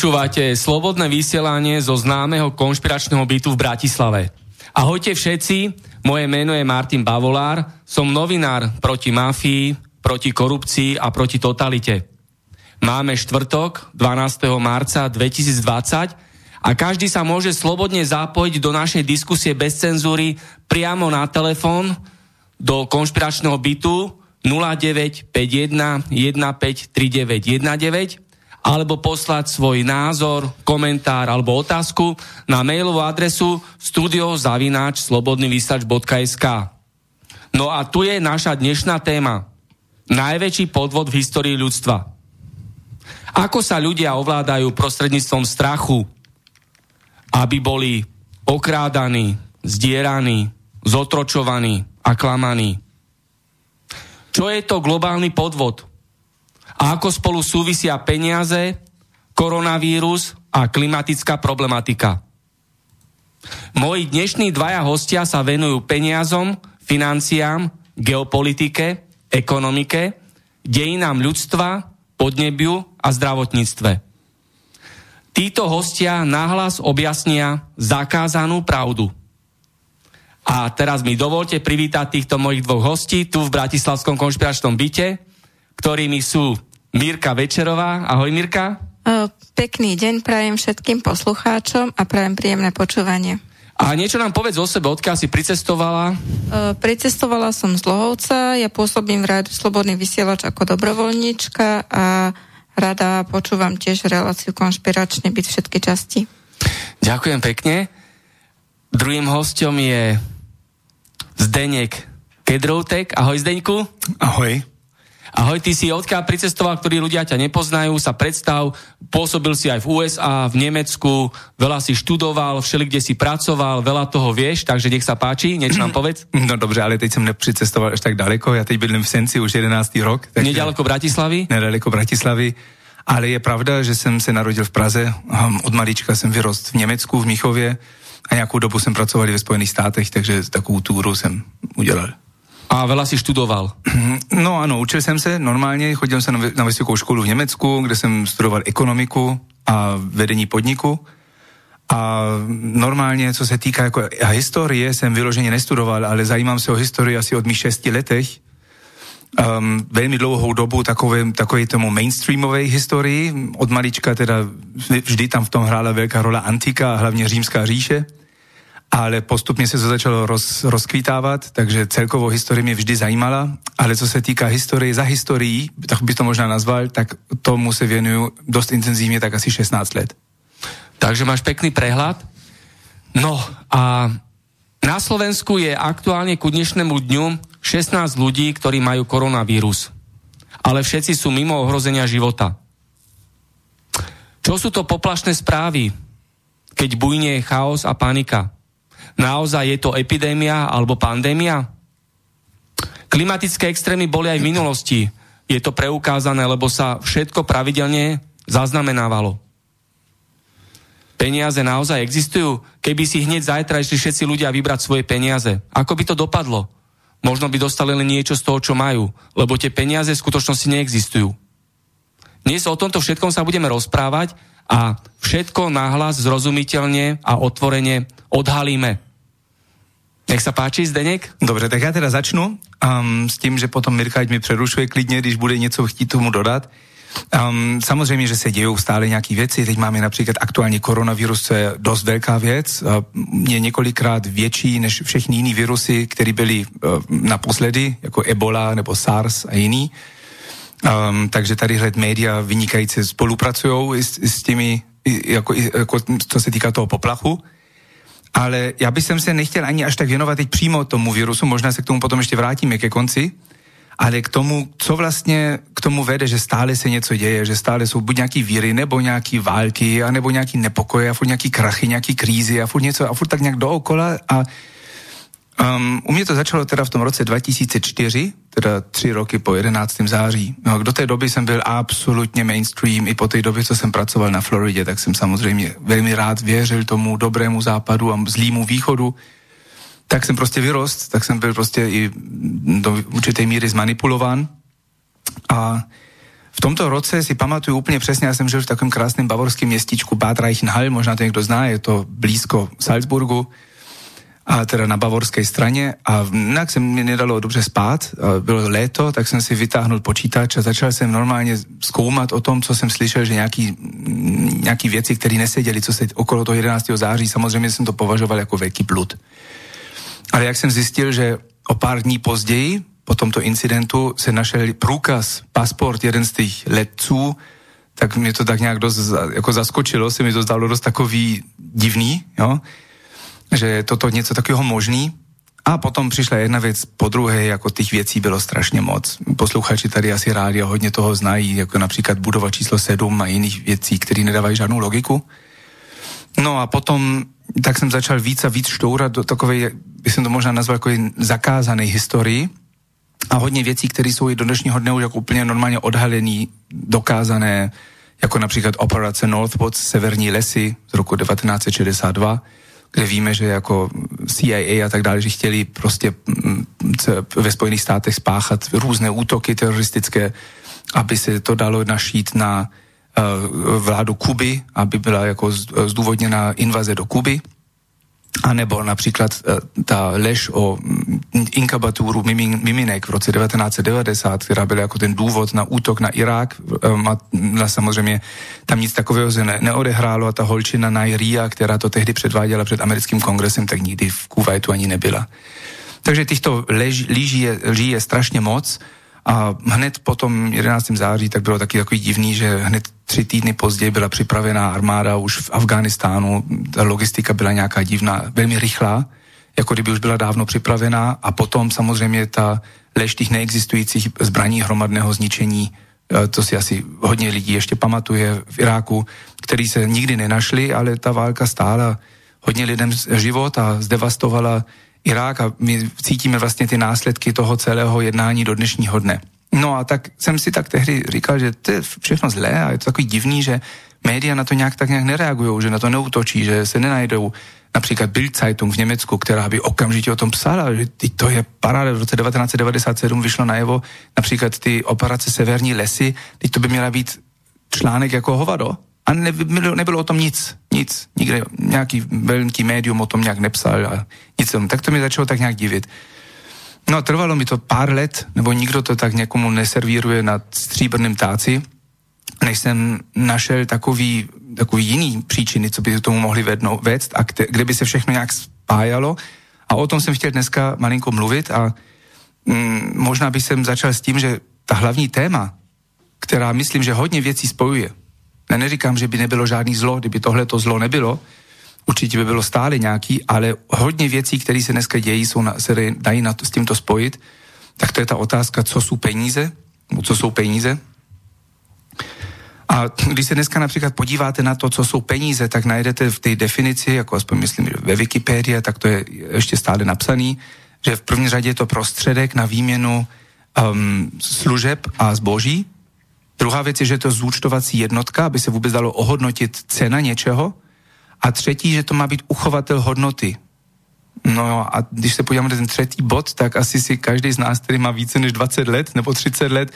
Počúvate slobodné vysielanie zo známeho konšpiračného bytu v Bratislave. Ahojte všetci, moje meno je Martin Bavolár, som novinár proti mafii, proti korupcii a proti totalite. Máme štvrtok, 12. marca 2020 a každý sa môže slobodne zapojiť do našej diskusie bez cenzúry priamo na telefón do konšpiračného bytu 0951 153919 alebo poslať svoj názor, komentár alebo otázku na mailovú adresu studiozavináč.slobodnyvysač.sk No a tu je naša dnešná téma. Najväčší podvod v histórii ľudstva. Ako sa ľudia ovládajú prostredníctvom strachu, aby boli okrádaní, zdieraní, zotročovaní a klamaní. Čo je to globálny podvod? A ako spolu súvisia peniaze, koronavírus a klimatická problematika. Moji dnešní dvaja hostia sa venujú peniazom, financiám, geopolitike, ekonomike, dejinám ľudstva, podnebiu a zdravotníctve. Títo hostia nahlas objasnia zakázanú pravdu. A teraz mi dovolte privítať týchto mojich dvoch hostí tu v Bratislavskom konšpiračnom byte, ktorými sú Mirka Večerová. Ahoj Mirka. Pekný deň prajem všetkým poslucháčom a prajem príjemné počúvanie. A niečo nám povedz o sebe, odkiaľ si pricestovala? Uh, pricestovala som z Lohovca, ja pôsobím v rádiu Slobodný vysielač ako dobrovoľníčka a rada počúvam tiež reláciu konšpiračne byť všetky časti. Ďakujem pekne. Druhým hostom je Zdenek Kedroutek. Ahoj Zdeňku. Ahoj. Ahoj, ty si odkiaľ pricestoval, ktorí ľudia ťa nepoznajú, sa predstav, pôsobil si aj v USA, v Nemecku, veľa si študoval, všeli, kde si pracoval, veľa toho vieš, takže nech sa páči, niečo nám povedz. No dobře, ale teď jsem nepřicestoval až tak daleko, já teď bydlím v Senci už 11. rok. Takže... Nedaleko Bratislavy? Nedaleko Bratislavy. Ale je pravda, že jsem se narodil v Praze, od malička jsem vyrost v Německu, v Michově a nějakou dobu jsem pracoval ve Spojených státech, takže takovou túru jsem udělal. A veľa si študoval? No ano, učil jsem se normálně, chodil jsem na vysokou školu v Německu, kde jsem studoval ekonomiku a vedení podniku. A normálně, co se týká jako historie, jsem vyloženě nestudoval, ale zajímám se o historii asi od mých šesti letech. Um, velmi dlouhou dobu takové, takové tomu mainstreamové historii. Od malička teda vždy tam v tom hrála velká rola antika a hlavně římská říše ale postupně se to začalo roz, rozkvítávat, takže celkovou historii mě vždy zajímala, ale co se týká historie za historií, tak by to možná nazval, tak tomu se věnuju dost intenzívně, tak asi 16 let. Takže máš pekný prehľad. No a na Slovensku je aktuálne ku dnešnému dňu 16 ľudí, ktorí majú koronavírus. Ale všetci sú mimo ohrozenia života. Čo sú to poplašné správy, keď bujne chaos a panika? Naozaj je to epidémia alebo pandémia? Klimatické extrémy boli aj v minulosti. Je to preukázané, lebo sa všetko pravidelne zaznamenávalo. Peniaze naozaj existujú? Keby si hneď zajtra išli všetci ľudia vybrať svoje peniaze, ako by to dopadlo? možno by dostali len niečo z toho, čo majú, lebo tie peniaze v skutočnosti neexistujú. Dnes o tomto všetkom sa budeme rozprávať a všetko nahlas, zrozumiteľne a otvorene odhalíme. Nech sa páči, Zdeněk. Dobře, tak já teda začnu um, s tím, že potom Mirka mi přerušuje klidně, když bude něco chtít tomu dodat. Um, samozřejmě, že se dějou stále nějaké věci. Teď máme například aktuálně koronavirus, co je dost velká věc. Uh, je několikrát větší než všechny jiné virusy, které byly uh, naposledy, jako Ebola nebo SARS a jiný. Um, takže tady hled média vynikající spolupracují s, s těmi, jako, jako, co se týká toho poplachu. Ale já bych se nechtěl ani až tak věnovat teď přímo tomu virusu, možná se k tomu potom ještě vrátíme ke konci, ale k tomu, co vlastně k tomu vede, že stále se něco děje, že stále jsou buď nějaký víry, nebo nějaký války, nebo nějaký nepokoje, a furt nějaký krachy, nějaký krízy, a furt něco, a furt tak nějak dookola. A Um, u mě to začalo teda v tom roce 2004, teda tři roky po 11. září. No, do té doby jsem byl absolutně mainstream, i po té době, co jsem pracoval na Floridě, tak jsem samozřejmě velmi rád věřil tomu dobrému západu a zlýmu východu tak jsem prostě vyrost, tak jsem byl prostě i do určité míry zmanipulován. A v tomto roce si pamatuju úplně přesně, já jsem žil v takovém krásném bavorském městičku Bad Reichenhall, možná to někdo zná, je to blízko Salzburgu, a teda na bavorské straně a jinak se mi nedalo dobře spát, bylo léto, tak jsem si vytáhnul počítač a začal jsem normálně zkoumat o tom, co jsem slyšel, že nějaký, nějaký věci, které neseděly, co se okolo toho 11. září, samozřejmě jsem to považoval jako velký blud. Ale jak jsem zjistil, že o pár dní později, po tomto incidentu, se našel průkaz, pasport jeden z těch letců, tak mě to tak nějak dost jako zaskočilo, se mi to zdalo dost takový divný, jo? Že toto něco takového možný. A potom přišla jedna věc po druhé, jako těch věcí bylo strašně moc. Posluchači tady asi rádi a hodně toho znají, jako například budova číslo 7 a jiných věcí, které nedávají žádnou logiku. No a potom tak jsem začal víc a víc štourat do takové, by jsem to možná nazval jako zakázané historii a hodně věcí, které jsou i do dnešního dne už jako úplně normálně odhalený, dokázané, jako například operace Northwoods, Severní lesy z roku 1962, kde víme, že jako CIA a tak dále, že chtěli prostě mm, ve Spojených státech spáchat různé útoky teroristické, aby se to dalo našít na Eh, vládu Kuby, aby byla jako zdůvodněna invaze do Kuby, a nebo například eh, ta lež o inkubaturu miminek v roce 1990, která byla jako ten důvod na útok na Irák. A eh, samozřejmě tam nic takového se ne, neodehrálo a ta holčina Nairia, která to tehdy předváděla před americkým kongresem, tak nikdy v Kuwaitu ani nebyla. Takže těchto líží je, je strašně moc a hned po tom 11. září tak bylo taky takový divný, že hned tři týdny později byla připravená armáda už v Afghánistánu, ta logistika byla nějaká divná, velmi rychlá, jako kdyby už byla dávno připravená a potom samozřejmě ta lež těch neexistujících zbraní hromadného zničení, e, to si asi hodně lidí ještě pamatuje v Iráku, který se nikdy nenašli, ale ta válka stála hodně lidem život a zdevastovala Irák a my cítíme vlastně ty následky toho celého jednání do dnešního dne. No a tak jsem si tak tehdy říkal, že to je všechno zlé a je to takový divný, že média na to nějak tak nějak nereagují, že na to neutočí, že se nenajdou například Bild-Zeitung v Německu, která by okamžitě o tom psala, že to je paráda, v roce 1997 vyšlo najevo například ty operace Severní lesy, teď to by měla být článek jako hovado, a nebylo, nebylo o tom nic, nic, nikde nějaký velký médium o tom nějak nepsal a nic. Tak to mi začalo tak nějak divit. No trvalo mi to pár let, nebo nikdo to tak někomu neservíruje na stříbrném táci, než jsem našel takový, takový jiný příčiny, co by tomu mohli vednou, vést a kde, kde by se všechno nějak spájalo. A o tom jsem chtěl dneska malinko mluvit a mm, možná bych jsem začal s tím, že ta hlavní téma, která myslím, že hodně věcí spojuje, já neříkám, že by nebylo žádný zlo, kdyby tohle to zlo nebylo, určitě by bylo stále nějaký, ale hodně věcí, které se dneska dějí, jsou na, se dají na to, s tímto spojit, tak to je ta otázka, co jsou peníze, co jsou peníze. A když se dneska například podíváte na to, co jsou peníze, tak najdete v té definici, jako aspoň myslím ve Wikipedii, tak to je ještě stále napsaný, že v první řadě je to prostředek na výměnu um, služeb a zboží, Druhá věc je, že je to zúčtovací jednotka, aby se vůbec dalo ohodnotit cena něčeho. A třetí, že to má být uchovatel hodnoty. No a když se podíváme na ten třetí bod, tak asi si každý z nás, který má více než 20 let nebo 30 let,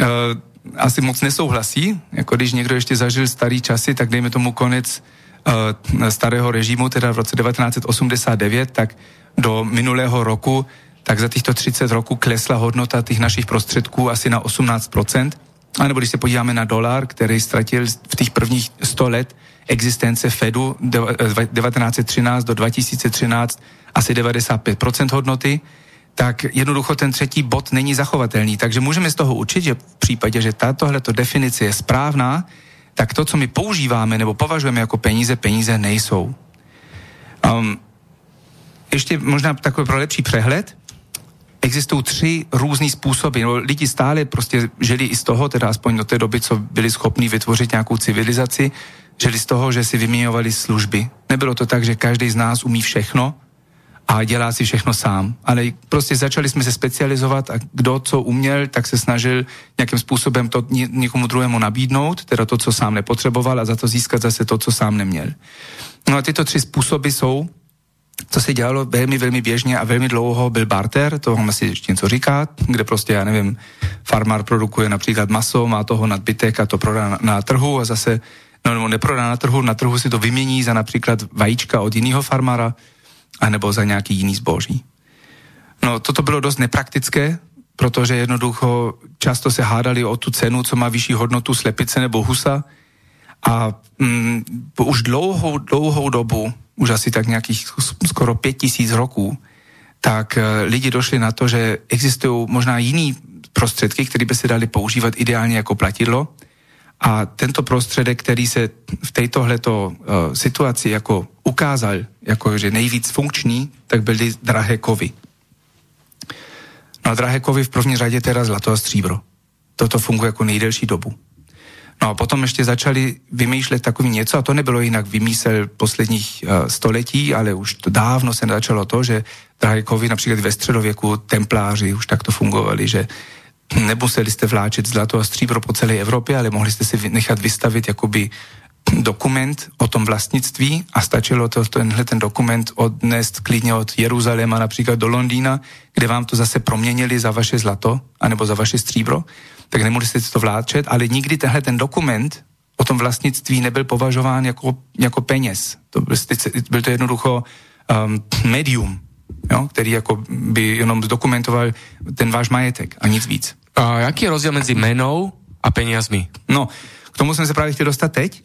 uh, asi moc nesouhlasí. Jako když někdo ještě zažil starý časy, tak dejme tomu konec uh, starého režimu, teda v roce 1989, tak do minulého roku, tak za těchto 30 roků klesla hodnota těch našich prostředků asi na 18%. A nebo když se podíváme na dolar, který ztratil v těch prvních 100 let existence Fedu 1913 do 2013 asi 95% hodnoty, tak jednoducho ten třetí bod není zachovatelný. Takže můžeme z toho učit, že v případě, že tato definice je správná, tak to, co my používáme nebo považujeme jako peníze, peníze nejsou. Um, ještě možná takový pro lepší přehled, existují tři různý způsoby. No, lidi stále prostě žili i z toho, teda aspoň do té doby, co byli schopni vytvořit nějakou civilizaci, žili z toho, že si vyměňovali služby. Nebylo to tak, že každý z nás umí všechno a dělá si všechno sám. Ale prostě začali jsme se specializovat a kdo co uměl, tak se snažil nějakým způsobem to někomu druhému nabídnout, teda to, co sám nepotřeboval a za to získat zase to, co sám neměl. No a tyto tři způsoby jsou, co se dělalo velmi, velmi běžně a velmi dlouho, byl barter, to vám asi ještě něco říká, kde prostě, já nevím, farmár produkuje například maso, má toho nadbytek a to prodá na, na trhu a zase no, nebo neprodá na trhu, na trhu si to vymění za například vajíčka od jiného farmára, anebo za nějaký jiný zboží. No, toto bylo dost nepraktické, protože jednoducho často se hádali o tu cenu, co má vyšší hodnotu slepice nebo husa. A mm, už dlouhou, dlouhou dobu, už asi tak nějakých skoro pět tisíc roků, tak uh, lidi došli na to, že existují možná jiný prostředky, které by se dali používat ideálně jako platidlo, a tento prostředek, který se v tétohleto uh, situaci jako ukázal, jako že nejvíc funkční, tak byly drahé kovy. No a drahé kovy v první řadě teda zlato a stříbro. Toto funguje jako nejdelší dobu. No a potom ještě začali vymýšlet takový něco, a to nebylo jinak vymysel posledních uh, století, ale už to dávno se začalo to, že drahé kovy například ve středověku templáři už takto fungovali, že nemuseli jste vláčet zlato a stříbro po celé Evropě, ale mohli jste si nechat vystavit jakoby dokument o tom vlastnictví a stačilo to, tenhle ten dokument odnést klidně od Jeruzaléma například do Londýna, kde vám to zase proměnili za vaše zlato anebo za vaše stříbro, tak jste to vláčet, ale nikdy tenhle ten dokument o tom vlastnictví nebyl považován jako, jako peněz. To byl, byl to jednoducho um, medium, jo, který jako by jenom dokumentoval ten váš majetek a nic víc. A jaký je rozdíl mezi menou a peniazmi? No, k tomu jsem se právě chtěl dostat teď,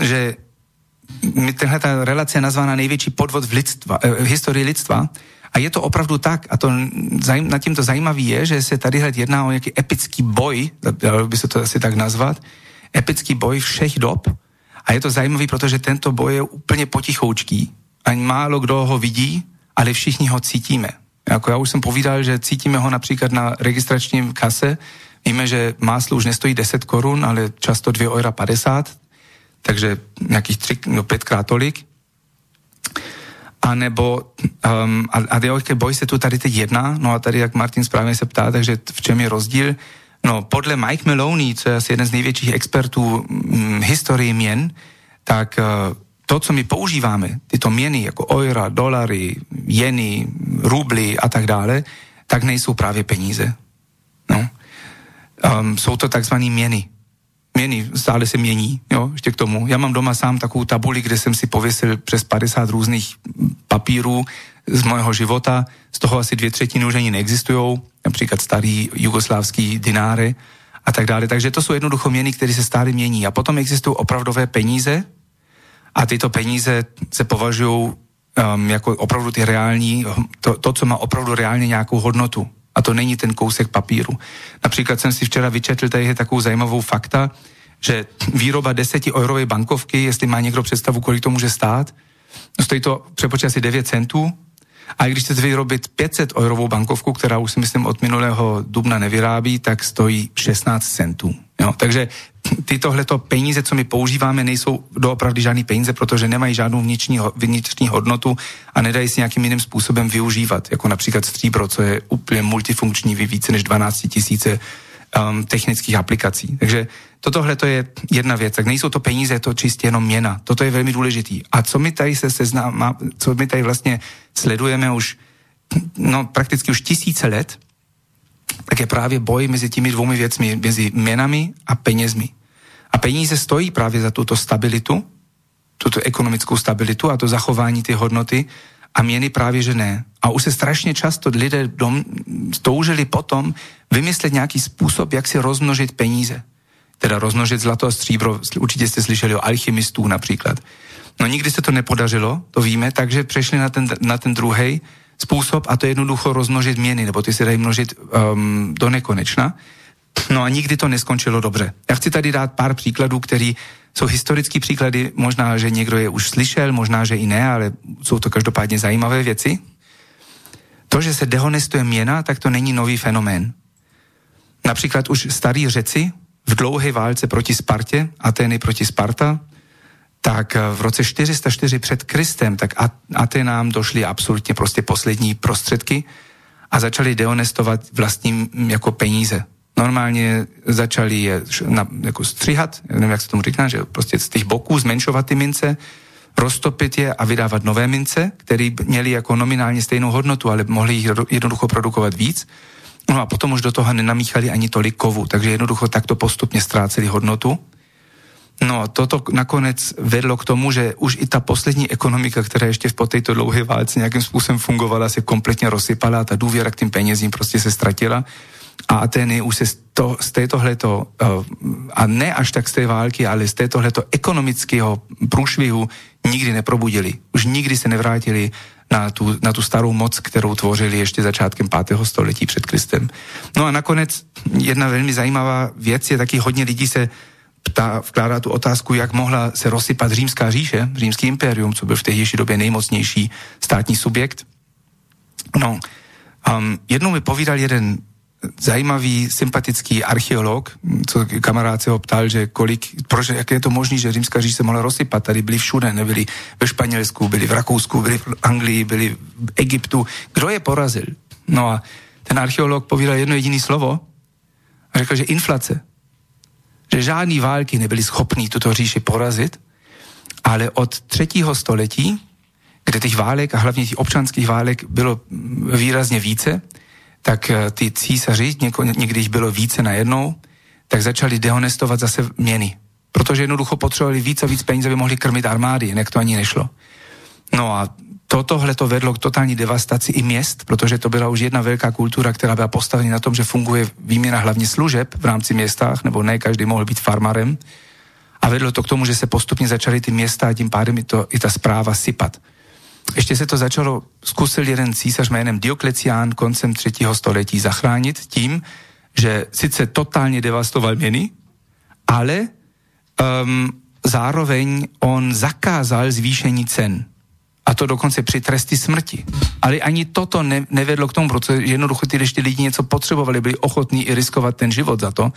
že tenhle ta relace je nazvána největší podvod v, lidstva, eh, v historii lidstva a je to opravdu tak, a to nad tím to zajímavý je, že se tady jedná o nějaký epický boj, dalo by se to asi tak nazvat, epický boj všech dob a je to zajímavý, protože tento boj je úplně potichoučký. Ani málo kdo ho vidí, ale všichni ho cítíme. Jako já už jsem povídal, že cítíme ho například na registračním kase. Víme, že máslo už nestojí 10 korun, ale často 2 eura 50, takže nějakých 3, no 5 krát tolik. A nebo, um, a, a o boj se tu tady teď jedná, no a tady, jak Martin správně se ptá, takže v čem je rozdíl? No, podle Mike Maloney, co je asi jeden z největších expertů hm, historii měn, tak uh, to, co my používáme, tyto měny jako eura, dolary, jeny, rubly a tak dále, tak nejsou právě peníze. No. Um, jsou to takzvané měny. Měny stále se mění, jo, ještě k tomu. Já mám doma sám takovou tabuli, kde jsem si pověsil přes 50 různých papírů z mého života, z toho asi dvě třetiny už ani neexistují, například starý jugoslávský dináry a tak dále. Takže to jsou jednoducho měny, které se stále mění. A potom existují opravdové peníze, a tyto peníze se považují um, jako opravdu ty reální, to, to, co má opravdu reálně nějakou hodnotu. A to není ten kousek papíru. Například jsem si včera vyčetl tady takovou zajímavou fakta, že výroba deseti eurové bankovky, jestli má někdo představu, kolik to může stát, stojí to přepočet asi 9 centů, a když chcete vyrobit 500 eurovou bankovku, která už si myslím od minulého dubna nevyrábí, tak stojí 16 centů. Jo? Takže tytohleto peníze, co my používáme, nejsou doopravdy žádný peníze, protože nemají žádnou vnitřní, vnitřní hodnotu a nedají si nějakým jiným způsobem využívat, jako například stříbro, co je úplně multifunkční, vy více než 12 tisíce um, technických aplikací. Takže tohle to je jedna věc, tak nejsou to peníze, je to čistě jenom měna. Toto je velmi důležitý. A co my tady se seznám, co my tady vlastně sledujeme už, no prakticky už tisíce let, tak je právě boj mezi těmi dvoumi věcmi, mezi měnami a penězmi. A peníze stojí právě za tuto stabilitu, tuto ekonomickou stabilitu a to zachování ty hodnoty a měny právě, že ne. A už se strašně často lidé dom, toužili potom vymyslet nějaký způsob, jak si rozmnožit peníze. Teda rozmnožit zlato a stříbro. Určitě jste slyšeli o alchymistů například. No nikdy se to nepodařilo, to víme, takže přešli na ten, na ten druhý způsob a to je jednoducho rozmnožit měny, nebo ty se dají množit um, do nekonečna. No a nikdy to neskončilo dobře. Já chci tady dát pár příkladů, který jsou historické příklady, možná, že někdo je už slyšel, možná, že i ne, ale jsou to každopádně zajímavé věci. To, že se dehonestuje měna, tak to není nový fenomén. Například už starí řeci v dlouhé válce proti Spartě, Atény proti Sparta, tak v roce 404 před Kristem, tak Atenám došly absolutně prostě poslední prostředky a začali dehonestovat vlastním jako peníze normálně začali je na, jako stříhat, nevím, jak se tomu říká, že prostě z těch boků zmenšovat ty mince, roztopit je a vydávat nové mince, které měly jako nominálně stejnou hodnotu, ale mohli jich jednoducho produkovat víc. No a potom už do toho nenamíchali ani tolik kovu, takže jednoducho takto postupně ztráceli hodnotu. No, toto nakonec vedlo k tomu, že už i ta poslední ekonomika, která ještě po této dlouhé válce nějakým způsobem fungovala, se kompletně rozsypala a ta důvěra k tým penězím prostě se ztratila a Atény už se z, to, z tétohleto, uh, a ne až tak z té války, ale z tétohleto ekonomického průšvihu nikdy neprobudili. Už nikdy se nevrátili na tu, na tu starou moc, kterou tvořili ještě začátkem 5. století před Kristem. No a nakonec jedna velmi zajímavá věc je taky hodně lidí se ptá, vkládá tu otázku, jak mohla se rozsypat římská říše, římský impérium, co byl v tehdejší době nejmocnější státní subjekt. No, um, jednou mi povídal jeden zajímavý, sympatický archeolog, co kamarád se ho ptal, že kolik, proč, jak je to možné, že římská říš se mohla rozsypat, tady byli všude, nebyli ve Španělsku, byli v Rakousku, byli v Anglii, byli v Egyptu. Kdo je porazil? No a ten archeolog povídal jedno jediné slovo a řekl, že inflace. Že žádný války nebyly schopní tuto říši porazit, ale od třetího století, kde těch válek a hlavně těch občanských válek bylo výrazně více, tak eh, ty císaři, někdy jich bylo více na jednou, tak začali dehonestovat zase měny. Protože jednoducho potřebovali víc a víc peněz, aby mohli krmit armády, jinak to ani nešlo. No a tohle to vedlo k totální devastaci i měst, protože to byla už jedna velká kultura, která byla postavena na tom, že funguje výměna hlavně služeb v rámci městách, nebo ne každý mohl být farmarem. A vedlo to k tomu, že se postupně začaly ty města a tím pádem i, to, i ta zpráva sypat. Ještě se to začalo, zkusil jeden císař jménem Dioklecián koncem třetího století zachránit tím, že sice totálně devastoval měny, ale um, zároveň on zakázal zvýšení cen. A to dokonce při tresty smrti. Ale ani toto ne, nevedlo k tomu, protože jednoducho ty, když ty lidi něco potřebovali, byli ochotní i riskovat ten život za to,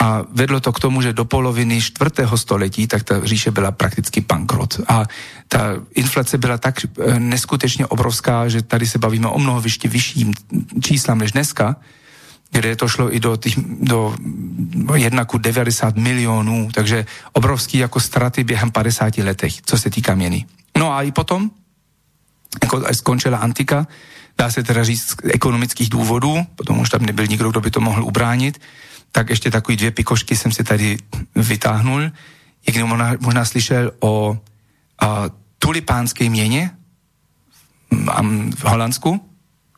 a vedlo to k tomu, že do poloviny čtvrtého století tak ta říše byla prakticky bankrot. A ta inflace byla tak eh, neskutečně obrovská, že tady se bavíme o mnoho vyšší, vyšším číslám než dneska, kde to šlo i do, těch, do jednaku 90 milionů, takže obrovský jako straty během 50 letech, co se týká měny. No a i potom, jako skončila antika, dá se teda říct z ekonomických důvodů, potom už tam nebyl nikdo, kdo by to mohl ubránit, tak ještě takový dvě pikošky jsem si tady vytáhnul. Někdo možná, možná slyšel o a, tulipánské měně v Holandsku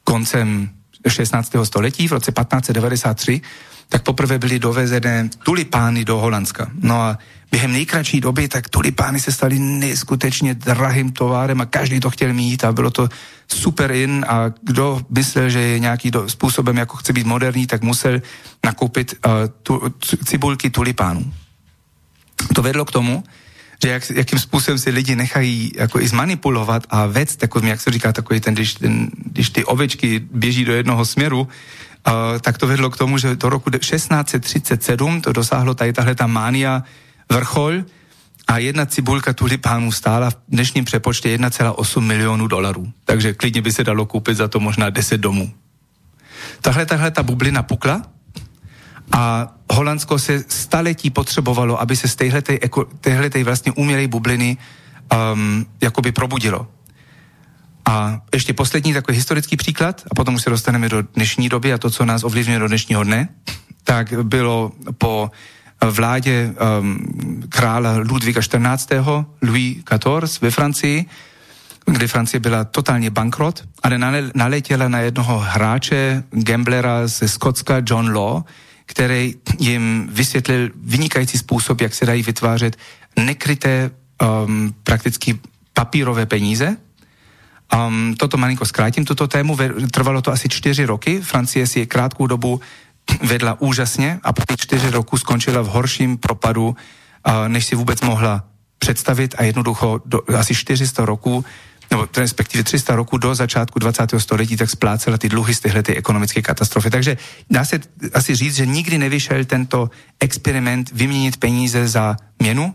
koncem 16. století, v roce 1593, tak poprvé byly dovezené tulipány do Holandska. No a během nejkratší doby, tak tulipány se staly neskutečně drahým továrem a každý to chtěl mít a bylo to super in a kdo myslel, že je nějaký do, způsobem, jako chce být moderní, tak musel nakoupit uh, tu, cibulky tulipánů. To vedlo k tomu, že jak, jakým způsobem si lidi nechají jako i zmanipulovat a vec, takovým, jak se říká, takový ten, když, ten, když ty ovečky běží do jednoho směru, uh, tak to vedlo k tomu, že do roku 1637 to dosáhlo tady tahle ta mánia vrchol a jedna cibulka tulipánů stála v dnešním přepočtě 1,8 milionů dolarů. Takže klidně by se dalo koupit za to možná 10 domů. Tahle, tahle ta bublina pukla A Holandsko se staletí potřebovalo, aby se z téhletej vlastně umělej bubliny um, jakoby probudilo. A ještě poslední takový historický příklad, a potom už se dostaneme do dnešní doby a to, co nás ovlivňuje do dnešního dne, tak bylo po vládě um, krála Ludvíka XIV. Louis XIV. ve Francii, kde Francie byla totálně bankrot, ale naletěla na jednoho hráče, gamblera ze Skotska, John Law, který jim vysvětlil vynikající způsob, jak se dají vytvářet nekryté um, prakticky papírové peníze. Um, toto malinko zkrátím, tuto tému. Trvalo to asi čtyři roky. Francie si krátkou dobu vedla úžasně a po těch čtyři roku skončila v horším propadu, uh, než si vůbec mohla představit a jednoducho do, asi 400 roků nebo respektive 300 roků do začátku 20. století, tak splácela ty dluhy z téhle ekonomické katastrofy. Takže dá se asi říct, že nikdy nevyšel tento experiment vyměnit peníze za měnu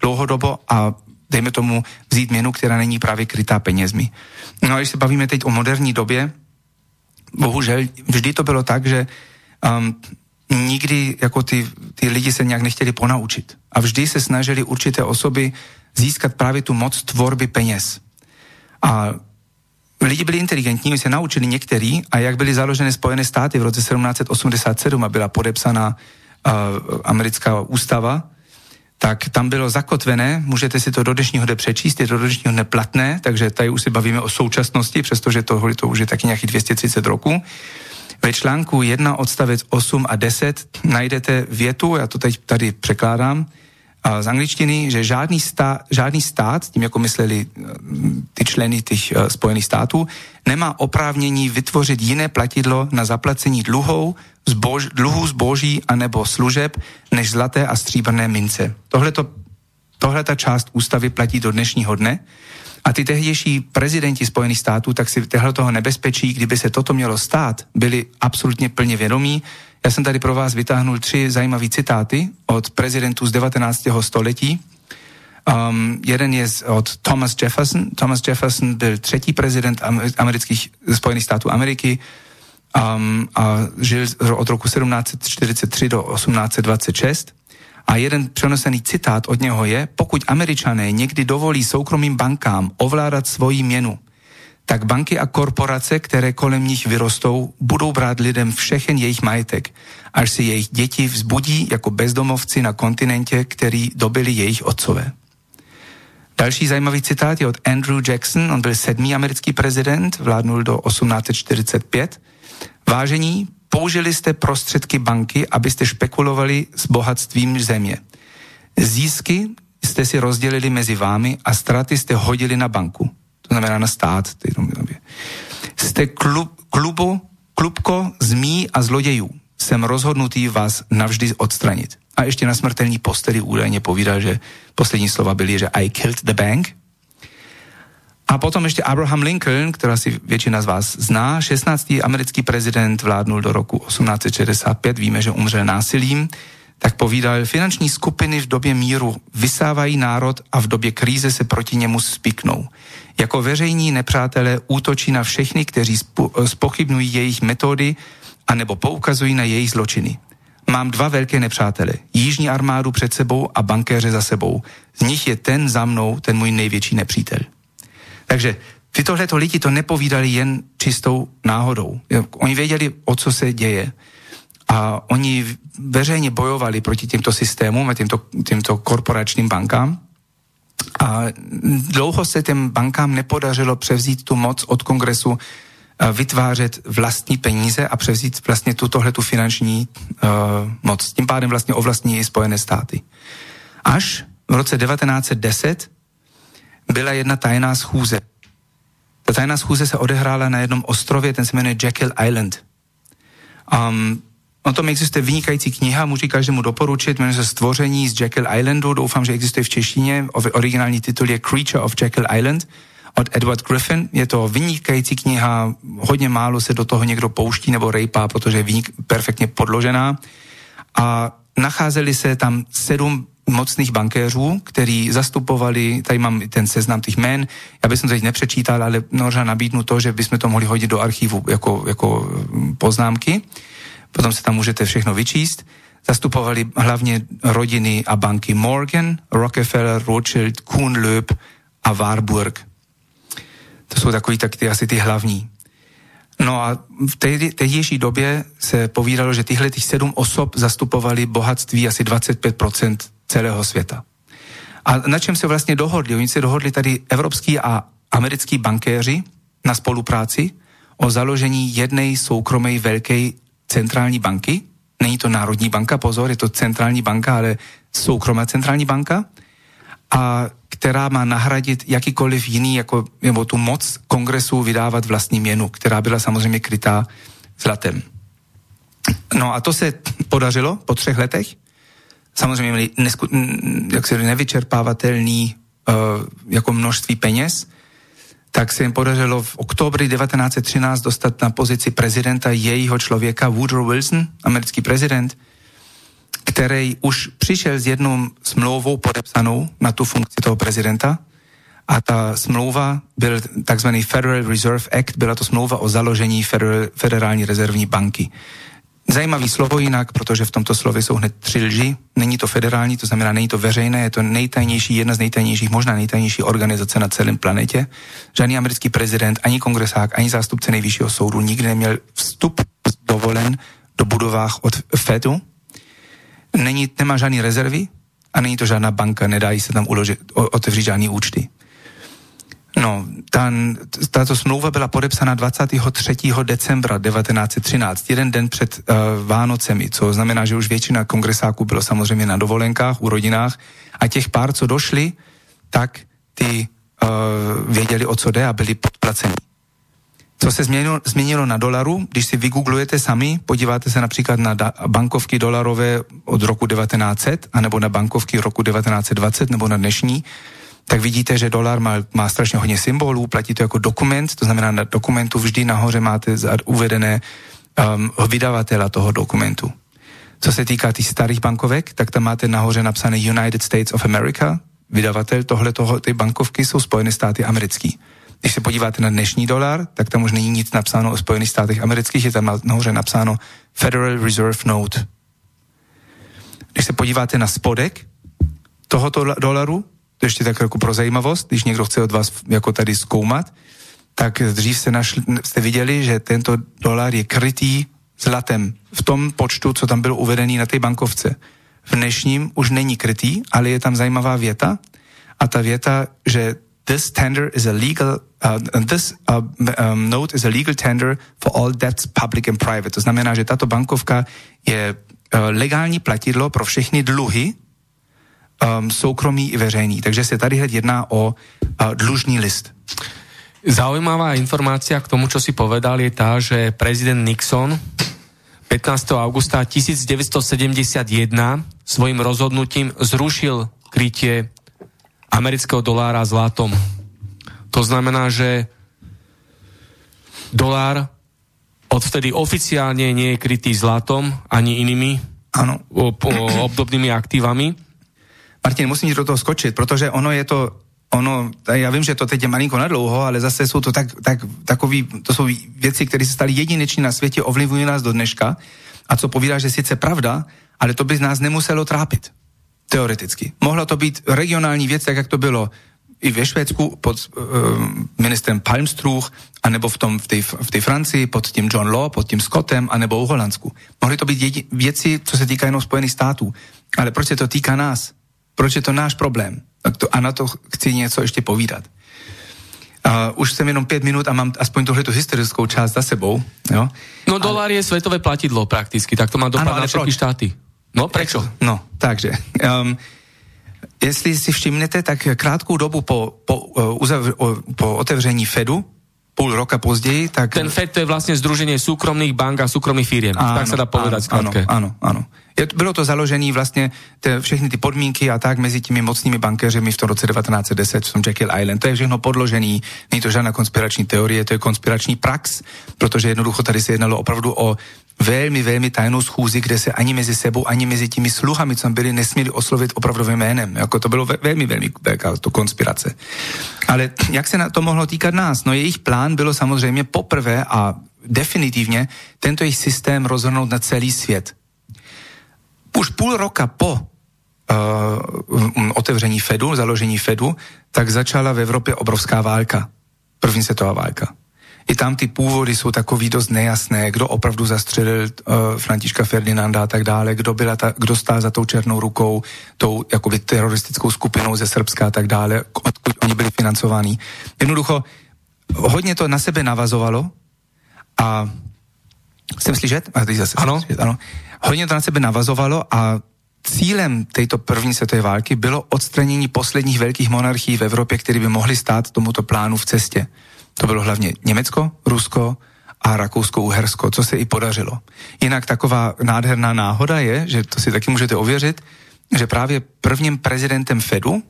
dlouhodobo a dejme tomu vzít měnu, která není právě krytá penězmi. No a když se bavíme teď o moderní době, bohužel vždy to bylo tak, že um, nikdy jako ty, ty lidi se nějak nechtěli ponaučit. A vždy se snažili určité osoby získat právě tu moc tvorby peněz. A lidi byli inteligentní, se naučili některý a jak byly založeny Spojené státy v roce 1787 a byla podepsaná uh, americká ústava, tak tam bylo zakotvené, můžete si to do dnešního dne přečíst, je to do dnešního dne platné, takže tady už si bavíme o současnosti, přestože to, to už je taky nějaký 230 roků. Ve článku 1 odstavec 8 a 10 najdete větu, já to teď tady překládám, z angličtiny, že žádný, stát, žádný stát, tím jako mysleli eh, ty členy těch uh, Spojených států, nemá oprávnění vytvořit jiné platidlo na zaplacení dluhou, zbož, dluhů zboží anebo služeb než zlaté a stříbrné mince. Tohle ta část ústavy platí do dnešního dne. A ty tehdejší prezidenti Spojených států tak si tohle toho nebezpečí, kdyby se toto mělo stát, byli absolutně plně vědomí já jsem tady pro vás vytáhnul tři zajímavé citáty od prezidentů z 19. století. Um, jeden je od Thomas Jefferson. Thomas Jefferson byl třetí prezident amerických Spojených států Ameriky um, a žil od roku 1743 do 1826. A jeden přenosený citát od něho je, pokud američané někdy dovolí soukromým bankám ovládat svoji měnu, tak banky a korporace, které kolem nich vyrostou, budou brát lidem všechen jejich majetek, až si jejich děti vzbudí jako bezdomovci na kontinentě, který dobili jejich otcové. Další zajímavý citát je od Andrew Jackson, on byl sedmý americký prezident, vládnul do 1845. Vážení, použili jste prostředky banky, abyste špekulovali s bohatstvím země. Získy jste si rozdělili mezi vámi a straty jste hodili na banku to znamená na stát. Jste klub, klubu, klubko zmí a zlodějů. Jsem rozhodnutý vás navždy odstranit. A ještě na smrtelní posteli údajně povídal, že poslední slova byly, že I killed the bank. A potom ještě Abraham Lincoln, která si většina z vás zná, 16. americký prezident vládnul do roku 1865, víme, že umřel násilím, tak povídal, finanční skupiny v době míru vysávají národ a v době kríze se proti němu spiknou. Jako veřejní nepřátelé útočí na všechny, kteří spochybnují jejich metody anebo poukazují na jejich zločiny. Mám dva velké nepřátele. Jižní armádu před sebou a bankéře za sebou. Z nich je ten za mnou, ten můj největší nepřítel. Takže tytohleto lidi to nepovídali jen čistou náhodou. Oni věděli, o co se děje. A oni veřejně bojovali proti těmto systémům a těmto, těmto korporačním bankám. A dlouho se těm bankám nepodařilo převzít tu moc od kongresu vytvářet vlastní peníze a převzít vlastně tutohle tu finanční uh, moc. Tím pádem vlastně ovlastní i Spojené státy. Až v roce 1910 byla jedna tajná schůze. Ta tajná schůze se odehrála na jednom ostrově, ten se jmenuje Jekyll Island. Um, O tom existuje vynikající kniha, můžu každému doporučit, jmenuje se Stvoření z Jekyll Islandu, doufám, že existuje v češtině, originální titul je Creature of Jekyll Island od Edward Griffin. Je to vynikající kniha, hodně málo se do toho někdo pouští nebo rejpá, protože je vynik, perfektně podložená. A nacházeli se tam sedm mocných bankéřů, který zastupovali, tady mám ten seznam těch jmén, já bych to teď nepřečítal, ale možná nabídnu to, že bychom to mohli hodit do archivu jako, jako poznámky potom se tam můžete všechno vyčíst. Zastupovali hlavně rodiny a banky Morgan, Rockefeller, Rothschild, Kuhn, Loeb a Warburg. To jsou takový tak ty, asi ty hlavní. No a v tehdejší době se povídalo, že tyhle těch sedm osob zastupovali bohatství asi 25% celého světa. A na čem se vlastně dohodli? Oni se dohodli tady evropský a americký bankéři na spolupráci o založení jedné soukromé velké centrální banky. Není to Národní banka, pozor, je to centrální banka, ale soukromá centrální banka, a která má nahradit jakýkoliv jiný, jako, nebo tu moc kongresu vydávat vlastní měnu, která byla samozřejmě krytá zlatem. No a to se podařilo po třech letech. Samozřejmě měli nesku, jak se nevyčerpávatelný uh, jako množství peněz, tak se jim podařilo v oktobri 1913 dostat na pozici prezidenta jejího člověka Woodrow Wilson, americký prezident, který už přišel s jednou smlouvou podepsanou na tu funkci toho prezidenta a ta smlouva byl takzvaný Federal Reserve Act, byla to smlouva o založení Federální rezervní banky. Zajímavý slovo jinak, protože v tomto slově jsou hned tři lži. Není to federální, to znamená, není to veřejné, je to nejtajnější, jedna z nejtajnějších, možná nejtajnější organizace na celém planetě. Žádný americký prezident, ani kongresák, ani zástupce nejvyššího soudu nikdy neměl vstup dovolen do budovách od Fedu, není, nemá žádný rezervy a není to žádná banka, nedají se tam uložit, otevřít žádný účty. No, ta, tato smlouva byla podepsána 23. decembra 1913, jeden den před uh, Vánocemi, co znamená, že už většina kongresáků bylo samozřejmě na dovolenkách, u rodinách a těch pár, co došli, tak ty uh, věděli, o co jde a byli podplaceni. Co se změnilo, změnilo na dolaru, když si vygooglujete sami, podíváte se například na da, bankovky dolarové od roku 1900, anebo na bankovky roku 1920, nebo na dnešní, tak vidíte, že dolar má, má strašně hodně symbolů, platí to jako dokument, to znamená na dokumentu vždy nahoře máte uvedené um, vydavatela toho dokumentu. Co se týká těch starých bankovek, tak tam máte nahoře napsané United States of America, vydavatel tohle toho, ty bankovky jsou Spojené státy americký. Když se podíváte na dnešní dolar, tak tam už není nic napsáno o Spojených státech amerických, je tam nahoře napsáno Federal Reserve Note. Když se podíváte na spodek tohoto dolaru, ještě tak jako pro zajímavost, když někdo chce od vás jako tady zkoumat, tak dřív jste, našli, jste viděli, že tento dolar je krytý zlatem v tom počtu, co tam bylo uvedený na té bankovce. V dnešním už není krytý, ale je tam zajímavá věta a ta věta, že this tender is a legal, uh, this uh, um, note is a legal tender for all debts public and private. To znamená, že tato bankovka je uh, legální platidlo pro všechny dluhy, um, soukromý i veřejný. Takže se tady hned jedná o uh, dlužný list. Zaujímavá informácia k tomu, čo si povedal, je tá, že prezident Nixon 15. augusta 1971 svojim rozhodnutím zrušil krytie amerického dolára zlatom. To znamená, že dolár odvtedy oficiálne nie je krytý zlatom ani inými ano. Obdobnými aktívami. Martin, musím do toho skočit, protože ono je to ono, já vím, že to teď je malinko nadlouho, ale zase jsou to tak, tak, takový, to jsou věci, které se staly jedineční na světě, ovlivují nás do dneška a co povídá, že sice pravda, ale to by nás nemuselo trápit. Teoreticky. Mohla to být regionální věc, tak jak to bylo i ve Švédsku pod uh, ministrem Palmstruch, anebo v, tom, v, tej, v tej Francii pod tím John Law, pod tím Scottem, anebo v Holandsku. Mohly to být jedi, věci, co se týká jenom Spojených států. Ale proč se to týká nás? Proč je to náš problém? A na to chci něco ještě povídat. Uh, už jsem jenom pět minut a mám aspoň tuhle tu historickou část za sebou. Jo? No dolar je světové platidlo prakticky, tak to má dopad ano, na všechny štáty. No, prečo? No, takže. Um, jestli si všimnete, tak krátkou dobu po, po, uh, uzavř, po otevření Fedu, půl roka později, tak... Ten FED to je vlastně združení soukromých bank a soukromých firiem. Ano, tak se dá povedať ano, ano, ano, bylo to založené vlastně te, všechny ty podmínky a tak mezi těmi mocnými bankéřemi v tom roce 1910 v tom Jekyll Island. To je všechno podložený, není to žádná konspirační teorie, to je konspirační prax, protože jednoducho tady se jednalo opravdu o velmi, velmi tajnou schůzi, kde se ani mezi sebou, ani mezi těmi sluhami, co byli, nesměli oslovit opravdovým jménem. Jako to bylo velmi, velmi velká to konspirace. Ale jak se na to mohlo týkat nás? No jejich plán bylo samozřejmě poprvé a definitivně tento jejich systém rozhrnout na celý svět. Už půl roka po uh, otevření Fedu, založení Fedu, tak začala v Evropě obrovská válka. První světová válka. I tam ty původy jsou takový dost nejasné, kdo opravdu zastřelil uh, Františka Ferdinanda a tak dále, kdo, byla ta, kdo stál za tou černou rukou, tou jakoby teroristickou skupinou ze Srbska a tak dále, odkud oni byli financovaní. Jednoducho, hodně to na sebe navazovalo a jsem slyšet? A teď zase ano. Slyšet, ano. Hodně to na sebe navazovalo a cílem této první světové války bylo odstranění posledních velkých monarchií v Evropě, které by mohly stát tomuto plánu v cestě. To bylo hlavně Německo, Rusko a Rakousko-Uhersko, co se i podařilo. Jinak taková nádherná náhoda je, že to si taky můžete ověřit, že právě prvním prezidentem Fedu,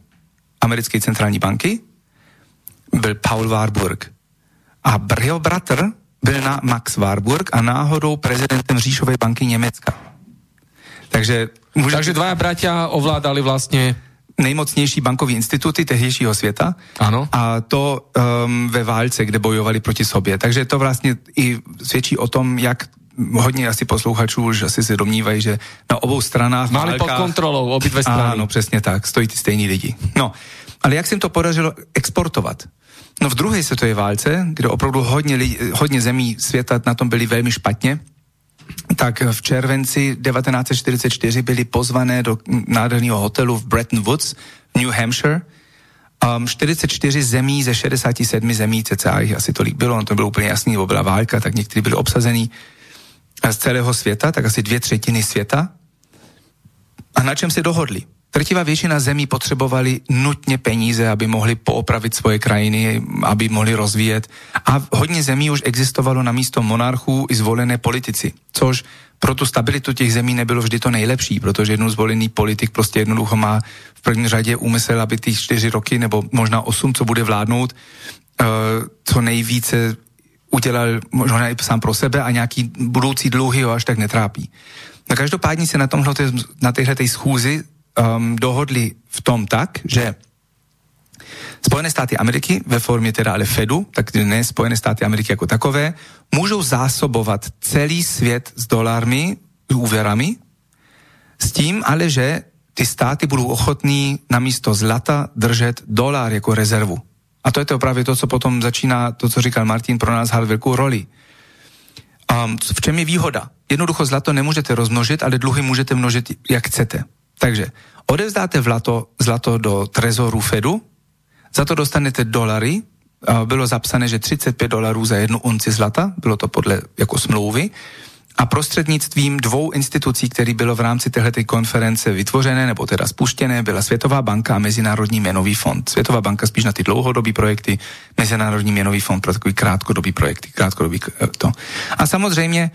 americké centrální banky, byl Paul Warburg. A jeho bratr byl na Max Warburg a náhodou prezidentem Říšové banky Německa. Takže, můžete... Takže dvaja bratia ovládali vlastně nejmocnější bankovní instituty tehdejšího světa. Ano. A to um, ve válce, kde bojovali proti sobě. Takže to vlastně i svědčí o tom, jak hodně asi posluchačů už asi se domnívají, že na obou stranách... Mali válkách, pod kontrolou obě dvě strany. Ano, přesně tak, stojí ty stejní lidi. No, ale jak se jim to podařilo exportovat? No v druhé světové válce, kde opravdu hodně, lidi, hodně zemí světa na tom byli velmi špatně, tak v červenci 1944 byli pozvané do nádherného hotelu v Bretton Woods, New Hampshire. Um, 44 zemí ze 67 zemí, cca jich asi tolik bylo, no to bylo úplně jasný, nebo byla válka, tak někteří byli obsazení z celého světa, tak asi dvě třetiny světa. A na čem se dohodli? Trtivá většina zemí potřebovali nutně peníze, aby mohli poopravit svoje krajiny, aby mohli rozvíjet. A hodně zemí už existovalo na místo monarchů i zvolené politici, což pro tu stabilitu těch zemí nebylo vždy to nejlepší, protože jednou zvolený politik prostě jednoducho má v první řadě úmysl, aby ty čtyři roky nebo možná osm, co bude vládnout, uh, co nejvíce udělal možná i sám pro sebe a nějaký budoucí dluhy ho až tak netrápí. No každopádně se na tomhle, na téhle schůzi um, dohodli v tom tak, že Spojené státy Ameriky ve formě teda ale Fedu, tak ne Spojené státy Ameriky jako takové, můžou zásobovat celý svět s dolármi, úvěrami, s tím ale, že ty státy budou ochotní na místo zlata držet dolár jako rezervu. A to je to právě to, co potom začíná, to, co říkal Martin, pro nás hrát velkou roli. Um, v čem je výhoda? Jednoducho zlato nemůžete rozmnožit, ale dluhy můžete množit, jak chcete. Takže odevzdáte vlato, zlato do trezoru Fedu, za to dostanete dolary, bylo zapsané, že 35 dolarů za jednu unci zlata, bylo to podle jako smlouvy, a prostřednictvím dvou institucí, které bylo v rámci této konference vytvořené nebo teda spuštěné, byla Světová banka a Mezinárodní měnový fond. Světová banka spíš na ty dlouhodobé projekty, Mezinárodní měnový fond pro takový krátkodobý projekty, krátkodobý eh, to. A samozřejmě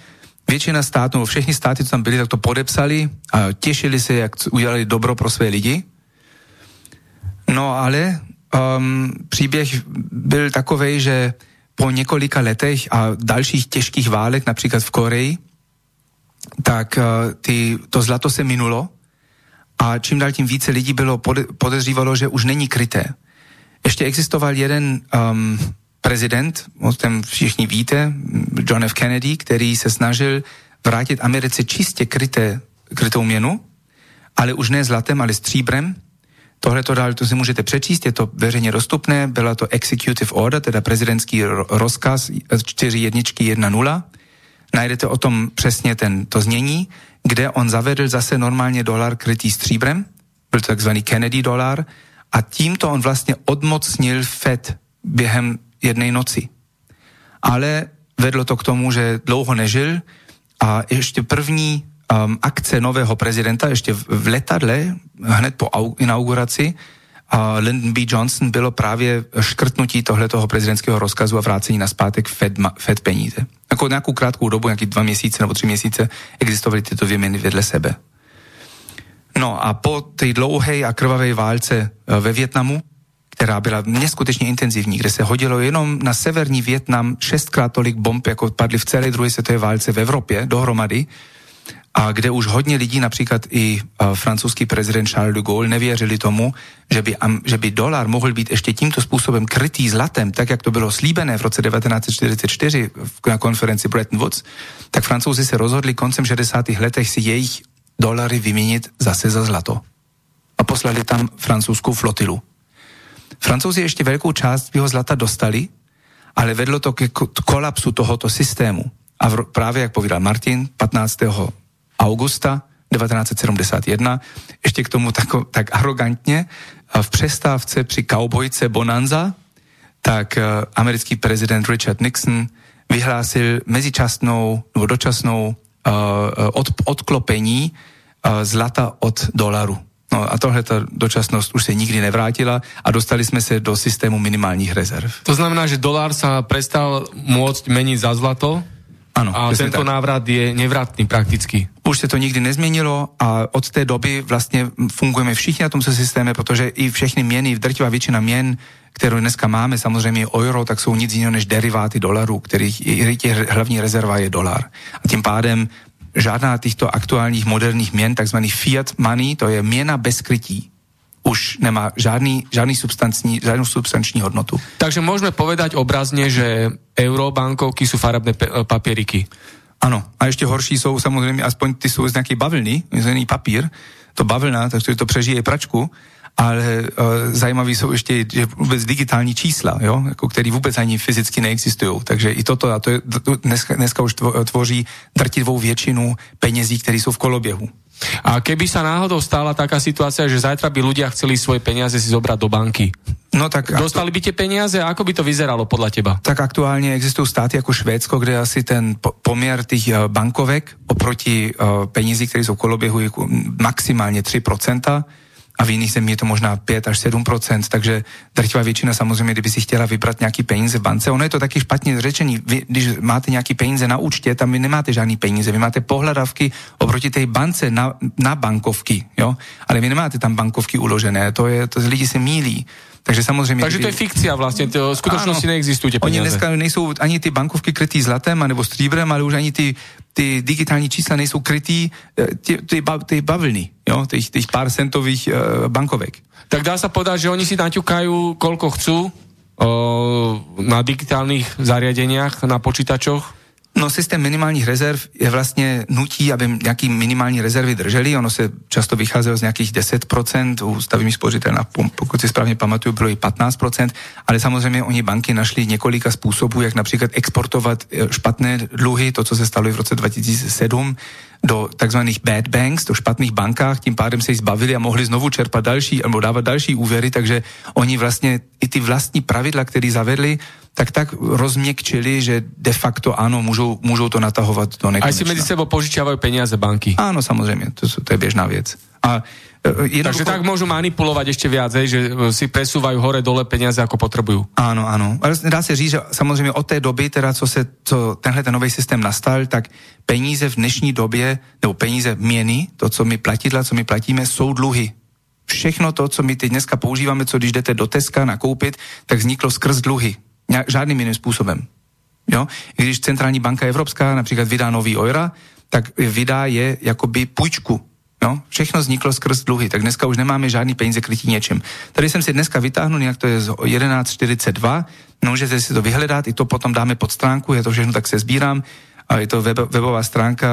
většina států, no všechny státy, co tam byli, tak to podepsali a těšili se, jak udělali dobro pro své lidi. No ale um, příběh byl takový, že po několika letech a dalších těžkých válek, například v Koreji, tak uh, ty, to zlato se minulo a čím dál tím více lidí bylo pode, podezřívalo, že už není kryté. Ještě existoval jeden um, prezident, o tom všichni víte, John F. Kennedy, který se snažil vrátit Americe čistě kryté, krytou měnu, ale už ne zlatem, ale stříbrem. Tohle to dál, to si můžete přečíst, je to veřejně dostupné, byla to executive order, teda prezidentský rozkaz 4.1.1.0. Najdete o tom přesně ten, to znění, kde on zavedl zase normálně dolar krytý stříbrem, byl to takzvaný Kennedy dolar, a tímto on vlastně odmocnil Fed během jedné noci. Ale vedlo to k tomu, že dlouho nežil a ještě první um, akce nového prezidenta, ještě v, v letadle, hned po inauguraci, a Lyndon B. Johnson bylo právě škrtnutí tohletoho prezidentského rozkazu a vrácení na zpátek Fed, Fed peníze. Jako nějakou krátkou dobu, nějaký dva měsíce nebo tři měsíce, existovaly tyto dvě měny vedle sebe. No a po té dlouhé a krvavé válce eh, ve Větnamu která byla neskutečně intenzivní, kde se hodilo jenom na severní Větnam šestkrát tolik bomb, jako padly v celé druhé světové válce v Evropě dohromady. a kde už hodně lidí, například i francouzský prezident Charles de Gaulle, nevěřili tomu, že by, že by dolar mohl být ještě tímto způsobem krytý zlatem, tak jak to bylo slíbené v roce 1944 na konferenci Bretton Woods, tak francouzi se rozhodli koncem 60. letech si jejich dolary vyměnit zase za zlato. A poslali tam francouzskou flotilu. Francouzi ještě velkou část svého zlata dostali, ale vedlo to ke kolapsu tohoto systému. A v, právě, jak povídal Martin, 15 augusta 1971, ještě k tomu tako, tak arrogantně, v přestávce při kaubojce Bonanza, tak uh, americký prezident Richard Nixon vyhlásil mezičasnou nebo dočasnou uh, od, odklopení uh, zlata od dolaru. No a tohle ta dočasnost už se nikdy nevrátila a dostali jsme se do systému minimálních rezerv. To znamená, že dolár sa prestal môcť meniť za zlato? Ano, a tento tak. návrat je nevratný prakticky. Už se to nikdy nezměnilo a od té doby vlastně fungujeme všichni na tomto systéme, protože i všechny měny, drtivá většina měn, kterou dneska máme, samozřejmě euro, tak jsou nic jiného než deriváty dolarů, kterých je, hlavní rezerva je dolar. A tím pádem žádná těchto aktuálních moderních měn, takzvaný fiat money, to je měna bez krytí už nemá žádný, žádný substanční, žádnou substanční hodnotu. Takže můžeme povedať obrazně, že eurobankovky jsou farebné papieriky. Ano, a ještě horší jsou samozřejmě, aspoň ty jsou z nějaké bavlny, z papír, to bavlna, takže to přežije pračku, ale uh, zajímavý jsou ještě že vůbec digitální čísla, jo, jako který vůbec ani fyzicky neexistují. Takže i toto, a to je, dneska, dneska už tvoří drtivou většinu penězí, které jsou v koloběhu. A keby sa náhodou stala taká situácia, že zajtra by ľudia chceli svoje peniaze si zobrať do banky, No tak Dostali by tie peniaze? Ako by to vyzeralo podľa teba? Tak aktuálně existují státy jako Švédsko, kde asi ten poměr těch eh, bankovek oproti penězí, které jsou v koloběhu, je maximálně 3% a v jiných zemích je to možná 5 až 7% takže drtivá většina samozřejmě, kdyby si chtěla vybrat nějaký peníze v bance, ono je to taky špatně řečení. Vy, když máte nějaký peníze na účtě, tam vy nemáte žádný peníze, vy máte pohledavky oproti té bance na, na bankovky, jo? ale vy nemáte tam bankovky uložené, to je, to lidi se mílí. Takže samozřejmě... Takže to je fikcia vlastně, to skutečnosti neexistují ty peníze. Oni dneska nejsou ani ty bankovky krytý zlatem nebo stříbrem, ale už ani ty, ty digitální čísla nejsou krytý eh, ty, ty, ty bavlny, jo, těch, těch pár centových uh, bankovek. Tak dá se povedať, že oni si naťukajú, koľko chcú uh, na digitálnych zariadeniach, na počítačoch? No systém minimálních rezerv je vlastně nutí, aby nějaký minimální rezervy drželi. Ono se často vycházelo z nějakých 10%, u stavebních spořitelná, pokud si správně pamatuju, bylo i 15%, ale samozřejmě oni banky našli několika způsobů, jak například exportovat eh, špatné dluhy, to, co se stalo i v roce 2007, do takzvaných bad banks, do špatných bankách, tím pádem se jich zbavili a mohli znovu čerpat další, nebo dávat další úvěry, takže oni vlastně i ty vlastní pravidla, které zavedli, tak tak rozměkčili, že de facto ano, můžou, můžou to natahovat do nekonečna. A si mezi sebou požičiavají peníze banky. Ano, samozřejmě, to, to je běžná věc. A e, jednoducho... Takže tak můžu manipulovat ještě víc, že e, si presúvají hore dole peníze, jako potřebují. Ano, ano. Ale dá se říct, že samozřejmě od té doby, teda co se co tenhle ten nový systém nastal, tak peníze v dnešní době, nebo peníze měny, to, co my platidla, co my platíme, jsou dluhy. Všechno to, co my teď dneska používáme, co když jdete do Teska nakoupit, tak vzniklo skrz dluhy žádným jiným způsobem. Jo? Když centrální banka evropská například vydá nový eura, tak vydá je jakoby půjčku. Jo? Všechno vzniklo skrz dluhy, tak dneska už nemáme žádný peníze krytí něčem. Tady jsem si dneska vytáhnul, jak to je z 1142, no, můžete si to vyhledat, i to potom dáme pod stránku, je to všechno, tak se sbírám. A je to web, webová stránka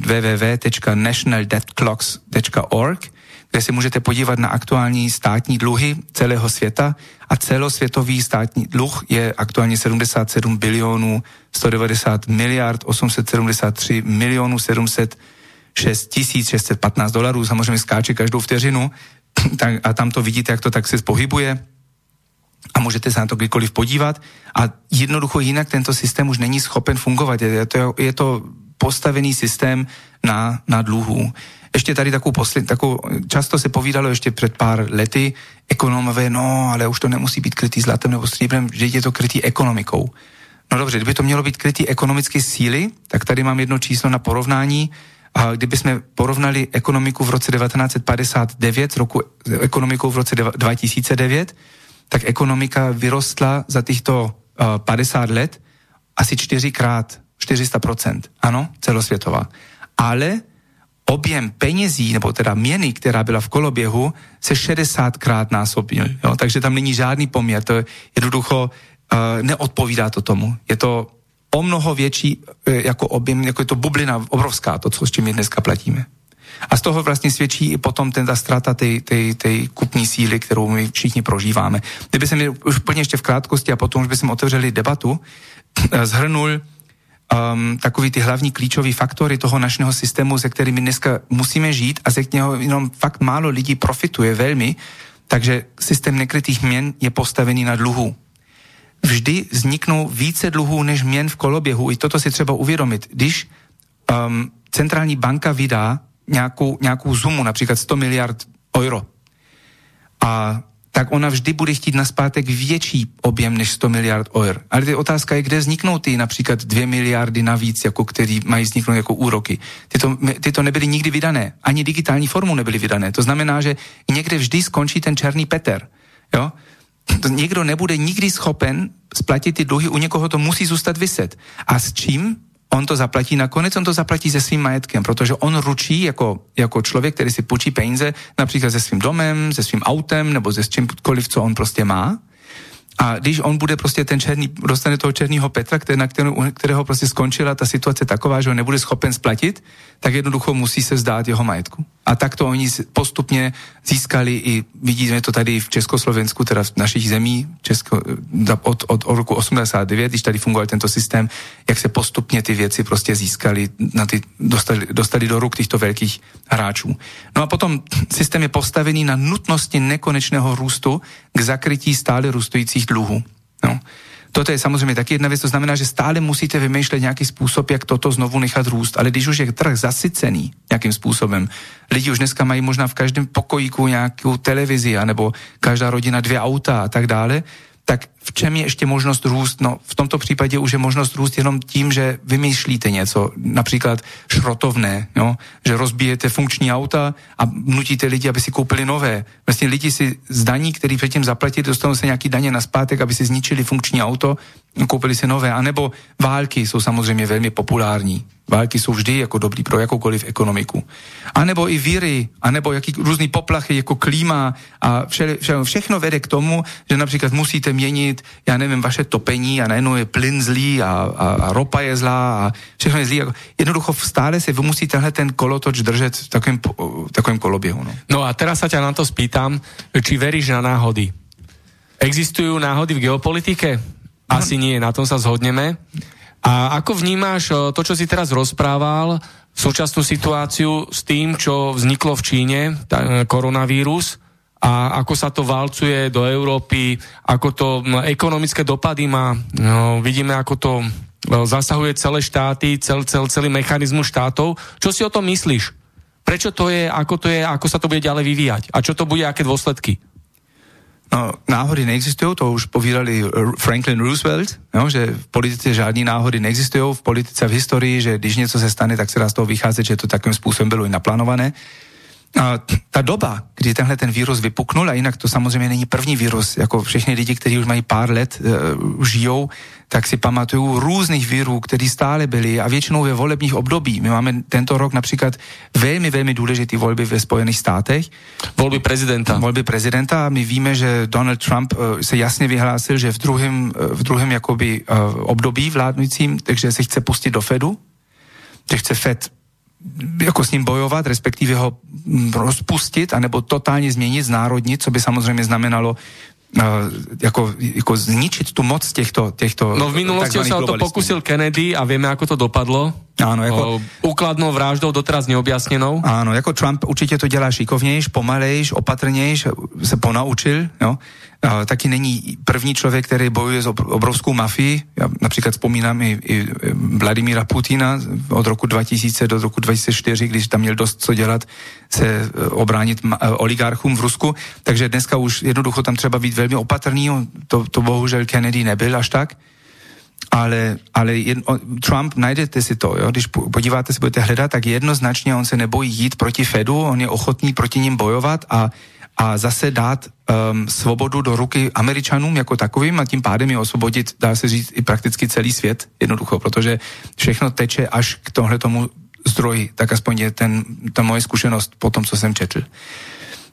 www.nationaldebtclocks.org kde si můžete podívat na aktuální státní dluhy celého světa. A celosvětový státní dluh je aktuálně 77 bilionů 190 miliard 873 milionů 706 tisíc 615 dolarů, samozřejmě skáče každou vteřinu. A tam to vidíte, jak to tak se pohybuje. A můžete se na to kdykoliv podívat. A jednoducho jinak tento systém už není schopen fungovat. Je to, je to postavený systém na, na dluhu. Ještě tady takovou posled, takovou, často se povídalo ještě před pár lety, ekonomové, no, ale už to nemusí být krytý zlatem nebo stříbrem, že je to krytý ekonomikou. No dobře, kdyby to mělo být krytý ekonomické síly, tak tady mám jedno číslo na porovnání. A kdyby jsme porovnali ekonomiku v roce 1959 s roku, ekonomikou v roce 2009, tak ekonomika vyrostla za těchto uh, 50 let asi čtyřikrát, 400%, ano, celosvětová. Ale objem penězí, nebo teda měny, která byla v koloběhu, se 60krát násobil. Jo? Takže tam není žádný poměr. To je jednoducho uh, neodpovídá to tomu. Je to o mnoho větší uh, jako objem, jako je to bublina obrovská, to, co s čím my dneska platíme. A z toho vlastně svědčí i potom ten ta ztráta té kupní síly, kterou my všichni prožíváme. Kdyby se mi už úplně ještě v krátkosti a potom už bychom otevřeli debatu, eh, zhrnul um, takový ty hlavní klíčové faktory toho našeho systému, se kterými dneska musíme žít a ze kterého jenom fakt málo lidí profituje velmi, takže systém nekrytých měn je postavený na dluhu. Vždy vzniknou více dluhů než měn v koloběhu. I toto si třeba uvědomit. Když um, centrální banka vydá nějakou, nějakou sumu, například 100 miliard euro, a tak ona vždy bude chtít naspátek větší objem než 100 miliard eur. Ale ty otázka je, kde vzniknou ty například 2 miliardy navíc, jako který mají vzniknout jako úroky. Tyto, tyto nebyly nikdy vydané, ani digitální formu nebyly vydané. To znamená, že někde vždy skončí ten černý Peter. Jo? Někdo nebude nikdy schopen splatit ty dluhy, u někoho to musí zůstat vyset. A s čím? On to zaplatí nakonec, on to zaplatí se svým majetkem, protože on ručí jako, jako člověk, který si půjčí peníze například se svým domem, se svým autem nebo se čímkoliv, co on prostě má a když on bude prostě ten černý, dostane toho černého Petra, který, na kterého, kterého prostě skončila ta situace taková, že ho nebude schopen splatit, tak jednoducho musí se vzdát jeho majetku. A tak to oni postupně získali i, vidíme to tady v Československu, teda v našich zemí, Česko, od, od, od roku 89, když tady fungoval tento systém, jak se postupně ty věci prostě získali, na ty, dostali, dostali do ruk těchto velkých hráčů. No a potom systém je postavený na nutnosti nekonečného růstu k zakrytí stále růstujících dluhů. No. Toto je samozřejmě taky jedna věc, to znamená, že stále musíte vymýšlet nějaký způsob, jak toto znovu nechat růst. Ale když už je trh zasycený nějakým způsobem, lidi už dneska mají možná v každém pokojíku nějakou televizi, anebo každá rodina dvě auta a tak dále, tak v čem je ještě možnost růst? No, v tomto případě už je možnost růst jenom tím, že vymýšlíte něco, například šrotovné, jo? že rozbijete funkční auta a nutíte lidi, aby si koupili nové. Vlastně lidi si z daní, který předtím zaplatili, dostanou se nějaký daně na zpátek, aby si zničili funkční auto, koupili si nové. A nebo války jsou samozřejmě velmi populární. Války jsou vždy jako dobrý pro jakoukoliv ekonomiku. A nebo i víry, a nebo jaký různý poplachy jako klíma a vše, vše, všechno vede k tomu, že například musíte měnit, já nevím, vaše topení a najednou je plyn zlý a, a, a ropa je zlá a všechno je zlý. Jednoducho stále si vy musíte tenhle ten kolotoč držet v takovém, v takovém koloběhu. No. no a teraz sa ťa na to spýtam, či veríš na náhody. Existujú náhody v geopolitike? Asi nie, na tom sa zhodneme. A ako vnímáš eh, to, čo si teraz rozprával, súčasnú situáciu s tým, čo vzniklo v Číne, eh, koronavírus, a ako sa to valcuje do Európy, ako to no, ekonomické dopady má. No, vidíme, ako to no, zasahuje celé štáty, cel, cel, celý mechanizmus štátov. Čo si o tom myslíš? Prečo to je, ako to je, ako sa to bude ďalej vyvíjať? A čo to bude, aké dôsledky? No, náhody neexistují, to už povídali Franklin Roosevelt, no, že v politice žádný náhody neexistují, v politice v historii, že když něco se stane, tak se dá z toho vycházet, že to takovým způsobem bylo i naplánované. Ta doba, kdy tenhle ten vírus vypuknul, a jinak to samozřejmě není první vírus, jako všechny lidi, kteří už mají pár let, uh, žijou, tak si pamatuju různých vírů, které stále byly a většinou ve volebních období. My máme tento rok například velmi, velmi důležitý volby ve Spojených státech. Volby prezidenta. Volby prezidenta. My víme, že Donald Trump uh, se jasně vyhlásil, že v druhém, uh, v druhém jakoby, uh, období vládnujícím, takže se chce pustit do Fedu, že chce Fed jako s ním bojovat, respektive ho rozpustit, anebo totálně změnit, znárodnit, co by samozřejmě znamenalo uh, jako, jako zničit tu moc těchto, těchto No v minulosti se o to pokusil Kennedy a víme, ako to dopadlo. Áno, jako... Úkladnou vraždou doteraz neobjasněnou. Áno, jako Trump určitě to dělá šikovnějš, pomalejš, opatrnějš, se ponaučil, jo. A, taky není první člověk, který bojuje s obrovskou mafií. Já například vzpomínám i, i Vladimíra Putina od roku 2000 do roku 2004, když tam měl dost co dělat, se e, obránit e, oligarchům v Rusku. Takže dneska už jednoducho tam třeba být velmi opatrný, to, to bohužel Kennedy nebyl až tak ale, ale jedno, Trump, najdete si to, jo? když podíváte se, budete hledat, tak jednoznačně on se nebojí jít proti Fedu, on je ochotný proti ním bojovat a, a zase dát um, svobodu do ruky Američanům jako takovým a tím pádem je osvobodit, dá se říct, i prakticky celý svět, jednoducho, protože všechno teče až k tohle tomu zdroj, tak aspoň je ten, ta moje zkušenost po tom, co jsem četl.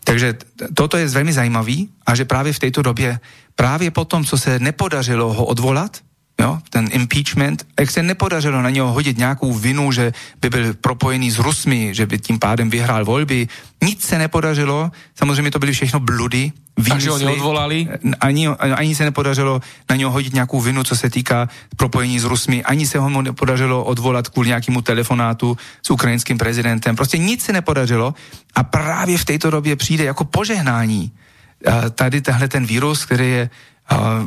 Takže toto je velmi zajímavý a že právě v této době, právě po tom, co se nepodařilo ho odvolat, jo, ten impeachment, jak se nepodařilo na něho hodit nějakou vinu, že by byl propojený s Rusmi, že by tím pádem vyhrál volby, nic se nepodařilo, samozřejmě to byly všechno bludy, výmysly. Takže oni odvolali? Ani, ani se nepodařilo na něho hodit nějakou vinu, co se týká propojení s Rusmi, ani se ho nepodařilo odvolat kvůli nějakému telefonátu s ukrajinským prezidentem. Prostě nic se nepodařilo a právě v této době přijde jako požehnání tady tahle ten vírus, který je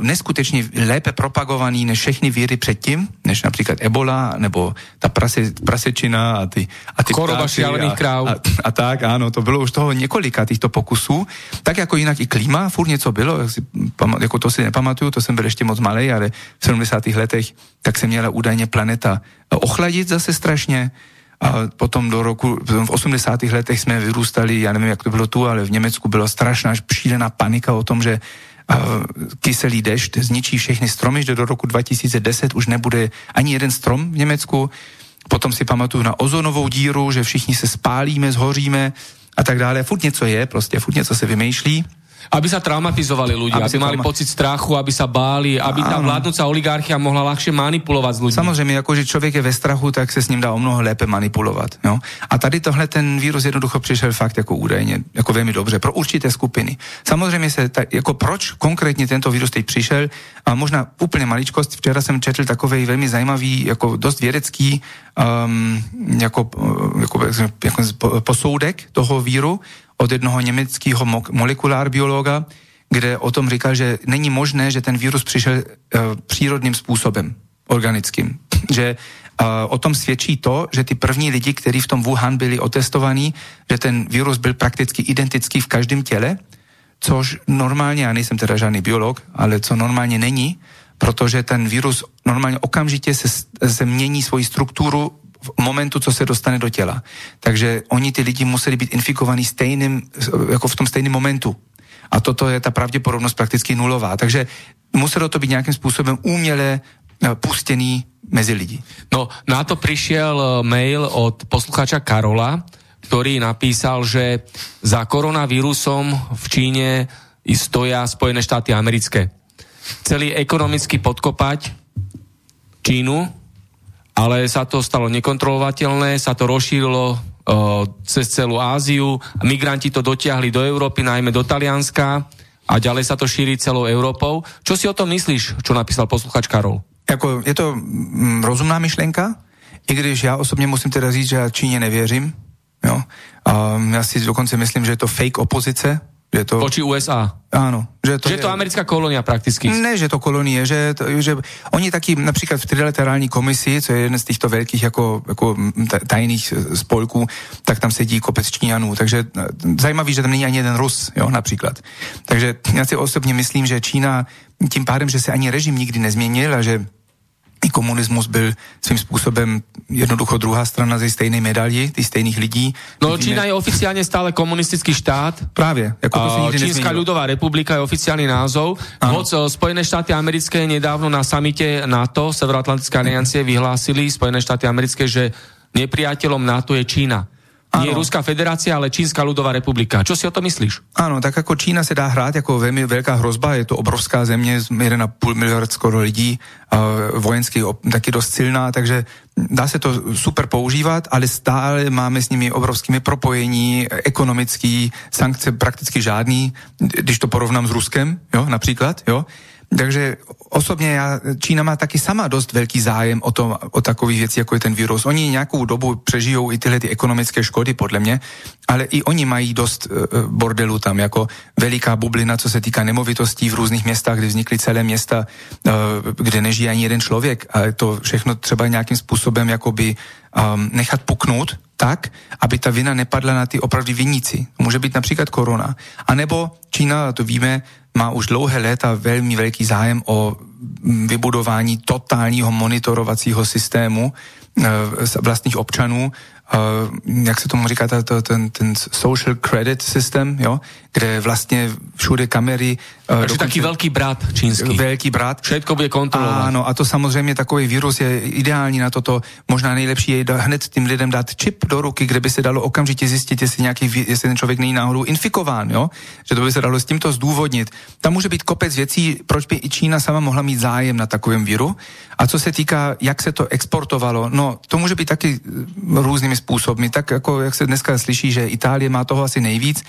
neskutečně lépe propagovaný než všechny víry předtím, než například Ebola, nebo ta prase, prasečina a ty, a ty Choroba šialených kráv. A, a, tak, ano, to bylo už toho několika těchto pokusů. Tak jako jinak i klima, furt něco bylo, jako to si nepamatuju, to jsem byl ještě moc malý, ale v 70. letech tak se měla údajně planeta ochladit zase strašně, a potom do roku, v 80. letech jsme vyrůstali, já nevím, jak to bylo tu, ale v Německu byla strašná šílená panika o tom, že kyselý dešť zničí všechny stromy, že do roku 2010 už nebude ani jeden strom v Německu. Potom si pamatuju na ozonovou díru, že všichni se spálíme, zhoříme a tak dále. Furt něco je, prostě furt něco se vymýšlí. Aby sa traumatizovali ľudia, aby, aby mali trauma... pocit strachu, aby sa báli, aby tá vládnúca oligarchia mohla ľahšie manipulovať s ľuďmi. Samozřejmě, jako že člověk je ve strachu, tak se s ním dá o mnoho lépe manipulovat. Jo? A tady tohle ten vírus jednoducho přišel fakt jako údajně, jako velmi dobře, pro určité skupiny. Samozřejmě se, tak, jako proč konkrétně tento vírus teď přišel, a možná úplně maličkost, včera jsem četl takový velmi zajímavý, jako dost vědecký, um, jako, jako, jako, jako posoudek toho víru, od jednoho německého molekulárbiologa, kde o tom říkal, že není možné, že ten vírus přišel uh, přírodním způsobem, organickým. Že uh, o tom svědčí to, že ty první lidi, kteří v tom Wuhan byli otestovaní, že ten vírus byl prakticky identický v každém těle, což normálně, já nejsem teda žádný biolog, ale co normálně není, protože ten vírus normálně okamžitě se, se mění svoji strukturu v momentu, co se dostane do těla. Takže oni ty lidi museli být infikovaní stejným, jako v tom stejném momentu. A toto je ta pravděpodobnost prakticky nulová. Takže muselo to být nějakým způsobem uměle eh, pustený mezi lidi. No, na to přišel eh, mail od posluchača Karola, ktorý napísal, že za koronavírusom v Číne stoja Spojené štáty americké. Chceli ekonomicky podkopať Čínu, ale sa to stalo nekontrolovateľné, sa to rozšírilo cez celú Áziu, migranti to dotiahli do Európy, najmä do Talianska a ďalej sa to šíri celou Európou. Čo si o tom myslíš, čo napísal posluchač Karol? Jako, je to mm, rozumná myšlenka, i když já osobně musím teda říct, že já Číně nevěřím. Jo? A já si dokonce myslím, že je to fake opozice, že to... Voči USA. Áno. Že to, že je to americká kolónia prakticky. Ne, že to kolonie, že, to, že oni taky například v trilaterální komisi, co je jeden z těchto velkých jako, jako tajných spolků, tak tam sedí kopec Číňanů. Takže e, zajímavý, že tam není ani jeden Rus, jo, například. Takže já si osobně myslím, že Čína tím pádem, že se ani režim nikdy nezměnil a že i komunismus byl svým způsobem jednoducho druhá strana ze stejné medali, ty stejných lidí. No Čína je oficiálně stále komunistický štát. Právě. Jako to uh, Čínská ľudová republika je oficiálny názov. Hoď eh, Spojené štáty americké nedávno na samite NATO, Severoatlantické aliancie, vyhlásili Spojené štáty americké, že nepriateľom NATO je Čína. Ano. Nie Ruská federácia, ale Čínská ľudová republika. Čo si o to myslíš? Ano, tak jako Čína se dá hrát jako velmi velká hrozba, je to obrovská země, 1,5 miliard skoro lidí, vojensky taky dost silná, takže dá se to super používat, ale stále máme s nimi obrovskými propojení, ekonomický, sankce prakticky žádný, když to porovnám s Ruskem, jo, například, jo. Takže osobně já, Čína má taky sama dost velký zájem o, to, o takových věcí, jako je ten virus. Oni nějakou dobu přežijou i tyhle ty ekonomické škody, podle mě, ale i oni mají dost uh, bordelu tam, jako veliká bublina, co se týká nemovitostí v různých městách, kde vznikly celé města, uh, kde nežije ani jeden člověk. A to všechno třeba nějakým způsobem jakoby um, nechat puknout, tak, aby ta vina nepadla na ty opravdu viníci. Může být například korona. A nebo Čína, to víme, má už dlouhé léta velmi velký zájem o vybudování totálního monitorovacího systému e, vlastních občanů, e, jak se tomu říká, ten, ten social credit systém, jo, kde vlastně všude kamery Takže taký veľký brat čínsky. Veľký brat. Všetko bude kontrolovať. Áno, a to samozřejmě takový virus je ideální na toto. Možná nejlepší je hned tým lidem dát čip do ruky, kde by se dalo okamžitě zjistit, jestli, nějaký, jestli ten člověk není náhodou infikován, jo? Že to by se dalo s tímto zdůvodnit. Tam může být kopec věcí, proč by i Čína sama mohla mít zájem na takovém viru. A co se týká, jak se to exportovalo, no to může být taky různými způsoby. Tak jako jak se dneska slyší, že Itálie má toho asi nejvíc.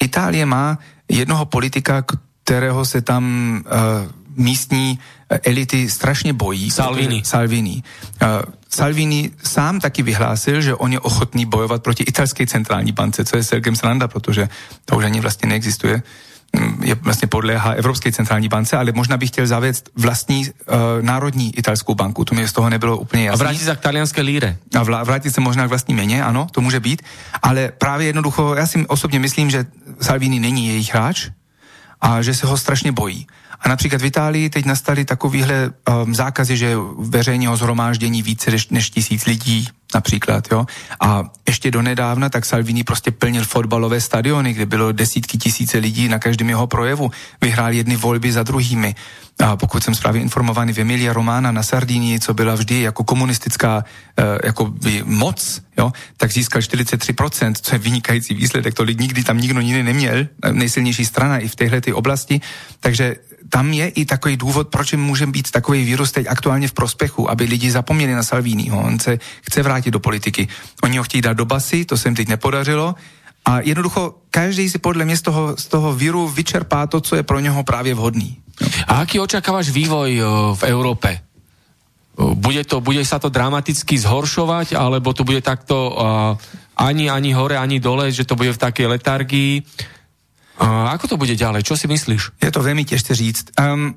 Itálie má jednoho politika, kterého se tam uh, místní eh, elity strašně bojí. Salvini. Salvini. Uh, Salvini sám taky vyhlásil, že on je ochotný bojovat proti italské centrální bance, co je celkem sranda, protože to už ani vlastně neexistuje je vlastně podléhá Evropské centrální bance, ale možná bych chtěl zavést vlastní uh, národní italskou banku. To mi z toho nebylo úplně jasné. A vrátit se k talianské líre. A vla, vrátit se možná k vlastní měně, ano, to může být. Ale právě jednoducho, já si osobně myslím, že Salvini není jejich hráč, a že se ho strašně bojí. A například v Itálii teď nastaly takovýhle um, zákazy, že veřejného zhromáždění více než, než tisíc lidí například, jo. A ještě do nedávna tak Salvini prostě plnil fotbalové stadiony, kde bylo desítky tisíce lidí na každém jeho projevu. Vyhrál jedny volby za druhými. A pokud jsem správně informovaný, v Emilia Romana na Sardinii, co byla vždy jako komunistická uh, jako by moc, jo, tak získal 43%, co je vynikající výsledek, to nikdy tam nikdo jiný neměl, nejsilnější strana i v téhle oblasti. Takže tam je i takový důvod, proč může být takový vírus teď aktuálně v prospěchu, aby lidi zapomněli na Salviniho. On se chce vrátit do politiky. Oni ho chtějí dát do basy, to se jim teď nepodařilo. A jednoducho každý si podle mě z toho, z toho víru vyčerpá to, co je pro něho právě vhodný. A aký očakávaš vývoj v Európe? Bude, to, bude sa to dramaticky zhoršovať, alebo to bude takto uh, ani, ani hore, ani dole, že to bude v takej letargii? A ako to bude ďalej? Čo si myslíš? Je to veľmi těžké říct. Um,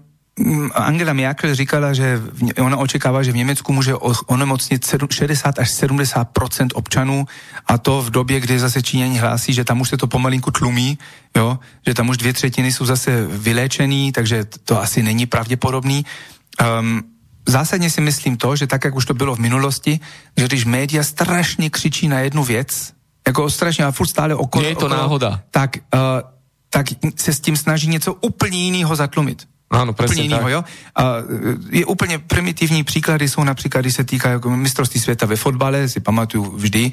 Angela Merkel říkala, že ona očekává, že v Německu může onemocnit 60 až 70% občanů a to v době, kdy zase Číňani hlásí, že tam už se to pomalinku tlumí, jo? že tam už dvě třetiny jsou zase vyléčený, takže to asi není pravděpodobný. Um, zásadně si myslím to, že tak, jak už to bylo v minulosti, že když média strašně křičí na jednu věc, jako strašně a furt stále okolo... Je to okolo, náhoda. Tak uh, tak se s tím snaží něco úplně jiného zatlumit. Ano, přesně tak. jo? A e, je úplně primitivní příklady jsou například, když se týká jako mistrovství světa ve fotbale, si pamatuju vždy,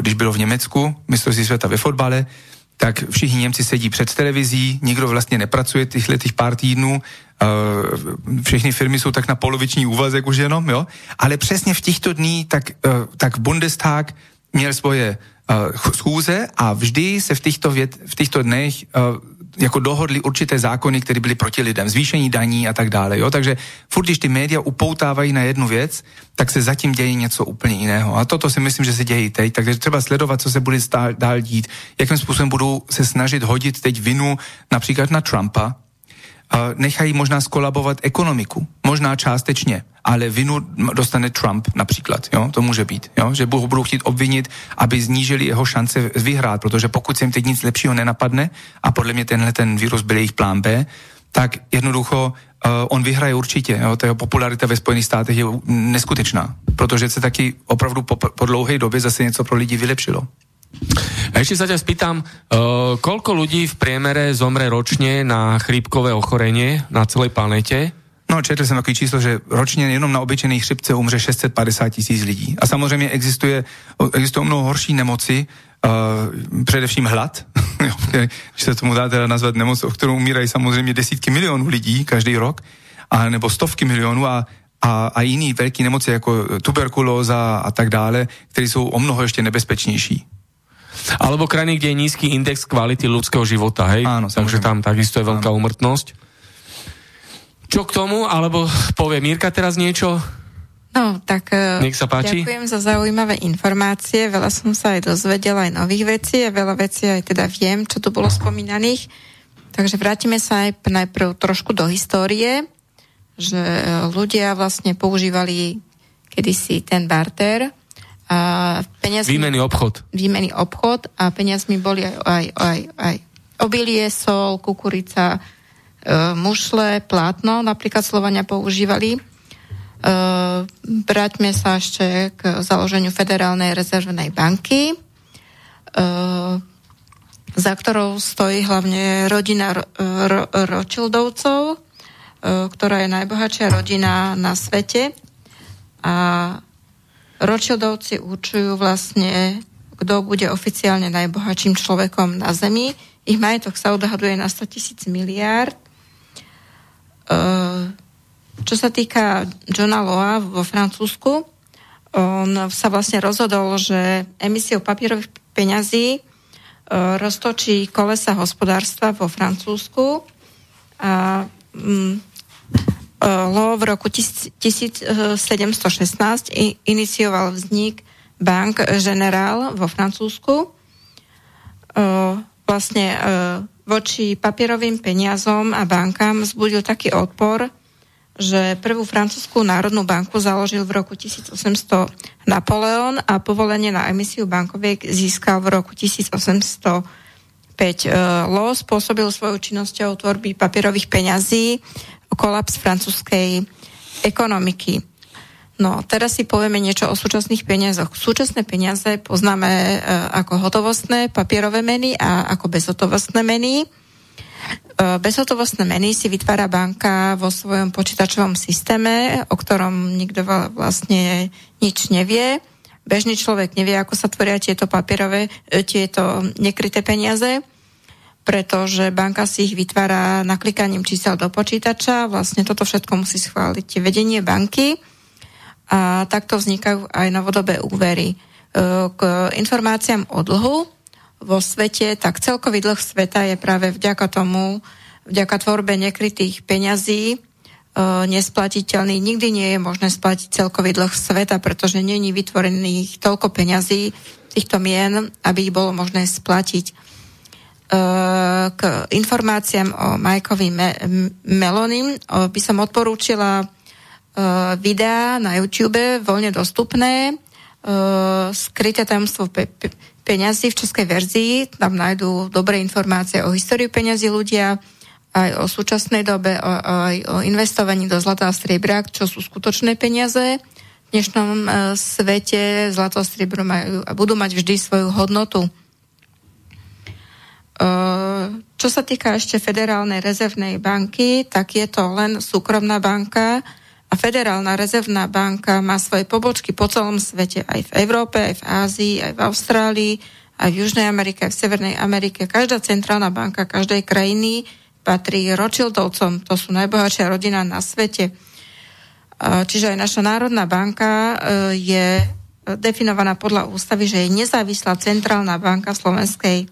když bylo v Německu mistrovství světa ve fotbale, tak všichni Němci sedí před televizí, nikdo vlastně nepracuje těchto těch pár týdnů, všechny firmy jsou tak na poloviční úvazek už jenom, jo? Ale přesně v těchto dní tak, e, tak Bundestag měl svoje uh, schůze a vždy se v těchto, věd, v těchto dnech jako dohodli určité zákony, které byly proti lidem, zvýšení daní a tak dále. Jo? Takže furt, když ty média upoutávají na jednu věc, tak se zatím děje něco úplně jiného. A toto si myslím, že se děje teď. Takže třeba sledovat, co se bude dál dít, jakým způsobem budou se snažit hodit teď vinu například na Trumpa, nechají možná skolabovat ekonomiku. Možná částečně, ale vinu dostane Trump například. Jo? To může být. Jo? Že budou, budou chtít obvinit, aby znížili jeho šance vyhrát, protože pokud se jim teď nic lepšího nenapadne, a podle mě tenhle ten virus byl jejich plán B, tak jednoducho uh, on vyhraje určitě. Jo? Ta jeho popularita ve Spojených státech je neskutečná, protože se taky opravdu po, po dlouhé době zase něco pro lidi vylepšilo. Ešte sa ťa spýtam, uh, koľko ľudí v priemere zomre ročne na chrípkové ochorenie na celej planete? No, četl jsem takový číslo, že ročně jenom na obyčejné chřipce umře 650 tisíc lidí. A samozřejmě existuje, existují mnoho horší nemoci, uh, především hlad, když se tomu dá teda nazvat nemoc, o kterou umírají samozřejmě desítky milionů lidí každý rok, a nebo stovky milionů a a, a jiný velké nemoci jako tuberkulóza a tak dále, které jsou o mnoho ještě nebezpečnější. Alebo krajiny, kde je nízky index kvality ľudského života, hej? Áno, Takže tam takisto je veľká umrtnosť. Čo k tomu? Alebo povie Mírka teraz niečo? No, tak e, Nech sa páči. ďakujem za zaujímavé informácie. Veľa som sa aj dozvedela aj nových vecí a veľa vecí aj teda viem, čo tu bolo spomínaných. Takže vrátime sa aj najprv trošku do histórie, že ľudia vlastne používali kedysi ten barter a peniazmi, výmenný obchod. Výmenný obchod a peniazmi boli aj, aj, aj, aj obilie, sol, kukurica, e, mušle, plátno, napríklad Slovania používali. E, braťme sa ešte k založeniu Federálnej rezervnej banky. E, za ktorou stojí hlavne rodina Rothschildovcov, ktorá je najbohatšia rodina na svete. A Rothschildovci určujú vlastne, kto bude oficiálne najbohatším človekom na Zemi. Ich majetok sa odhaduje na 100 tisíc miliárd. Čo sa týka Johna Loa vo Francúzsku, on sa vlastne rozhodol, že emisiou papierových peňazí E, roztočí kolesa hospodárstva vo Francúzsku a mm, e, Lo v roku 1716 inicioval vznik Bank General vo Francúzsku. Vlastne voči papierovým peniazom a bankám zbudil taký odpor, že prvú francúzskú národnú banku založil v roku 1800 Napoleon a povolenie na emisiu bankoviek získal v roku 1805. Lo spôsobil svojou činnosťou tvorby papierových peňazí kolaps francúzskej ekonomiky. No, teraz si povieme niečo o súčasných peniazoch. Súčasné peniaze poznáme e, ako hotovostné papierové meny a ako bezhotovostné meny. E, bezhotovostné meny si vytvára banka vo svojom počítačovom systéme, o ktorom nikto vlastne nič nevie. Bežný človek nevie, ako sa tvoria tieto papierové, e, tieto nekryté peniaze, pretože banka si ich vytvára naklikaním čísel do počítača. Vlastne toto všetko musí schváliť vedenie banky a takto vznikajú aj novodobé úvery. E, k informáciám o dlhu vo svete, tak celkový dlh sveta je práve vďaka tomu, vďaka tvorbe nekrytých peňazí e, nesplatiteľný. Nikdy nie je možné splatiť celkový dlh sveta, pretože není vytvorených toľko peňazí týchto mien, aby ich bolo možné splatiť. E, k informáciám o Majkovi Me- Melonim by som odporúčila e, videá na YouTube voľne dostupné skryté tajomstvo pe- pe- peňazí v českej verzii. Tam nájdú dobré informácie o históriu peňazí ľudia, aj o súčasnej dobe, o, aj o investovaní do zlata a striebra, čo sú skutočné peniaze. V dnešnom e, svete zlato a striebro majú budú mať vždy svoju hodnotu. Čo sa týka ešte Federálnej rezervnej banky, tak je to len súkromná banka, a Federálna rezervná banka má svoje pobočky po celom svete, aj v Európe, aj v Ázii, aj v Austrálii, aj v Južnej Amerike, aj v Severnej Amerike. Každá centrálna banka každej krajiny patrí Rothschildovcom, to sú najbohatšia rodina na svete. Čiže aj naša Národná banka e, je definovaná podľa ústavy, že je nezávislá centrálna banka Slovenskej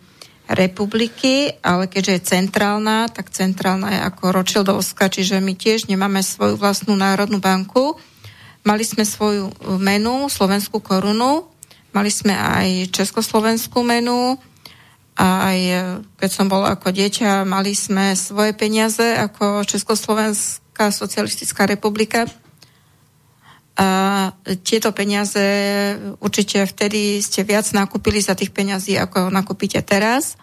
republiky, ale keďže je centrálna, tak centrálna je ako Rothschildovská, čiže my tiež nemáme svoju vlastnú národnú banku. Mali sme svoju menu, slovenskú korunu, mali sme aj československú menu, a aj keď som bola ako dieťa, mali sme svoje peniaze ako Československá socialistická republika. A tieto peniaze určite vtedy ste viac nakúpili za tých peniazí, ako nakúpite teraz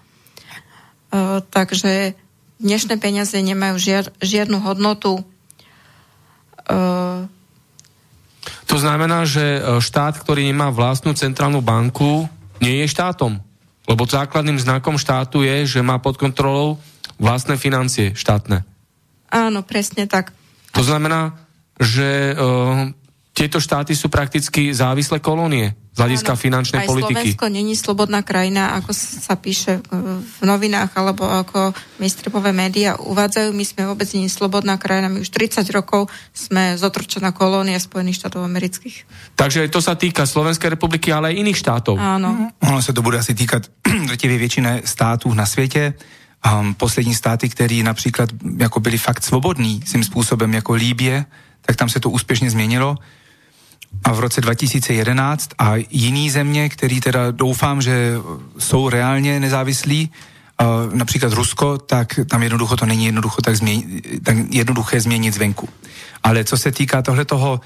takže dnešné peniaze nemajú žiar, žiadnu hodnotu. To znamená, že e, štát, ktorý nemá vlastnú centrálnu banku, nie je štátom. Lebo základným znakom štátu je, že má pod kontrolou vlastné financie štátne. Áno, presne tak. To znamená, že uh, tieto štáty sú prakticky závislé kolónie z hľadiska ano, finančnej aj politiky. Slovensko není slobodná krajina, ako sa píše v novinách, alebo ako mainstreamové médiá uvádzajú. My sme vôbec nie slobodná krajina. My už 30 rokov sme zotročená kolónia Spojených štátov amerických. Takže to sa týka Slovenskej republiky, ale aj iných štátov. Áno. Ono sa to bude asi týkať drtivě většiny států na světě. Um, poslední státy, které například jako byly fakt svobodní svým způsobem, jako Líbě, tak tam se to úspěšně změnilo a v roce 2011 a jiný země, který teda doufám, že jsou reálně nezávislí, například Rusko, tak tam jednoducho to není jednoducho tak, změn, tak jednoduché změnit zvenku. Ale co se týká tohle toho,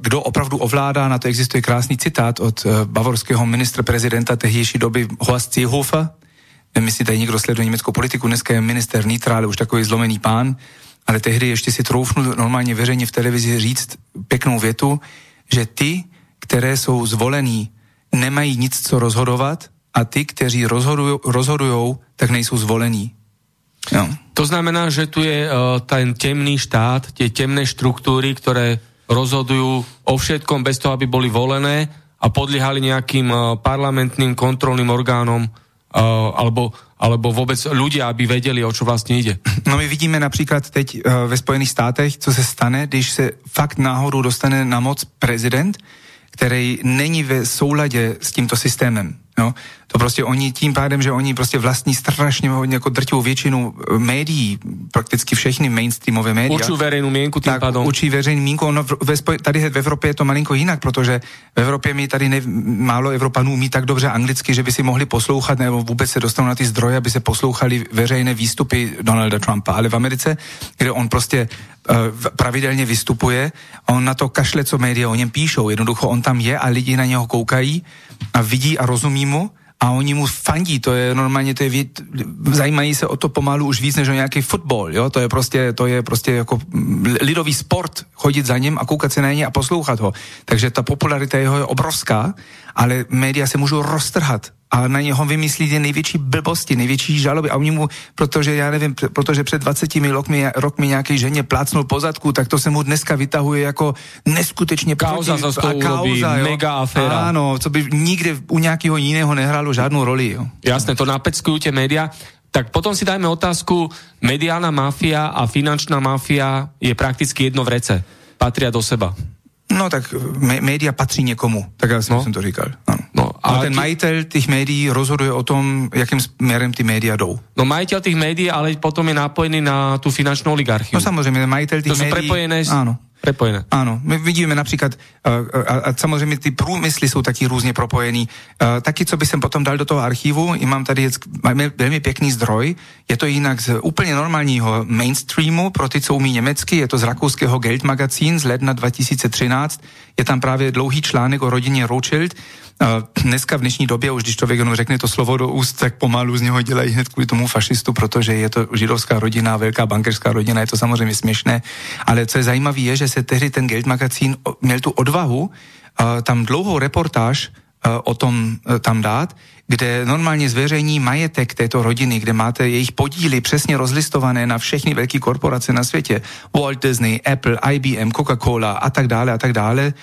kdo opravdu ovládá, na to existuje krásný citát od uh, bavorského ministra prezidenta tehdejší doby Horst Seehofer. Nevím, jestli tady někdo sleduje německou politiku, dneska je minister Nitra, ale už takový zlomený pán, ale tehdy ještě si troufnu normálně veřejně v televizi říct pěknou větu, že ty, které jsou zvolení, nemají nic co rozhodovat a ty, kteří rozhodují, tak nejsou zvolení. Jo. To znamená, že tu je uh, ten temný štát, tie temné štruktúry, ktoré rozhodujú o všetkom bez toho, aby boli volené a podliehali nejakým uh, parlamentným kontrolným orgánom uh, alebo, alebo vôbec ľudia, aby vedeli, o čo vlastne ide. No my vidíme například teď uh, ve Spojených státech, co se stane, když se fakt náhodou dostane na moc prezident, který není ve souladě s tímto systémem. Jo? To prostě oni tím pádem, že oni prostě vlastní strašně jako drtivou většinu eh, médií, prakticky všechny mainstreamové média. Učí veřejnou měnku tím tak, pádem. Učí veřejnou měnku. No, ve, tady v Evropě je to malinko jinak, protože v Evropě mi tady ne, málo Evropanů umí tak dobře anglicky, že by si mohli poslouchat nebo vůbec se dostanou na ty zdroje, aby se poslouchali veřejné výstupy Donalda Trumpa. Ale v Americe, kde on prostě uh, pravidelně vystupuje, on na to kašle, co média o něm píšou. Jednoducho on tam je a lidi na něho koukají a vidí a rozumí mu a oni mu fandí, to je normálně, to je zajímají se o to pomalu už víc než o nějaký fotbal, jo, to je prostě, to je prostě jako lidový sport, chodit za ním a koukat se na ně a poslouchat ho. Takže ta popularita jeho je obrovská, ale média se můžou roztrhat a na něho vymyslí největší blbosti, největší žaloby a oni mu, protože já nevím, protože před 20 rokmi, rokmi nějaký ženě plácnul pozadku, tak to se mu dneska vytahuje jako neskutečně kauza proti, za a kauza, jo. mega aféra. Ano, co by nikde u nějakého jiného nehrálo žádnou roli. Jo. Jasné, to napeckujú tie média. Tak potom si dajme otázku, mediálna mafia a finančná mafia je prakticky jedno v rece. Patria do seba. No tak média patří někomu, tak já no. jsem to říkal. Ano. No, a, a ten majitel těch médií rozhoduje o tom, jakým směrem ty média jdou. No majitel těch médií, ale potom je napojený na tu finančnou oligarchiu. No samozřejmě, majitel těch to médií... To prepojené s... Ano prepojené. Ano, my vidíme například, a, a, a samozřejmě ty průmysly jsou taky různě propojený. A, taky, co by jsem potom dal do toho archivu, mám tady máme velmi pěkný zdroj, je to jinak z úplně normálního mainstreamu, pro ty, co umí německy, je to z rakouského Geldmagazín z ledna 2013, je tam právě dlouhý článek o rodině Rothschild, Dneska v dnešní době, už když člověk jenom řekne to slovo do úst, tak pomalu z něho dělají hned kvůli tomu fašistu, protože je to židovská rodina, velká bankerská rodina, je to samozřejmě směšné. Ale co je zajímavé, je, že se tehdy ten Geldmagazín měl tu odvahu tam dlouhou reportáž o tom tam dát, kde normálně zveřejní majetek této rodiny, kde máte jejich podíly přesně rozlistované na všechny velké korporace na světě. Walt Disney, Apple, IBM, Coca-Cola a tak dále a tak dále.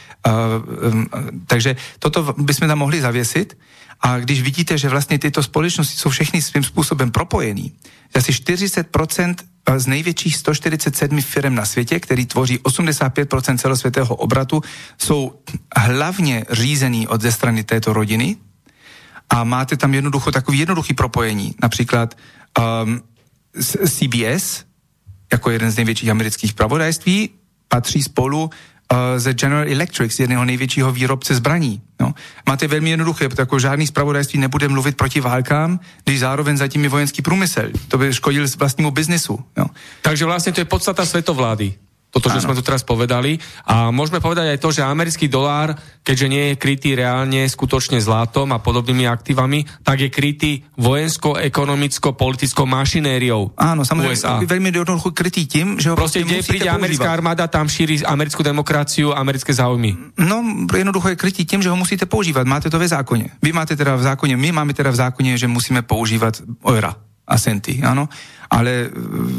Takže toto bychom tam mohli zavěsit. A když vidíte, že vlastně tyto společnosti jsou všechny svým způsobem propojený, asi 40% z největších 147 firm na světě, který tvoří 85% celosvětého obratu, jsou hlavně řízený od ze strany této rodiny, a máte tam jednoducho takový jednoduchý propojení. Například um, CBS, jako jeden z největších amerických pravodajství, patří spolu ze General Electric, z jedného největšího výrobce zbraní. No. Máte velmi jednoduché, protože jako žádný zpravodajství nebude mluvit proti válkám, když zároveň zatím je vojenský průmysl. To by škodil vlastnímu biznesu. No. Takže vlastně to je podstata svetovlády toto, čo sme tu teraz povedali. A môžeme povedať aj to, že americký dolár, keďže nie je krytý reálne skutočne zlatom a podobnými aktívami, tak je krytý vojenskou, ekonomickou, politickou mašinériou Áno, samozrejme, USA. veľmi jednoducho krytý tým, že ho Proste, kde príde používať. americká armáda, tam šíri americkú demokraciu, americké záujmy. No, jednoducho je krytý tím, že ho musíte používať. Máte to ve zákoně. Vy máte teda v zákoně, my máme teda v zákoně, že musíme používat eura a centy, ano ale eh,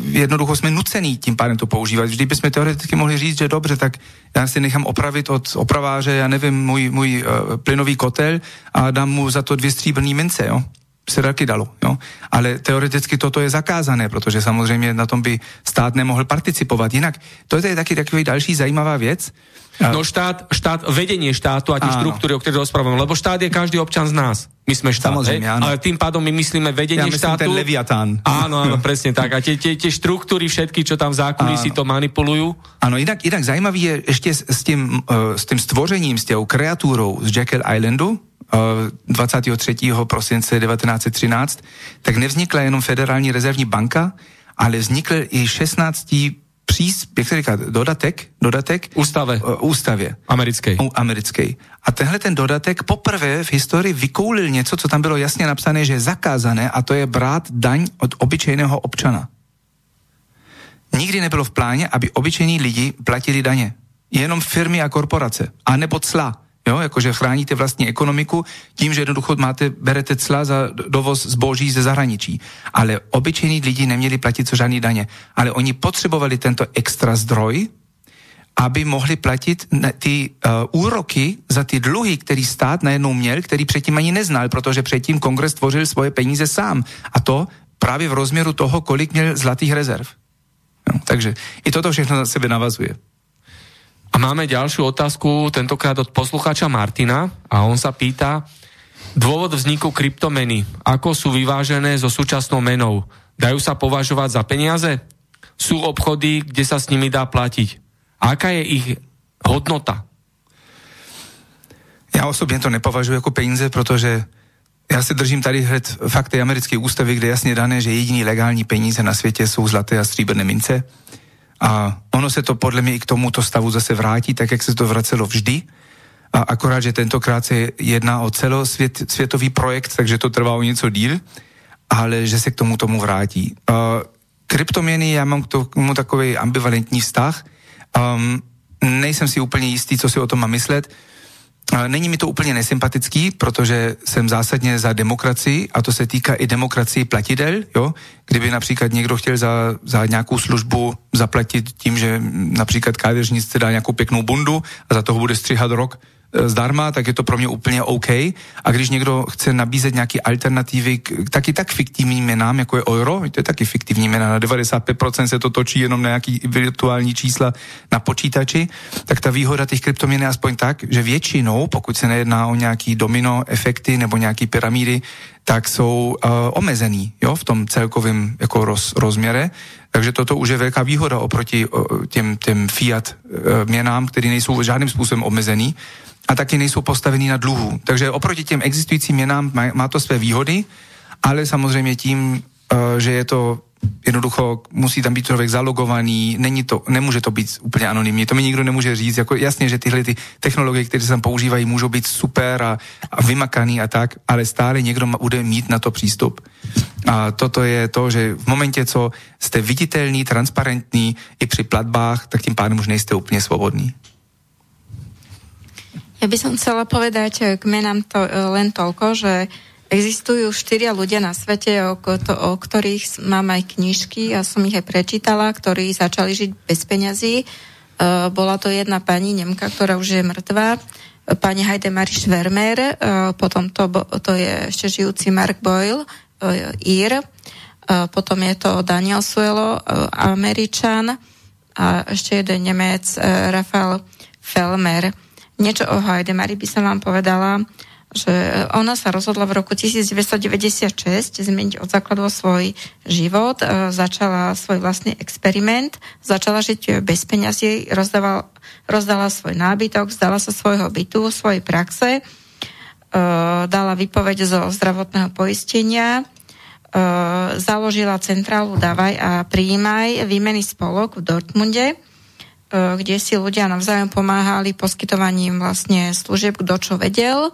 jednoducho jsme nucený tím pádem to používat. Vždy bychom teoreticky mohli říct, že dobře, tak já si nechám opravit od opraváře, já nevím, můj, můj uh, plynový kotel a dám mu za to dvě stříbrný mince, jo se taky dalo, jo. Ale teoreticky toto je zakázané, protože samozřejmě na tom by stát nemohl participovat. Jinak to je taky takový další zajímavá věc. No štát, štát, vedenie štátu a tie štruktúry, o ktorých rozprávame, lebo štát je každý občan z nás. My sme štát, Samozrejme, áno. ale tým pádom my myslíme vedenie ja štátu. ten leviatán. Áno, áno, presne tak. A tie, tie, tie štruktúry všetky, čo tam v zákulisí to manipulujú. Áno, inak, inak zajímavý je ešte s, s, tým, uh, s tým stvořením, s tou kreatúrou z Jekyll Islandu, 23. prosince 1913, tak nevznikla jenom Federální rezervní banka, ale vznikl i 16 přís, jak se říká, dodatek, dodatek Ústave. Uh, ústavě. Americké. Americké. A tenhle ten dodatek poprvé v historii vykoulil něco, co tam bylo jasně napsané, že je zakázané a to je brát daň od obyčejného občana. Nikdy nebylo v pláně, aby obyčejní lidi platili daně. Jenom firmy a korporace. A nebo cla jo, jakože chráníte vlastní ekonomiku tím, že jednoducho máte, berete cla za dovoz zboží ze zahraničí. Ale obyčejní lidi neměli platit co žádný daně. Ale oni potřebovali tento extra zdroj, aby mohli platit ty uh, úroky za ty dluhy, který stát najednou měl, který předtím ani neznal, protože předtím kongres tvořil svoje peníze sám. A to právě v rozměru toho, kolik měl zlatých rezerv. No, takže i toto všechno na sebe navazuje. A máme ďalšiu otázku, tentokrát od posluchača Martina a on sa pýta, dôvod vzniku kryptomeny, ako sú vyvážené so súčasnou menou? Dajú sa považovať za peniaze? Sú obchody, kde sa s nimi dá platiť? Aká je ich hodnota? Já osobně to nepovažuji jako peníze, protože já se držím tady hned fakty americké ústavy, kde jasně dané, že jediný legální peníze na světě jsou zlaté a stříbrné mince. A ono se to podle mě i k tomuto stavu zase vrátí, tak jak se to vracelo vždy. A akorát, že tentokrát se jedná o celosvětový projekt, takže to trvá o něco díl, ale že se k tomu tomu vrátí. Uh, kryptoměny, já mám k tomu takový ambivalentní vztah. Um, nejsem si úplně jistý, co si o tom mám myslet. Není mi to úplně nesympatický, protože jsem zásadně za demokracii a to se týká i demokracii platidel. Jo? Kdyby například někdo chtěl za, za nějakou službu zaplatit tím, že například kádeřnice dá nějakou pěknou bundu a za toho bude stříhat rok, zdarma, tak je to pro mě úplně OK. A když někdo chce nabízet nějaké alternativy k taky tak fiktivním měnám, jako je euro, to je taky fiktivní měna, na 95% se to točí jenom na nějaký virtuální čísla na počítači, tak ta výhoda těch kryptoměn je aspoň tak, že většinou, pokud se nejedná o nějaký domino efekty nebo nějaký pyramidy, tak jsou uh, omezený jo, v tom celkovém jako roz, rozměre. Takže toto už je velká výhoda oproti uh, těm, těm fiat uh, měnám, které nejsou žádným způsobem omezený a taky nejsou postavený na dluhu. Takže oproti těm existujícím měnám má, má to své výhody, ale samozřejmě tím, uh, že je to jednoducho musí tam být člověk zalogovaný, není to, nemůže to být úplně anonymní, to mi nikdo nemůže říct, jako jasně, že tyhle ty technologie, které se tam používají, můžou být super a, a vymakaný a tak, ale stále někdo bude mít na to přístup. A toto je to, že v momentě, co jste viditelný, transparentní i při platbách, tak tím pádem už nejste úplně svobodný. Ja by som chcela povedať eh, k menám to, eh, len toľko, že existujú štyria ľudia na svete, o, to, o ktorých mám aj knižky a som ich aj prečítala, ktorí začali žiť bez peňazí. Uh, bola to jedna pani Nemka, ktorá už je mŕtvá, pani Heidemarie Schwermer, uh, potom to, to je ešte žijúci Mark Boyle, Ír, potom je to Daniel Suelo, Američan a ešte jeden Nemec, Rafael Felmer. Niečo o Heidemari by som vám povedala, že ona sa rozhodla v roku 1996 zmeniť od základu svoj život, e, začala svoj vlastný experiment, začala žiť bez peňazí, rozdala, rozdala svoj nábytok, zdala sa svojho bytu, svojej praxe, e, dala výpoveď zo zdravotného poistenia, e, založila centrálu Davaj a Príjmaj výmeny spolok v Dortmunde, kde si ľudia navzájom pomáhali poskytovaním vlastne služieb, kto čo vedel. E,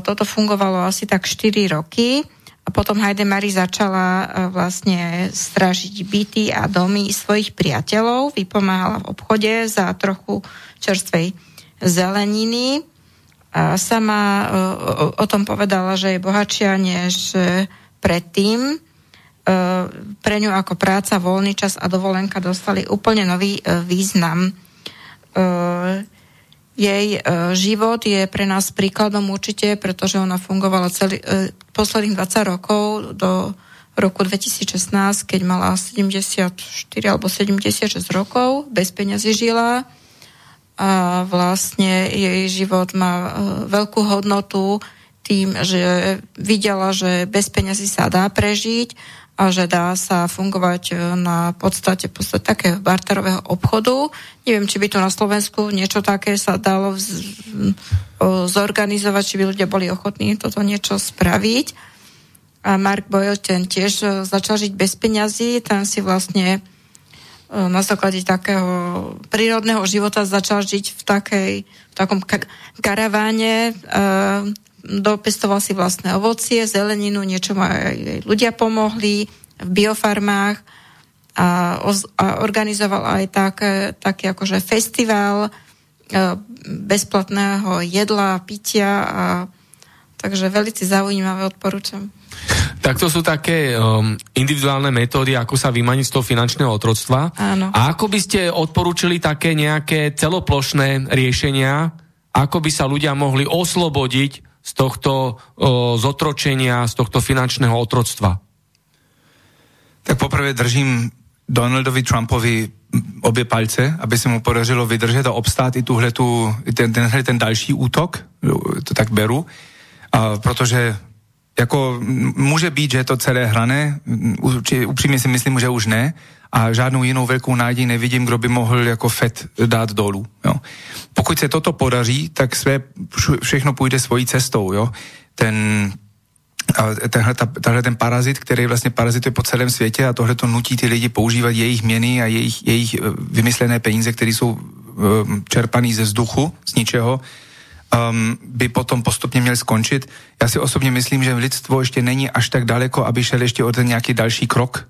toto fungovalo asi tak 4 roky a potom Heidemari začala e, vlastne stražiť byty a domy svojich priateľov, vypomáhala v obchode za trochu čerstvej zeleniny. A sama o, tom povedala, že je bohatšia než predtým E, pre ňu ako práca, voľný čas a dovolenka dostali úplne nový e, význam. E, jej život je pre nás príkladom určite, pretože ona fungovala celý, posledných 20 rokov do roku 2016, keď mala 74 alebo 76 rokov, bez peňazí žila a vlastne jej život má veľkú hodnotu tým, že videla, že bez peňazí sa dá prežiť a že dá sa fungovať e, na podstate, podstate takého barterového obchodu. Neviem, či by tu na Slovensku niečo také sa dalo zorganizovať, či by ľudia boli ochotní toto niečo spraviť. A Mark Boyle ten tiež e, začal žiť bez peňazí, ten si vlastne e, na základe takého prírodného života začal žiť v, takej, v takom karaváne dopestoval si vlastné ovocie, zeleninu, niečo mu aj ľudia pomohli v biofarmách a, a organizoval aj tak, taký akože festival, bezplatného jedla, pitia a takže veľmi zaujímavé odporúčam. Tak to sú také um, individuálne metódy, ako sa vymaniť z toho finančného otroctva. Áno. A ako by ste odporúčili také nejaké celoplošné riešenia, ako by sa ľudia mohli oslobodiť z tohto uh, zotročenia, z tohto finančného otroctva? Tak poprvé držím Donaldovi Trumpovi obě palce, aby se mu podařilo vydržet a obstát i tuhletu, ten, tenhle ten další útok, to tak beru, a protože jako může být, že je to celé hrané, upřímně si myslím, že už ne, a žádnou jinou velkou náději nevidím, kdo by mohl jako FED dát dolů. Jo. Pokud se toto podaří, tak své, všechno půjde svojí cestou. Jo. Ten, tenhle, ta, tenhle ten parazit, který vlastně parazituje po celém světě a tohle to nutí ty lidi používat jejich měny a jejich, jejich eh, vymyslené peníze, které jsou um, čerpaný ze vzduchu, z ničeho, um, by potom postupně měl skončit. Já si osobně myslím, že lidstvo ještě není až tak daleko, aby šel ještě o ten nějaký další krok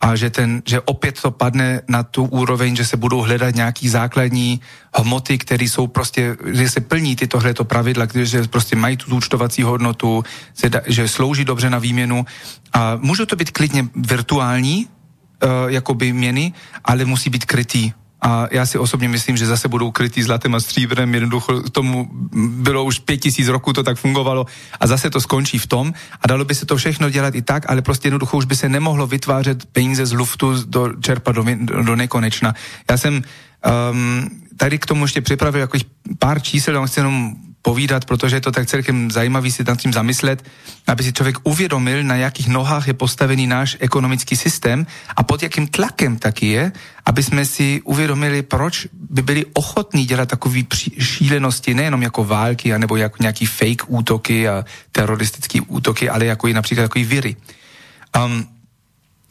a že, ten, že opět to padne na tu úroveň, že se budou hledat nějaký základní hmoty, které jsou prostě, že se plní tyto hleto pravidla, že prostě mají tu účtovací hodnotu, že slouží dobře na výměnu a můžou to být klidně virtuální, uh, jakoby měny, ale musí být krytý a já si osobně myslím, že zase budou krytý zlatem a stříbrem, jednoducho tomu bylo už pět tisíc roků, to tak fungovalo. A zase to skončí v tom. A dalo by se to všechno dělat i tak, ale prostě jednoducho už by se nemohlo vytvářet peníze z luftu do čerpa do, do nekonečna. Já jsem um, tady k tomu ještě připravil jako pár čísel, chci jenom povídat, protože je to tak celkem zajímavý si nad tím zamyslet, aby si člověk uvědomil, na jakých nohách je postavený náš ekonomický systém a pod jakým tlakem taky je, aby jsme si uvědomili, proč by byli ochotní dělat takové šílenosti, nejenom jako války, anebo jako nějaký fake útoky a teroristické útoky, ale jako i například takový viry. Um,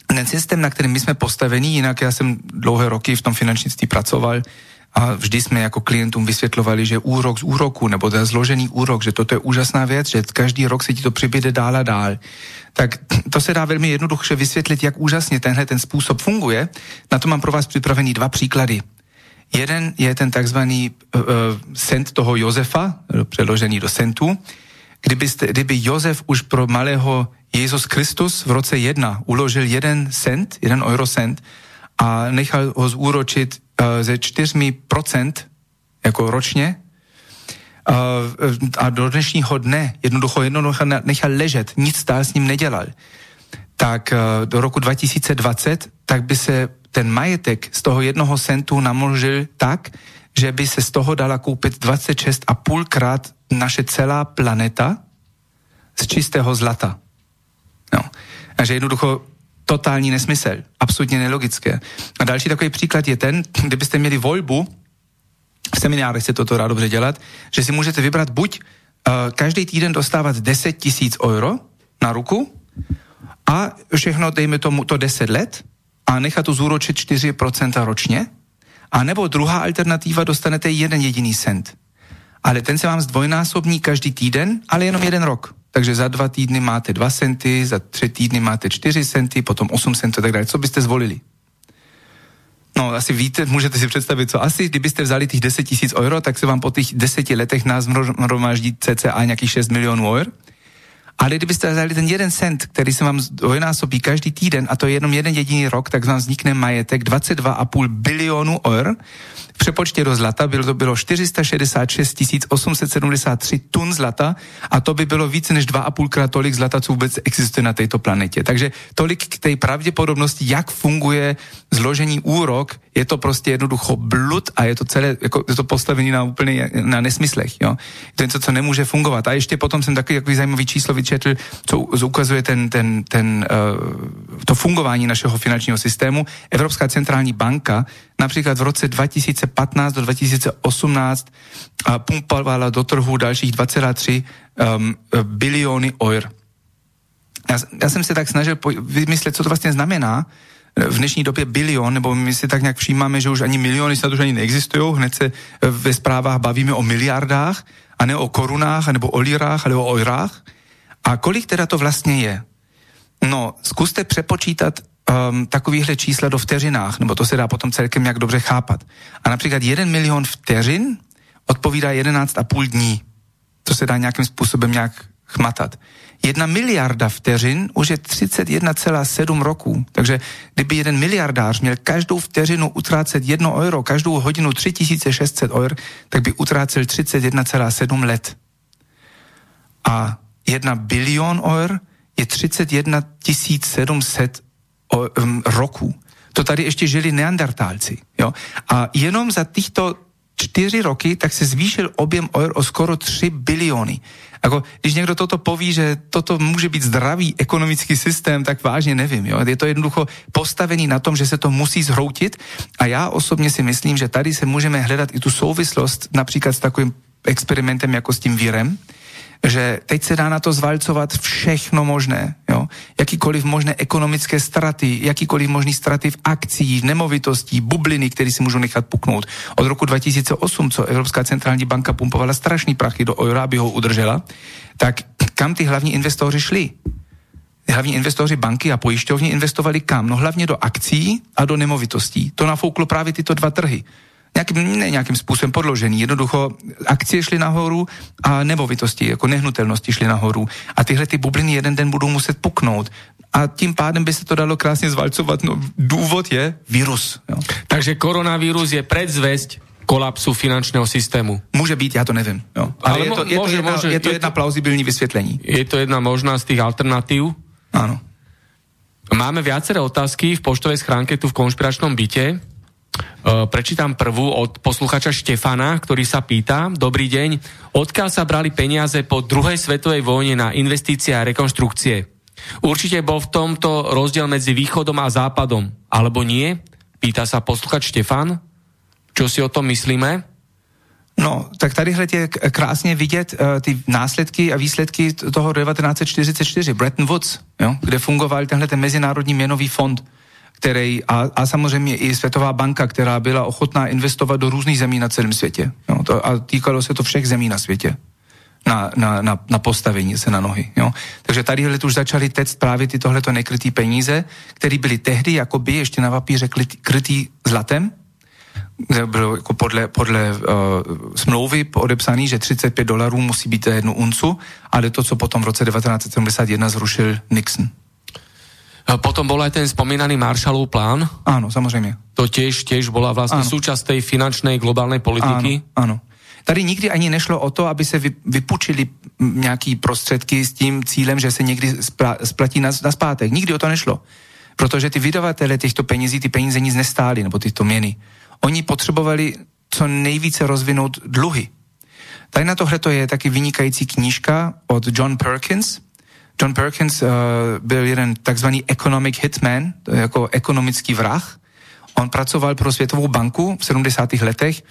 ten systém, na kterém my jsme postavení, jinak já jsem dlouhé roky v tom finančnictví pracoval, a vždy jsme jako klientům vysvětlovali, že úrok z úroku, nebo ten zložený úrok, že toto je úžasná věc, že každý rok se ti to přibyde dál a dál. Tak to se dá velmi jednoduše vysvětlit, jak úžasně tenhle ten způsob funguje. Na to mám pro vás připravený dva příklady. Jeden je ten takzvaný uh, cent toho Josefa, přeložený do centu. Kdybyste, kdyby Josef už pro malého Jezus Kristus v roce jedna uložil jeden cent, jeden eurocent a nechal ho zúročit ze 4% jako ročně uh, a do dnešního dne jednoducho jednoducho nechal ležet, nic dál s ním nedělal, tak uh, do roku 2020, tak by se ten majetek z toho jednoho centu namnožil tak, že by se z toho dala koupit 26,5 krát naše celá planeta z čistého zlata. No. Takže jednoducho totální nesmysl, absolutně nelogické. A další takový příklad je ten, kdybyste měli volbu, v seminárech se toto dá dobře dělat, že si můžete vybrat buď uh, každý týden dostávat 10 tisíc euro na ruku a všechno, dejme tomu, to 10 let a nechat to zúročit 4% ročně, a nebo druhá alternativa, dostanete jeden jediný cent. Ale ten se vám zdvojnásobní každý týden, ale jenom jeden rok takže za dva týdny máte 2 centy, za tři týdny máte 4 centy, potom 8 centů a tak dále. Co byste zvolili? No, asi víte, můžete si představit, co asi, kdybyste vzali těch 10 tisíc euro, tak se vám po těch deseti letech nás hromáždí cca nějakých 6 milionů eur. Ale kdybyste vzali ten jeden cent, který se vám dvojnásobí každý týden, a to je jenom jeden jediný rok, tak vám vznikne majetek 22,5 bilionů eur, v přepočtě do zlata bylo to bylo 466 873 tun zlata a to by bylo více než 2,5 krát tolik zlata, co vůbec existuje na této planetě. Takže tolik k té pravděpodobnosti, jak funguje zložení úrok, je to prostě jednoducho blud a je to celé, jako, je to postavené na úplně na nesmyslech. Jo? To je něco, co nemůže fungovat. A ještě potom jsem takový, takový zajímavý číslo vyčetl, co ukazuje ten, ten, ten, uh, to fungování našeho finančního systému. Evropská centrální banka například v roce 2015 do 2018 pumpovala do trhu dalších 2,3 um, biliony eur. Já, já jsem se tak snažil vymyslet, co to vlastně znamená, v dnešní době bilion, nebo my si tak nějak všímáme, že už ani miliony snad už ani neexistují, hned se ve zprávách bavíme o miliardách, a ne o korunách, nebo o lirách, ale o eurách. A kolik teda to vlastně je? No, zkuste přepočítat um, takovýhle čísla do vteřinách, nebo to se dá potom celkem jak dobře chápat. A například jeden milion vteřin odpovídá 11,5 dní. To se dá nějakým způsobem nějak chmatat. Jedna miliarda vteřin už je 31,7 roků. Takže kdyby jeden miliardář měl každou vteřinu utrácet 1 euro, každou hodinu 3600 eur, tak by utrácel 31,7 let. A jedna bilion eur je 31 700 um, roků. To tady ještě žili neandertálci. Jo? A jenom za těchto čtyři roky, tak se zvýšil objem eur o skoro 3 biliony. Ako, když někdo toto poví, že toto může být zdravý ekonomický systém, tak vážně nevím. Jo? Je to jednoducho postavený na tom, že se to musí zhroutit a já osobně si myslím, že tady se můžeme hledat i tu souvislost například s takovým experimentem jako s tím vírem, že teď se dá na to zvalcovat všechno možné, jo? jakýkoliv možné ekonomické straty, jakýkoliv možný straty v akcích, nemovitostí, bubliny, které si můžou nechat puknout. Od roku 2008, co Evropská centrální banka pumpovala strašný prachy do eura, aby ho udržela, tak kam ty hlavní investoři šli? hlavní investoři banky a pojišťovny investovali kam? No hlavně do akcí a do nemovitostí. To nafouklo právě tyto dva trhy nějakým, ne nějakým způsobem podložený. Jednoducho akcie šly nahoru a nemovitosti, jako nehnutelnosti šly nahoru. A tyhle ty bubliny jeden den budou muset puknout. A tím pádem by se to dalo krásně zvalcovat. No, důvod je virus. Jo. Takže koronavírus je predzvesť kolapsu finančného systému. Může být, já to nevím. Jo. Ale, Ale je, to, je, to jedna, môže, je to jedna plauzibilní vysvětlení. Je to jedna možná z těch alternativ? Áno. Máme viaceré otázky v poštovej schránke tu v konšpiračnom byte. Eh, prečítam prvú od posluchača Štefana, ktorý sa pýta, dobrý deň, odkiaľ sa brali peniaze po druhej svetovej vojne na investície a rekonštrukcie? Určite bol v tomto rozdiel medzi východom a západom, alebo nie? Pýta sa posluchač Štefan. Čo si o tom myslíme? No, tak tady je krásně vidět uh, ty následky a výsledky toho 1944, Bretton Woods, jo, kde fungoval tenhle ten mezinárodní měnový fond který, a, a samozřejmě i Světová banka, která byla ochotná investovat do různých zemí na celém světě. Jo, to, a týkalo se to všech zemí na světě. Na, na, na, na postavení se na nohy. Jo. Takže tady už začaly tect právě ty tohleto nekrytý peníze, které byly tehdy jakoby ještě na papíře krytý, zlatem, bylo jako podle, podle uh, smlouvy odepsaný, že 35 dolarů musí být jednu uncu, ale to, co potom v roce 1971 zrušil Nixon. Potom bol aj ten spomínaný Marshallov plán. Áno, samozrejme. To tiež, tiež bola vlastne áno. súčasť tej finančnej globálnej politiky. Áno, áno. Tady nikdy ani nešlo o to, aby se vypučili nějaký prostředky s tím cílem, že se někdy splatí na, na zpátek. Nikdy o to nešlo. Protože ty vydavatele těchto penězí, ty peníze nic nestály, nebo tyto měny. Oni potřebovali co nejvíce rozvinout dluhy. Tady na tohle to je taky vynikající knížka od John Perkins, John Perkins uh, byl jeden takzvaný economic hitman, je jako ekonomický vrah. On pracoval pro Světovou banku v 70. letech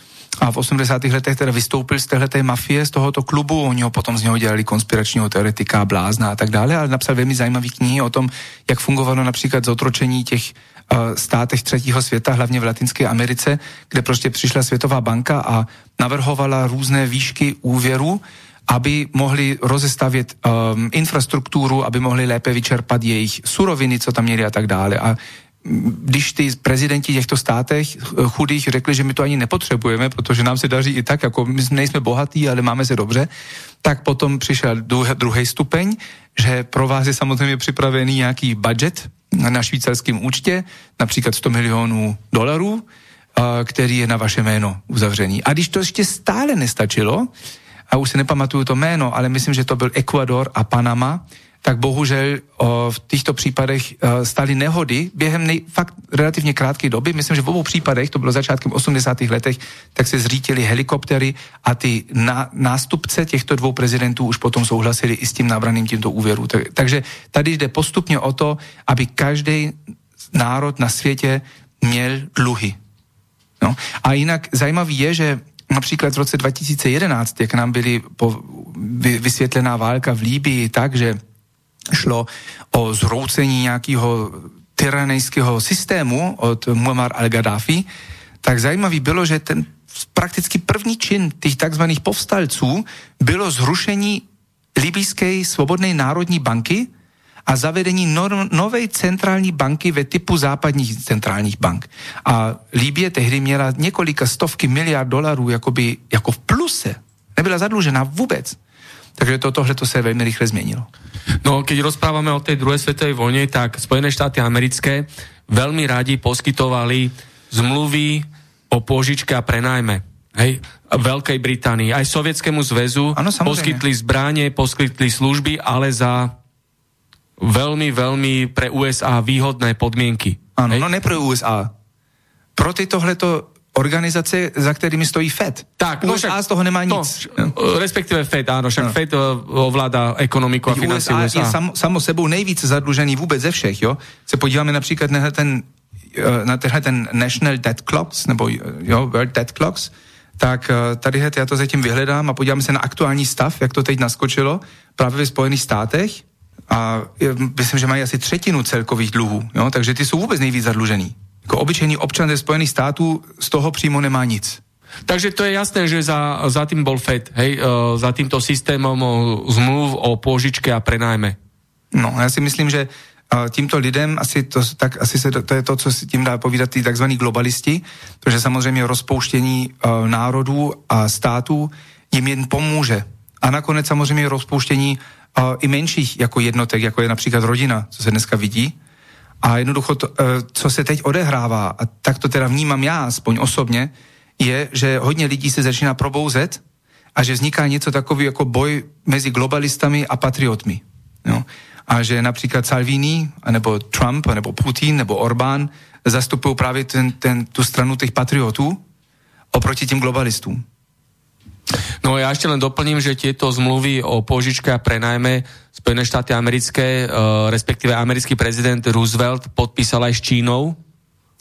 a v 80. letech teda vystoupil z téhleté mafie, z tohoto klubu. Oni ho potom z něho dělali konspiračního teoretika, blázna a tak dále, ale napsal velmi zajímavý knihy o tom, jak fungovalo například zotročení těch uh, státech třetího světa, hlavně v Latinské Americe, kde prostě přišla Světová banka a navrhovala různé výšky úvěru, aby mohli rozestavět um, infrastrukturu, aby mohli lépe vyčerpat jejich suroviny, co tam měli a tak dále. A když ty prezidenti těchto státech chudých řekli, že my to ani nepotřebujeme, protože nám se daří i tak, jako my nejsme bohatí, ale máme se dobře, tak potom přišel druhý stupeň, že pro vás je samozřejmě připravený nějaký budget na švýcarském účtě, například 100 milionů dolarů, který je na vaše jméno uzavřený. A když to ještě stále nestačilo, a už si nepamatuju to jméno, ale myslím, že to byl Ekvador a Panama, tak bohužel o, v těchto případech o, staly nehody během nej, fakt relativně krátké doby. Myslím, že v obou případech, to bylo začátkem 80. letech, tak se zřítily helikoptery a ty na, nástupce těchto dvou prezidentů už potom souhlasili i s tím nabraným tímto úvěru. Tak, takže tady jde postupně o to, aby každý národ na světě měl dluhy. No. A jinak zajímavý je, že například v roce 2011, jak nám byly po, vy, vysvětlená válka v Líbii tak, že šlo o zroucení nějakého tyranejského systému od Muammar al-Gaddafi, tak zajímavý bylo, že ten prakticky první čin těch takzvaných povstalců bylo zrušení libijské svobodné národní banky a zavedení norm, nové centrální banky ve typu západních centrálních bank. A Líbě tehdy měla několika stovky miliard dolarů jakoby, jako v pluse. Nebyla zadlužená vůbec. Takže to, tohle to se velmi rychle změnilo. No, keď rozprávame o tej druhej svetovej vojne, tak Spojené štáty americké veľmi radi poskytovali zmluvy o pôžičke a prenajme. Hej, Veľkej Británii, aj Sovietskému zväzu ano, poskytli zbranie, poskytli služby, ale za veľmi, veľmi pre USA výhodné podmienky. Ano, no ne pro USA. Pro ty tohleto organizace, za kterými stojí FED. Tak, no USA však, z toho nemá nic. No, respektive FED, áno, však no. FED eh, ovláda ekonomiku a financí USA. USA. je sam, samo sebou nejvíce zadlužený vůbec ze všech, jo. Se podíváme například na ten, eh, na tenhle ten National Debt Clocks, nebo jo, World Debt Clocks, tak eh, tady já to zatím vyhledám a podíváme se na aktuální stav, jak to teď naskočilo právě ve Spojených státech a myslím, že mají asi třetinu celkových dluhů, jo? takže ty jsou vůbec nejvíc zadlužený. Jako obyčejný občan ze Spojených států z toho přímo nemá nic. Takže to je jasné, že za, za tým bol FED, hej, uh, za týmto systémom o zmluv o pôžičke a prenajme. No, já si myslím, že uh, tímto lidem asi, to, tak, asi se to, je to, co si tím dá povídat ty takzvaní globalisti, protože samozřejmě rozpouštění uh, národů a států jim jen pomůže. A nakonec samozřejmě rozpouštění uh, i menších jako jednotek, jako je například rodina, co se dneska vidí, a jednoducho, to, eh, co se teď odehrává, a tak to teda vnímám já, aspoň osobně, je, že hodně lidí se začíná probouzet a že vzniká něco takový jako boj mezi globalistami a patriotmi. Jo? A že například Salvini, nebo Trump, nebo Putin, nebo Orbán zastupují právě ten, ten, tu stranu těch patriotů oproti těm globalistům. No ja ešte len doplním, že tieto zmluvy o požičke a prenajme Spojené štáty americké, uh, respektíve americký prezident Roosevelt podpísal aj s Čínou,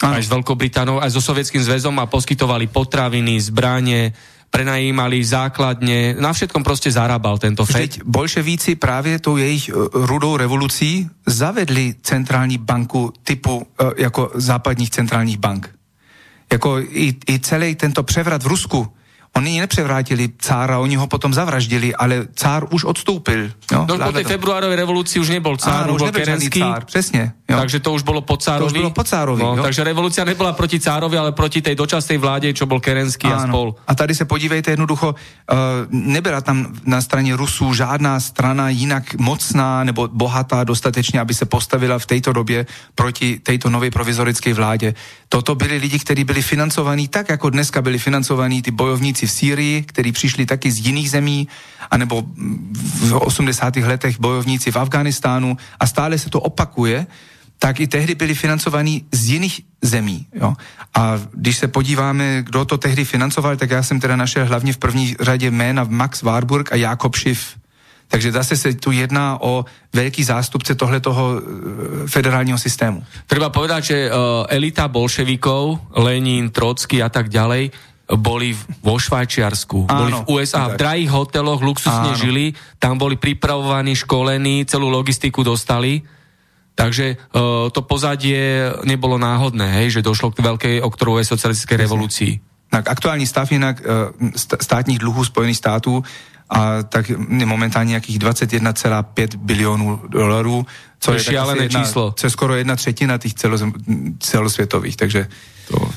ano. aj s Veľkou Británou, aj so Sovietským zväzom a poskytovali potraviny, zbranie, prenajímali základne, na všetkom prostě zarábal tento FED. Vždyť bolševíci právě tou jejich uh, rudou revolucí zavedli centrální banku typu uh, jako západních centrálních bank. Jako i, i celý tento převrat v Rusku Oni nepřevrátili cára, oni ho potom zavraždili, ale cár už odstoupil. Jo? No, po tej februárovej revolúcii už nebol cár, Áno, už bol Kerenský. Cár, presne. Jo. Takže to už bolo po cárovi. To už bolo po cárovi, no, Takže revolúcia nebola proti cárovi, ale proti tej dočasnej vláde, čo bol Kerenský Áno. a spol. A tady se podívejte jednoducho, uh, nebyla tam na straně Rusů žádná strana jinak mocná nebo bohatá dostatečně, aby se postavila v této době proti této nové provizorické vládě. Toto byli lidi, kteří byli financovaní tak, jako dneska byli financovaní ty bojovníci v Sýrii, kteří přišli taky z jiných zemí, anebo v 80. letech bojovníci v Afganistánu a stále se to opakuje, tak i tehdy byli financovaní z jiných zemí. Jo? A když se podíváme, kdo to tehdy financoval, tak já jsem teda našel hlavně v první řadě jména Max Warburg a Jakob Schiff. Takže zase se tu jedná o veľký zástupce tohletoho e, federálního systému. Treba povedať, že uh, elita bolševikov, Lenin, Trocky a tak ďalej, boli vo Švajčiarsku, Áno, boli v USA, tak. v drahých hoteloch, luxusne Áno. žili, tam boli pripravovaní, školení, celú logistiku dostali. Takže uh, to pozadie nebolo náhodné, hej, že došlo k veľkej oktorovej socialistickej revolúcii. Tak aktuální stav jinak uh, státních dluhů Spojených států a tak je momentálně nějakých 21,5 bilionů dolarů, co je, je šialené jedna, číslo. Co je skoro jedna třetina těch celo, celosvětových, takže to,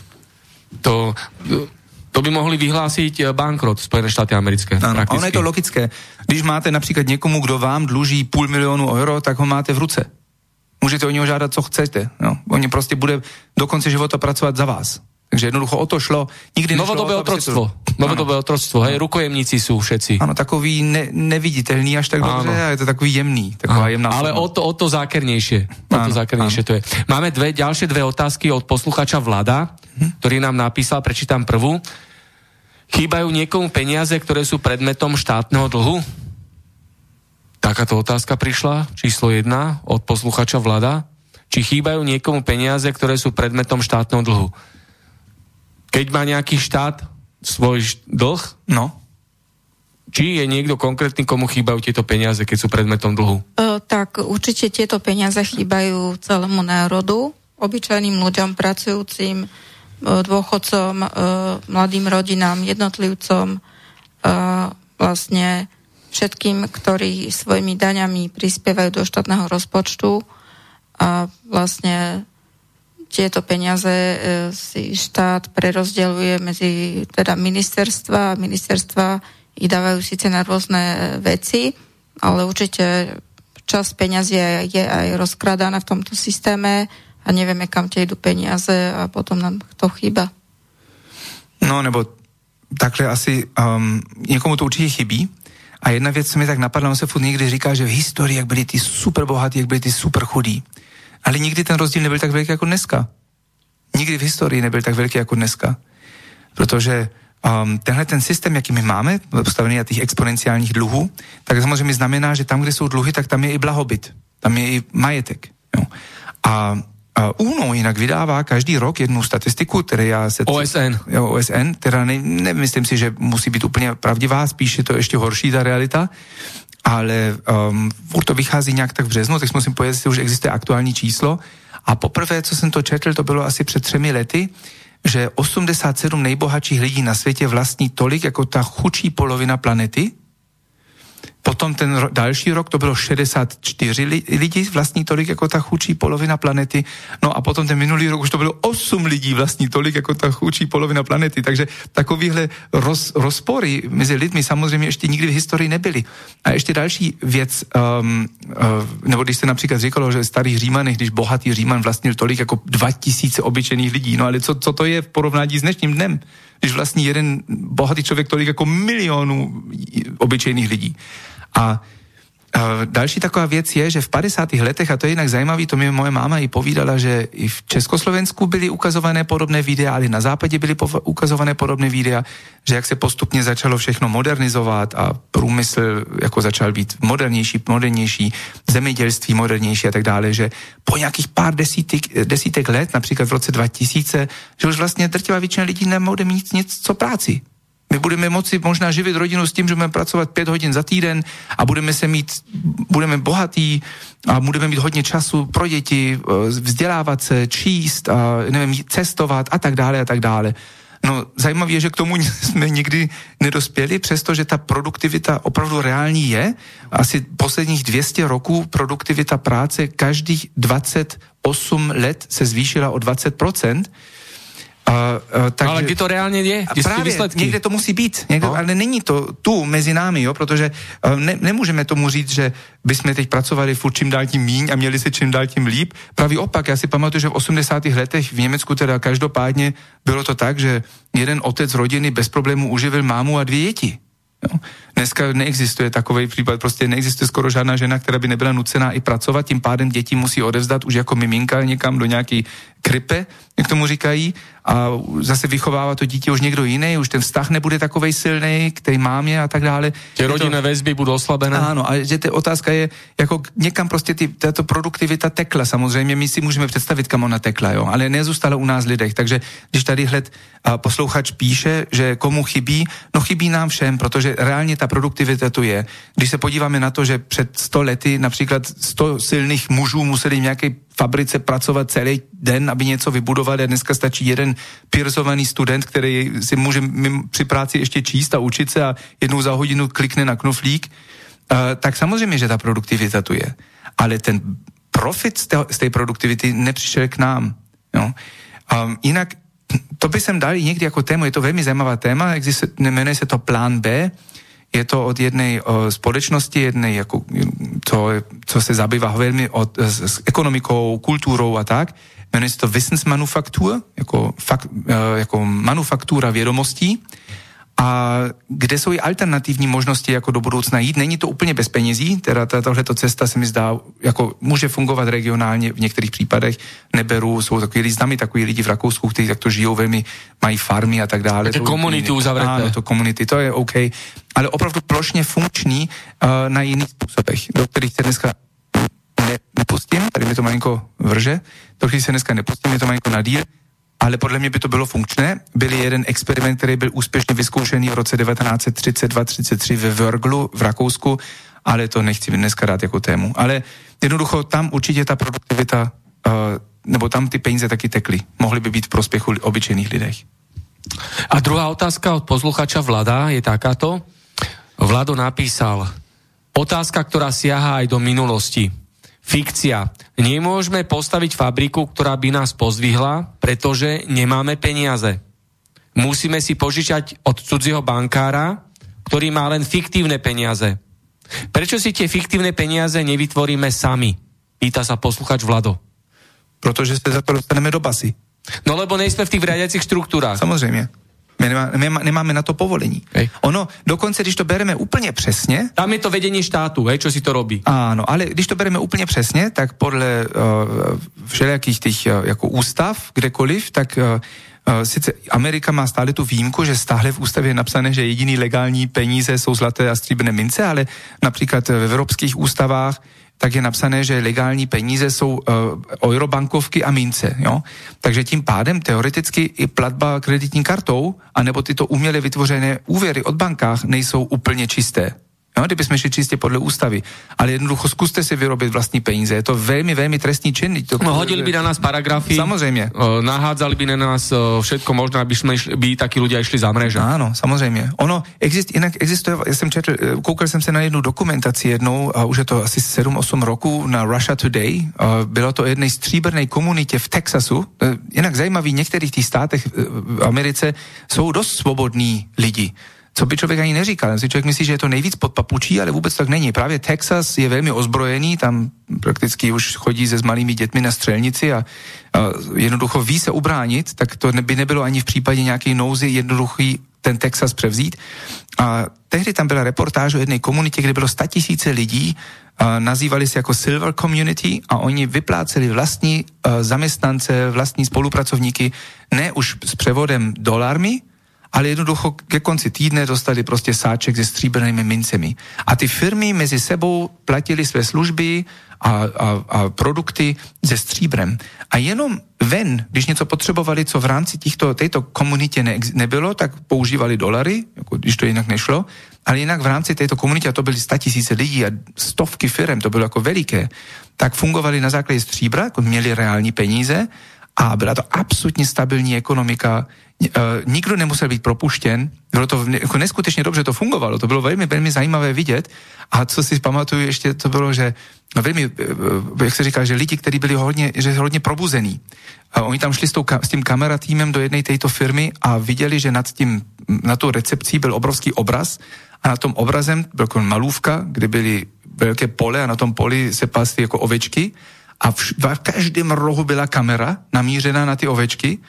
to to by mohli vyhlásit eh, bankrot Spojené štáty americké. Ano, ono je to logické. Když máte například někomu, kdo vám dluží půl milionu euro, tak ho máte v ruce. Můžete o něho žádat, co chcete. No. On prostě bude do konce života pracovat za vás. Takže jednoducho o to šlo. Nikdy Novodobé otroctvo. To... Novodobé otroctvo, hej, rukojemníci jsou všetci. Ano, takový ne, neviditelný až tak ano. dobře, a je to takový jemný, taková ano. jemná Ale o to, o to zákernejšie. O to zákernejšie to je. Máme dve, ďalšie dve otázky od posluchača Vlada, hm? ktorý nám napísal, prečítam prvú. Chýbajú niekomu peniaze, ktoré sú predmetom štátneho dlhu? Takáto otázka prišla, číslo jedna, od posluchača Vlada. Či chýbajú niekomu peniaze, ktoré sú predmetom štátneho dlhu? Keď má nejaký štát svoj dlh, no. či je niekto konkrétny, komu chýbajú tieto peniaze, keď sú predmetom dlhu? E, tak určite tieto peniaze chýbajú celému národu, obyčajným ľuďom, pracujúcim, dôchodcom, e, mladým rodinám, jednotlivcom, e, vlastne všetkým, ktorí svojimi daňami prispievajú do štátneho rozpočtu a vlastne tieto peniaze e, si štát prerozdeľuje medzi teda ministerstva a ministerstva ich dávajú síce na rôzne e, veci, ale určite časť peniazy je aj rozkradaná v tomto systéme a nevieme, kam tie idú peniaze a potom nám to chýba. No, nebo takhle asi um, někomu to určitě chybí. A jedna věc, co mi tak napadla, on se furt někdy říká, že v historii, jak byli ty super bohatí, jak byli ty super chudí. Ale nikdy ten rozdíl nebyl tak velký jako dneska. Nikdy v historii nebyl tak velký jako dneska. Protože um, tenhle ten systém, jaký my máme, postavený na těch exponenciálních dluhů, tak samozřejmě znamená, že tam, kde jsou dluhy, tak tam je i blahobyt. Tam je i majetek. Jo. A UNO jinak vydává každý rok jednu statistiku, které já se... OSN. Jo, OSN, teda ne, nemyslím si, že musí být úplně pravdivá, spíš je to ještě horší ta realita, ale um, furt to vychází nějak tak v březnu, tak musím povědět, že už existuje aktuální číslo. A poprvé, co jsem to četl, to bylo asi před třemi lety, že 87 nejbohatších lidí na světě vlastní tolik jako ta chudší polovina planety, Potom ten ro- další rok to bylo 64 li- lidí vlastní tolik jako ta chudší polovina planety. No a potom ten minulý rok už to bylo 8 lidí vlastní tolik jako ta chudší polovina planety. Takže takovýhle roz- rozpory mezi lidmi samozřejmě ještě nikdy v historii nebyly. A ještě další věc, um, uh, nebo když se například říkalo, že starý Římanech, když bohatý Říman vlastnil tolik jako 2000 obyčejných lidí. No ale co, co to je v porovnání s dnešním dnem? Když vlastní jeden bohatý člověk tolik jako milionů obyčejných lidí. A další taková věc je, že v 50. letech, a to je jinak zajímavé, to mi moje máma i povídala, že i v Československu byly ukazované podobné videa, ale na západě byly ukazované podobné videa, že jak se postupně začalo všechno modernizovat a průmysl jako začal být modernější, modernější, zemědělství modernější a tak dále, že po nějakých pár desítek, desítek let, například v roce 2000, že už vlastně drtivá většina lidí nebude mít nic co práci my budeme moci možná živit rodinu s tím, že budeme pracovat pět hodin za týden a budeme se mít, budeme bohatí a budeme mít hodně času pro děti, eh, vzdělávat se, číst, a, nevím, cestovat a tak dále a tak dále. No, zajímavé je, že k tomu jsme nikdy nedospěli, přestože ta produktivita opravdu reální je. Asi posledních 200 roků produktivita práce každých 28 let se zvýšila o 20%. Uh, uh, takže, ale kde to reálně je? Kde právě, někde to musí být, někde, no. ale není to tu mezi námi, jo, protože uh, ne, nemůžeme tomu říct, že bychom teď pracovali furt čím dál tím míň a měli se čím dál tím líp. Pravý opak, já si pamatuju, že v 80. letech v Německu teda každopádně bylo to tak, že jeden otec rodiny bez problémů uživil mámu a dvě děti. Jo. Dneska neexistuje takový případ, prostě neexistuje skoro žádná žena, která by nebyla nucená i pracovat, tím pádem děti musí odevzdat už jako miminka někam do nějaký krype, jak tomu říkají, a zase vychovává to dítě už někdo jiný, už ten vztah nebude takovej silný, který mámě a tak dále. Ty rodinné to... väzby budou oslabené. Ano, a že ta otázka je, jako někam prostě ty, tato produktivita tekla, samozřejmě my si můžeme představit, kam ona tekla, jo, ale nezůstala u nás lidech, takže když tady hled a posluchač píše, že komu chybí, no chybí nám všem, protože reálně ta produktivita tu je. Když se podíváme na to, že před 100 lety například 100 silných mužů museli v nějaké fabrice pracovat celý den, aby něco vybudovali a dneska stačí jeden pirzovaný student, který si může při práci ještě číst a učit se a jednou za hodinu klikne na knoflík, uh, tak samozřejmě, že ta produktivita tu je. Ale ten profit z té, produktivity nepřišel k nám. Jo? Um, jinak to by dal i někdy jako tému, je to velmi zajímavá téma, existuje, jmenuje se to plán B, je to od jedné společnosti, jedné, jako, co, co se zabývá velmi od, s, s ekonomikou, kulturou a tak. Jmenuje se to Wissensmanufaktur, jako, fak, e, jako manufaktura vědomostí a kde jsou i alternativní možnosti jako do budoucna jít. Není to úplně bez penězí, teda tato cesta se mi zdá, jako může fungovat regionálně v některých případech, neberu, jsou takový známi takový lidi v Rakousku, kteří takto žijou velmi, mají farmy a tak dále. To komunity uzavřete. Ano, to komunity, to je OK, ale opravdu plošně funkční uh, na jiných způsobech, do kterých se dneska ne, nepustím, tady mi to malinko vrže, do kterých se dneska nepustím, je to malinko na díl, ale podle mě by to bylo funkčné. Byl jeden experiment, který byl úspěšně vyzkoušený v roce 1932-33 ve Wörglu v Rakousku, ale to nechci dneska dát jako tému. Ale jednoducho tam určitě ta produktivita, uh, nebo tam ty peníze taky tekly. Mohly by být v prospěchu obyčejných lidech. A druhá otázka od posluchača Vlada je takáto. Vlado napísal, otázka, ktorá siaha aj do minulosti. Fikcia. Nemôžeme postaviť fabriku, ktorá by nás pozdvihla, pretože nemáme peniaze. Musíme si požičať od cudzieho bankára, ktorý má len fiktívne peniaze. Prečo si tie fiktívne peniaze nevytvoríme sami? Pýta sa posluchač Vlado. Protože se za to dostaneme do basy. No lebo nejsme v tých riadiacich štruktúrách. Samozřejmě. My nemá, nemá, nemáme na to povolení. Hej. Ono, dokonce, když to bereme úplně přesně, Tam je to vedenie štátu, hej, čo si to robí. Ano, ale když to bereme úplně přesně, tak podle uh, všelijakých těch uh, jako ústav, kdekoliv, tak uh, sice Amerika má stále tu výjimku, že stále v ústavě je napsané, že jediný legální peníze jsou zlaté a stříbrné mince, ale například v evropských ústavách tak je napsané, že legální peníze jsou uh, eurobankovky a mince. Jo? Takže tím pádem teoreticky i platba kreditní kartou, anebo tyto uměle vytvořené úvěry od bankách nejsou úplně čisté. No, kdybychom šli čistě podle ústavy. Ale jednoducho zkuste si vyrobit vlastní peníze. Je to velmi, velmi trestný čin. To, No, hodili by na nás paragrafy. Samozřejmě. Nahádzali by na nás o, všetko možné, aby sme išli, by takí ľudia išli za mreža. Ano, samozřejmě. Ono, exist, jinak existuje, já jsem četl, eh, koukal jsem se na jednu dokumentaci jednou, a už je to asi 7-8 roků na Russia Today. Bylo to jedné stříbrné komunitě v Texasu. Eh, Jinak zajímavý, v některých těch státech eh, v Americe jsou dost svobodní lidi. Co by člověk ani neříkal. Si člověk myslí, že je to nejvíc pod papučí, ale vůbec tak není. Právě Texas je velmi ozbrojený, tam prakticky už chodí se s malými dětmi na střelnici a, a jednoducho ví se ubránit, tak to by nebylo ani v případě nějaké nouzy jednoduchý ten Texas převzít. A tehdy tam byla reportáž o jedné komunitě, kde bylo tisíce lidí, a nazývali se jako Silver Community a oni vypláceli vlastní zaměstnance, vlastní spolupracovníky, ne už s převodem dolarmi, ale jednoducho ke konci týdne dostali prostě sáček se stříbrnými mincemi. A ty firmy mezi sebou platili své služby a, a, a produkty se stříbrem. A jenom ven, když něco potřebovali, co v rámci těchto, této komunitě ne, nebylo, tak používali dolary, jako když to jinak nešlo, ale jinak v rámci této komunity, a to byly tisíce lidí a stovky firm, to bylo jako veliké, tak fungovali na základě stříbra, jako měli reální peníze a byla to absolutně stabilní ekonomika, uh, nikdo nemusel být propuštěn, bylo to jako neskutečně dobře to fungovalo, to bylo velmi, velmi zajímavé vidět. A co si pamatuju ještě, to bylo, že no velmi, uh, jak se říká, že lidi, kteří byli hodně, že hodně probuzení, a oni tam šli s, tou, s tím kameratýmem do jedné této firmy a viděli, že nad tím, na tu recepcí byl obrovský obraz. A na tom obrazem byl jako malůvka, kde byly velké pole a na tom poli se pasly jako ovečky a v, v každém rohu byla kamera namířená na ty ovečky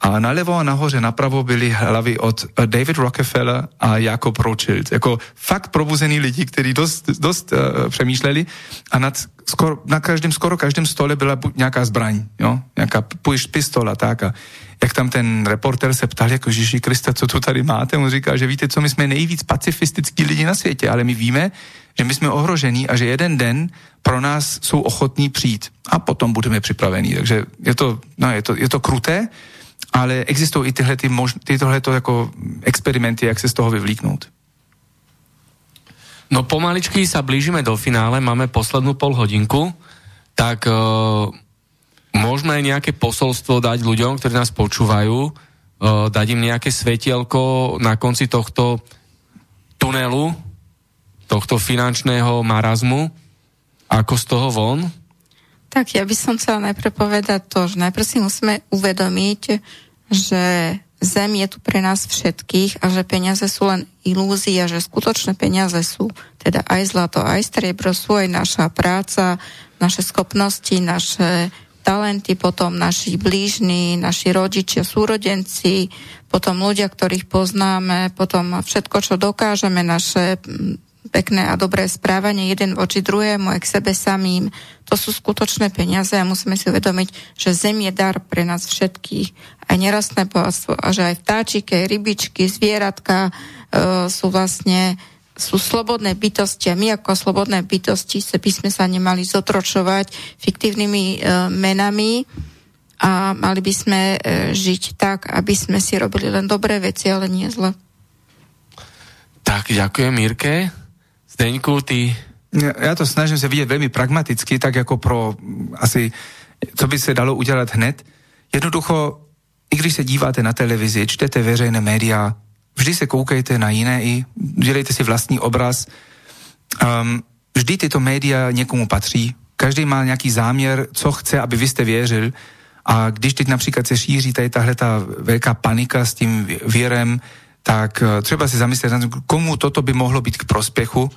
a nalevo a nahoře napravo byly hlavy od David Rockefeller a Jakob Rothschild. Jako fakt probuzený lidi, kteří dost, dost uh, přemýšleli a nad, skoro, na každém, skoro každém stole byla nějaká zbraň, jo? nějaká pistola, tak a jak tam ten reporter se ptal, jako Ježíši Krista, co tu tady máte? On říká, že víte co, my jsme nejvíc pacifistický lidi na světě, ale my víme, že my jsme ohrožení a že jeden den pro nás jsou ochotní přijít a potom budeme připravení. Takže je to, no, je to, je to kruté, ale existují i tyhle, ty mož, tyhle to jako experimenty, jak se z toho vyvlíknout. No pomaličky sa blížime do finále, máme poslednú pol hodinku, tak uh, môžeme nejaké posolstvo dať ľuďom, ktorí nás počúvajú, uh, dať im nejaké svetielko na konci tohto tunelu, tohto finančného marazmu, ako z toho von? Tak ja by som chcela najprv povedať to, že najprv si musíme uvedomiť, že zem je tu pre nás všetkých a že peniaze sú len ilúzia, že skutočné peniaze sú teda aj zlato, aj striebro, sú aj naša práca, naše schopnosti, naše talenty, potom naši blížni, naši rodičia, súrodenci, potom ľudia, ktorých poznáme, potom všetko, čo dokážeme, naše pekné a dobré správanie jeden voči druhému k sebe samým. To sú skutočné peniaze a musíme si uvedomiť, že zem je dar pre nás všetkých. Aj nerastné bohatstvo a že aj vtáčike, rybičky, zvieratka e, sú vlastne sú slobodné bytosti a my ako slobodné bytosti se by sme sa nemali zotročovať fiktívnymi e, menami a mali by sme e, žiť tak, aby sme si robili len dobré veci, ale nie zle. Tak, ďakujem Mirke. Zdeňku, ty... Já to snažím se vidět velmi pragmaticky, tak jako pro asi, co by se dalo udělat hned. Jednoducho, i když se díváte na televizi, čtete veřejné média, vždy se koukejte na jiné i, dělejte si vlastní obraz. Um, vždy tyto média někomu patří, každý má nějaký záměr, co chce, aby vy jste věřil. A když teď například se šíří tady tahle ta velká panika s tím věrem, tak eh, třeba si zamyslet, komu toto by mohlo být k prospěchu,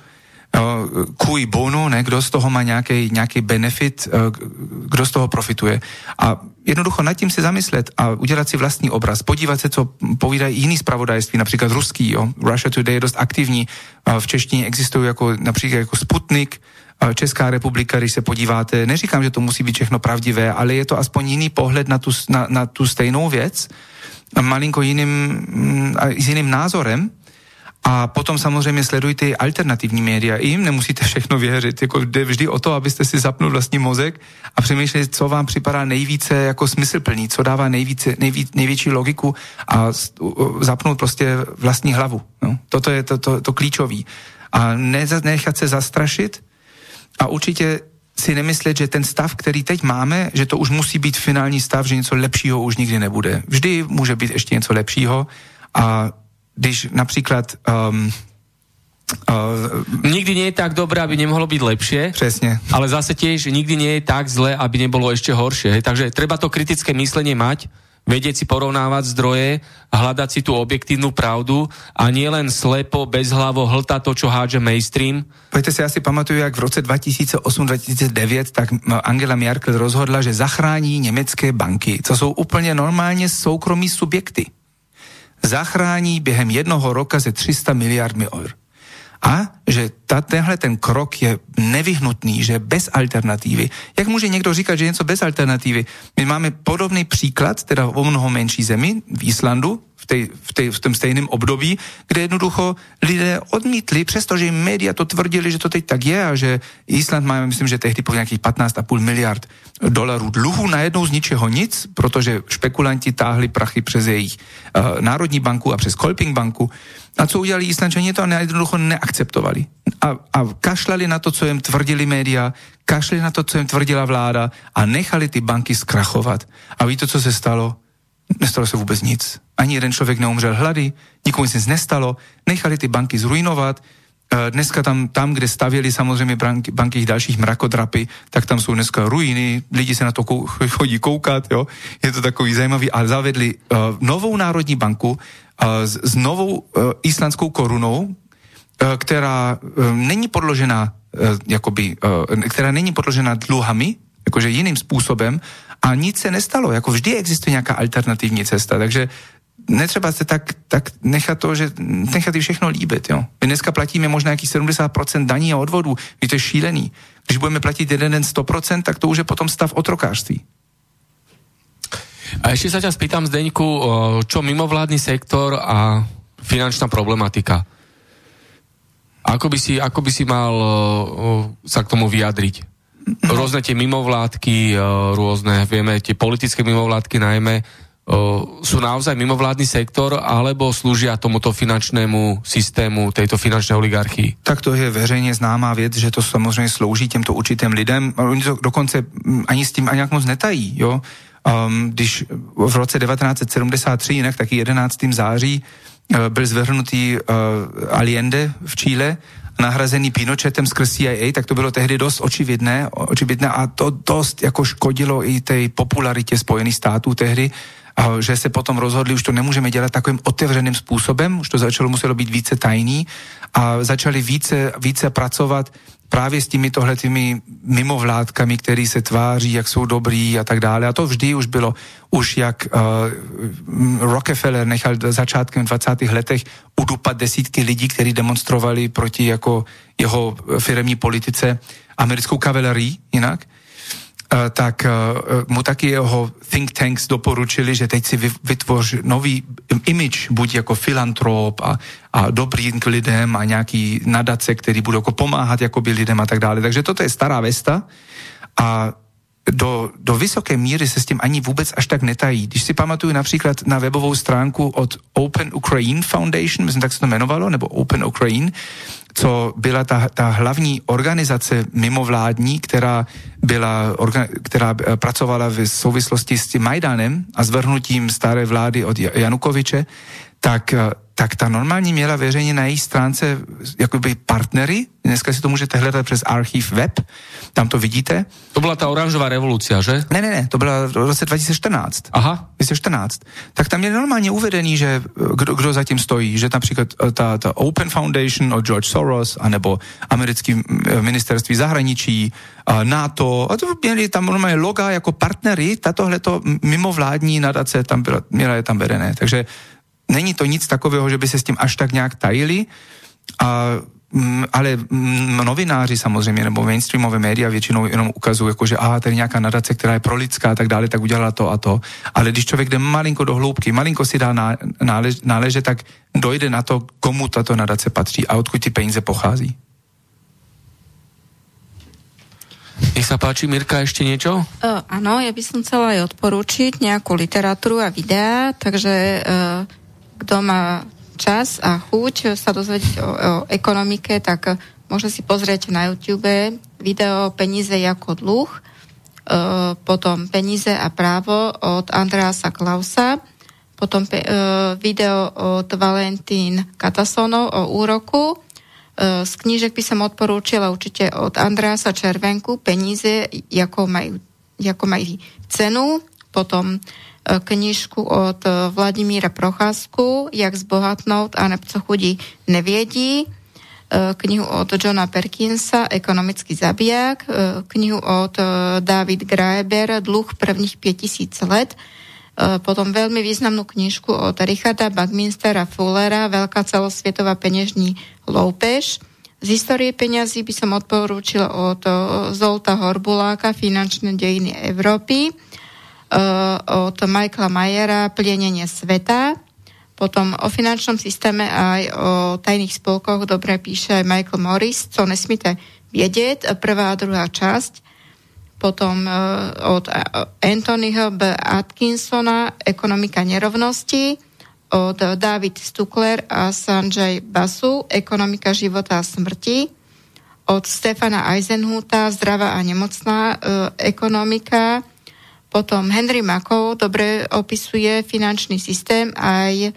cui bono, ne, kdo z toho má nějaký, nějaký benefit, eh, kdo z toho profituje. A jednoducho nad tím si zamyslet a udělat si vlastní obraz, podívat se, co povídají jiný zpravodajství, například ruský, jo. Russia Today je dost aktivní, v češtině existují jako například jako Sputnik, Česká republika, když se podíváte, neříkám, že to musí být všechno pravdivé, ale je to aspoň jiný pohled na tu, na, na tu stejnou věc, malinko jiným, mm, s jiným názorem, a potom samozřejmě sledujte alternativní média. I jim nemusíte všechno věřit. Jako jde vždy o to, abyste si zapnul vlastní mozek a přemýšleli, co vám připadá nejvíce jako smyslplný, co dává nejvíce, nejví, největší logiku a zapnout prostě vlastní hlavu. No. Toto je to, to, to klíčový. A ne, nechat se zastrašit a určitě si nemyslet, že ten stav, který teď máme, že to už musí být finální stav, že něco lepšího už nikdy nebude. Vždy může být ještě něco lepšího a když například um, Uh, nikdy nie je tak dobré, aby nemohlo byť lepšie. Přesně. Ale zase tiež nikdy nie je tak zle, aby nebolo ešte horšie. Hej. Takže treba to kritické myslenie mať, vedieť si porovnávať zdroje, hľadať si tú objektívnu pravdu a nie len slepo, bezhlavo hltať to, čo hádže mainstream. Pojďte si, asi pamatuju, jak v roce 2008-2009 tak Angela Merkel rozhodla, že zachrání německé banky, co jsou úplně normálně soukromí subjekty zachrání během jednoho roka ze 300 miliardmi eur. A že ta, tenhle ten krok je nevyhnutný, že bez alternativy. Jak může někdo říkat, že něco bez alternativy? My máme podobný příklad, teda o mnoho menší zemi, v Islandu, v, tej, v, tej, v tom stejném období, kde jednoducho lidé odmítli, přestože jim média to tvrdili, že to teď tak je a že Island má, myslím, že tehdy po nějakých 15,5 miliard dolarů dluhu najednou z ničeho nic, protože špekulanti táhli prachy přes jejich uh, Národní banku a přes Kolping banku. A co udělali Islandčani, to jednoducho neakceptovali. A, a kašlali na to, co jim tvrdili média, kašlali na to, co jim tvrdila vláda a nechali ty banky zkrachovat. A víte, co se stalo? Nestalo se vůbec nic. Ani jeden člověk neumřel hlady, nikomu nic nestalo, nechali ty banky zrujnovat, eh, Dneska tam, tam, kde stavěli samozřejmě banky, banky dalších mrakodrapy, tak tam jsou dneska ruiny, lidi se na to kou, chodí koukat, jo? je to takový zajímavý, ale zavedli uh, novou národní banku uh, s, s novou uh, islandskou korunou, která uh, není podložená uh, jakoby, uh, která není podložená dluhami, jakože jiným způsobem a nic se nestalo. Jako vždy existuje nějaká alternativní cesta, takže netřeba se tak, tak nechat to, že nechat i všechno líbit. Jo. My dneska platíme možná nějakých 70% daní a odvodů, je to je šílený. Když budeme platit jeden den 100%, tak to už je potom stav otrokářství. A ešte sa ťa spýtam, Zdeňku, čo mimovládny sektor a finančná problematika? Ako by si, ako by si mal sa k tomu vyjadriť? rôzne tie mimovládky, e, rôzne, vieme, tie politické mimovládky najmä, e, sú naozaj mimovládny sektor, alebo slúžia tomuto finančnému systému, tejto finančné oligarchii? Tak to je veřejně známá věc, že to samozřejmě slouží těmto určitým lidem. Oni to dokonce ani s tím ani jak moc netají, jo. Um, když v roce 1973, jinak taky 11. září, uh, byl zvrhnutý uh, Allende v Chile nahrazený Pinochetem skrz CIA, tak to bylo tehdy dost očividné, očividné a to dost jako škodilo i té popularitě Spojených států tehdy, a že se potom rozhodli, už to nemůžeme dělat takovým otevřeným způsobem, už to začalo muselo být více tajný a začali více, více pracovat právě s těmi tohletými mimovládkami, který se tváří, jak jsou dobrý a tak dále. A to vždy už bylo, už jak uh, Rockefeller nechal začátkem 20. letech udupat desítky lidí, kteří demonstrovali proti jako jeho firmní politice americkou kavalerii jinak, Eh, tak eh, mu taky jeho think tanks doporučili, že teď si vytvoř nový image, buď jako filantrop a, a dobrý k lidem a nějaký nadace, který budou jako pomáhat jakoby lidem a tak dále. Takže toto je stará vesta a do, do vysoké míry se s tím ani vůbec až tak netají. Když si pamatuju například na webovou stránku od Open Ukraine Foundation, myslím, tak se to jmenovalo, nebo Open Ukraine, co byla ta, ta hlavní organizace mimovládní, která, byla, která eh, pracovala v souvislosti s tím Majdanem a zvrhnutím staré vlády od Janukoviče, tak tak ta normálně měla veřejně na její stránce jakoby partnery. Dneska si to můžete hledat přes archiv web, tam to vidíte. To byla ta oranžová revoluce, že? Ne, ne, ne, to byla v roce 2014. Aha. 2014. Tak tam je normálně uvedený, že kdo, kdo zatím stojí, že například eh, ta, ta Open Foundation od George Soros, anebo americký eh, ministerství zahraničí, NATO, a to měli tam normálně loga jako partnery, tatohleto mimovládní nadace tam byla, měla je tam vedené. Takže není to nic takového, že by se s tím až tak nějak tajili, a, mm, ale mm, novináři samozřejmě, nebo mainstreamové média většinou jenom ukazují, jako, že aha, tady nějaká nadace, která je prolidská a tak dále, tak udělala to a to. Ale když člověk jde malinko do hloubky, malinko si dá nálež, náleže, tak dojde na to, komu tato nadace patří a odkud ty peníze pochází. Nech sa páči, Mirka, ešte niečo? Uh, áno, ja by som chcela aj odporúčiť nejakú literatúru a videá, takže uh, kto má čas a chuť sa dozvedieť o, o ekonomike, tak môže si pozrieť na YouTube video Peníze ako dluh, e, potom Peníze a právo od Andreasa Klausa, potom pe, e, video od Valentín Katasonov o úroku. E, z knížek by som odporúčila určite od Andreasa Červenku Peníze, ako majú, ako majú cenu, potom knižku od Vladimíra Procházku Jak zbohatnout a co chudí nevědí, knihu od Johna Perkinsa Ekonomický zabiják, knihu od David Graeber Dluh prvních 5000 let, potom veľmi významnú knižku od Richarda Buckminstera Fullera Veľká celosvietová peněžní loupež. Z historie peňazí by som odporúčila od Zolta Horbuláka Finančné dejiny Európy Eh, od Michaela Mayera Plienenie sveta. Potom o finančnom systéme aj o tajných spolkoch dobre píše aj Michael Morris, co nesmíte vědět, prvá a druhá časť. Potom uh, od Anthonyho B. Atkinsona Ekonomika nerovnosti, od David Stukler a Sanjay Basu Ekonomika života a smrti, od Stefana Eisenhuta Zdravá a nemocná uh, ekonomika, potom Henry Makov dobre opisuje finančný systém aj e,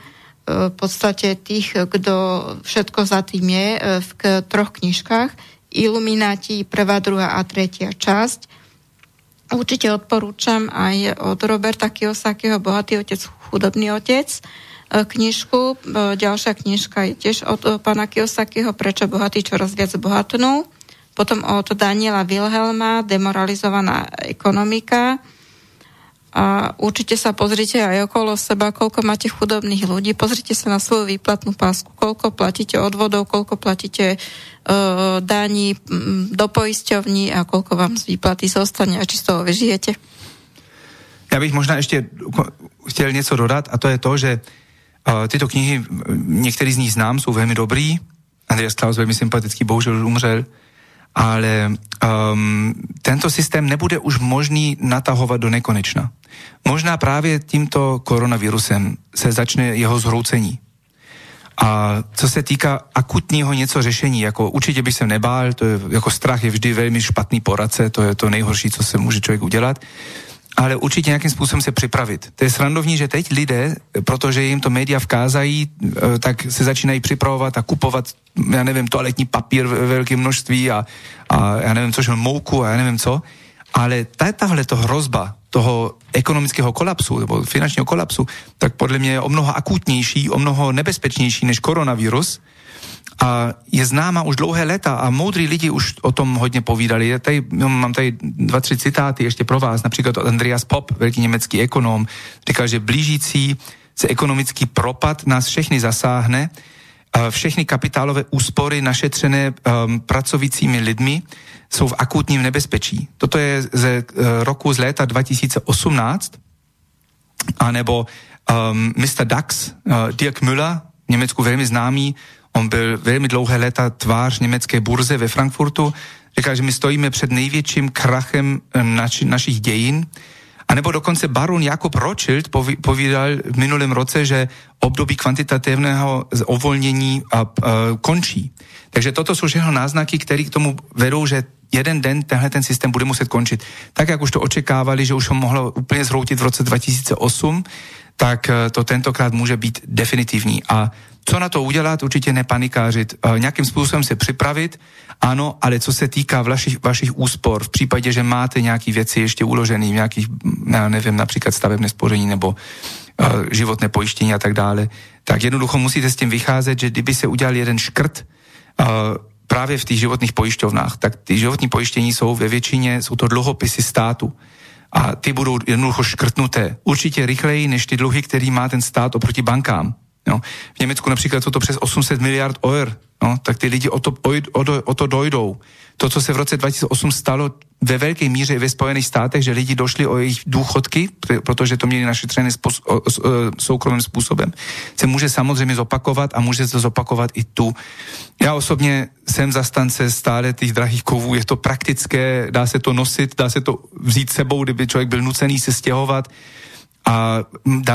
v podstate tých, kto všetko za tým je e, v troch knižkách. Ilumináti, prvá, druhá a tretia časť. Určite odporúčam aj od Roberta Kiyosakiho Bohatý otec, chudobný otec e, knižku. Ďalšia knižka je tiež od pána Kiyosakiho Prečo bohatí čoraz viac bohatnú. Potom od Daniela Wilhelma Demoralizovaná ekonomika a určite sa pozrite aj okolo seba, koľko máte chudobných ľudí, pozrite sa na svoju výplatnú pásku, koľko platíte odvodov, koľko platíte uh, daní do poisťovní a koľko vám z výplaty zostane a či z toho vyžijete. Já bych možná ještě chtěl něco dodat a to je to, že uh, tyto knihy, některý z nich znám, jsou velmi dobrý. Andreas Klaus velmi sympatický, bohužel umřel ale um, tento systém nebude už možný natahovat do nekonečna. Možná právě tímto koronavirusem se začne jeho zhroucení. A co se týká akutního něco řešení, jako určitě bych se nebál, to je, jako strach je vždy velmi špatný poradce, to je to nejhorší, co se může člověk udělat ale určitě nějakým způsobem se připravit. To je srandovní, že teď lidé, protože jim to média vkázají, eh, tak se začínají připravovat a kupovat, já nevím, toaletní papír ve velkém množství a, a já nevím, což mouku a já nevím co. Ale tahle to hrozba toho ekonomického kolapsu nebo finančního kolapsu, tak podle mě je o mnoho akutnější, o mnoho nebezpečnější než koronavirus, a je známa už dlouhé léta a moudří lidi už o tom hodně povídali. Já tady, mám tady dva, tři citáty ještě pro vás, například od Andreas Pop, velký německý ekonom, říkal, že blížící se ekonomický propad nás všechny zasáhne, všechny kapitálové úspory našetřené um, pracujícími lidmi jsou v akutním nebezpečí. Toto je ze uh, roku z léta 2018, anebo um, Mr. Dax, uh, Dirk Müller, v Německu velmi známý, On byl velmi dlouhé léta tvář německé burze ve Frankfurtu. Říkal, že my stojíme před největším krachem eh, naši, našich dějin. A nebo dokonce baron Jakob Rothschild povídal v minulém roce, že období kvantitativného uvolnění a, a, končí. Takže toto jsou všechno náznaky, které k tomu vedou, že jeden den tenhle ten systém bude muset končit. Tak, jak už to očekávali, že už ho mohlo úplně zhroutit v roce 2008, tak eh, to tentokrát může být definitivní. A co na to udělat? Určitě nepanikářit. Eh, nějakým způsobem se připravit, ano, ale co se týká vašich, vašich úspor, v případě, že máte nějaké věci ještě uložené nějakých, já nevím, například stavebné spoření nebo uh, životné pojištění a tak dále, tak jednoducho musíte s tím vycházet, že kdyby se udělal jeden škrt, uh, právě v těch životních pojišťovnách, tak ty životní pojištění jsou ve většině, jsou to dluhopisy státu a ty budou jednoducho škrtnuté. Určitě rychleji než ty dluhy, který má ten stát oproti bankám. No. V Německu například jsou to přes 800 miliard eur, no, tak ty lidi o to, o, o, o to dojdou. To, co se v roce 2008 stalo ve velké míře ve Spojených státech, že lidi došli o jejich důchodky, protože to měli našetřené o, soukromým způsobem, se může samozřejmě zopakovat a může se zopakovat i tu. Já osobně jsem zastance stále těch drahých kovů, je to praktické, dá se to nosit, dá se to vzít sebou, kdyby člověk byl nucený se stěhovat a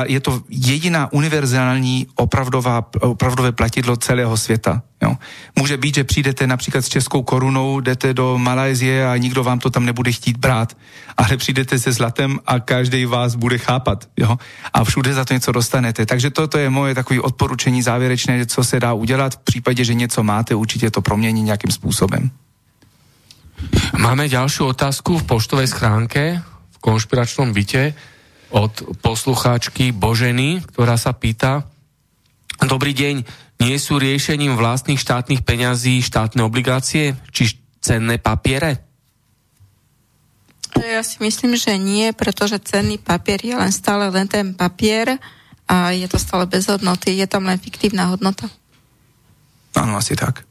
je to jediná univerzální opravdová, opravdové platidlo celého světa. Jo. Může být, že přijdete například s českou korunou, jdete do Malajzie a nikdo vám to tam nebude chtít brát, ale přijdete se zlatem a každý vás bude chápat. Jo. A všude za to něco dostanete. Takže toto je moje takové odporučení závěrečné, co se dá udělat v případě, že něco máte, určitě to promění nějakým způsobem. Máme další otázku v poštovej schránke v konšpiračnom byte od poslucháčky Boženy, ktorá sa pýta, dobrý deň, nie sú riešením vlastných štátnych peňazí štátne obligácie, či cenné papiere? Ja si myslím, že nie, pretože cenný papier je len stále len ten papier a je to stále bez hodnoty, je tam len fiktívna hodnota. Ano, asi tak.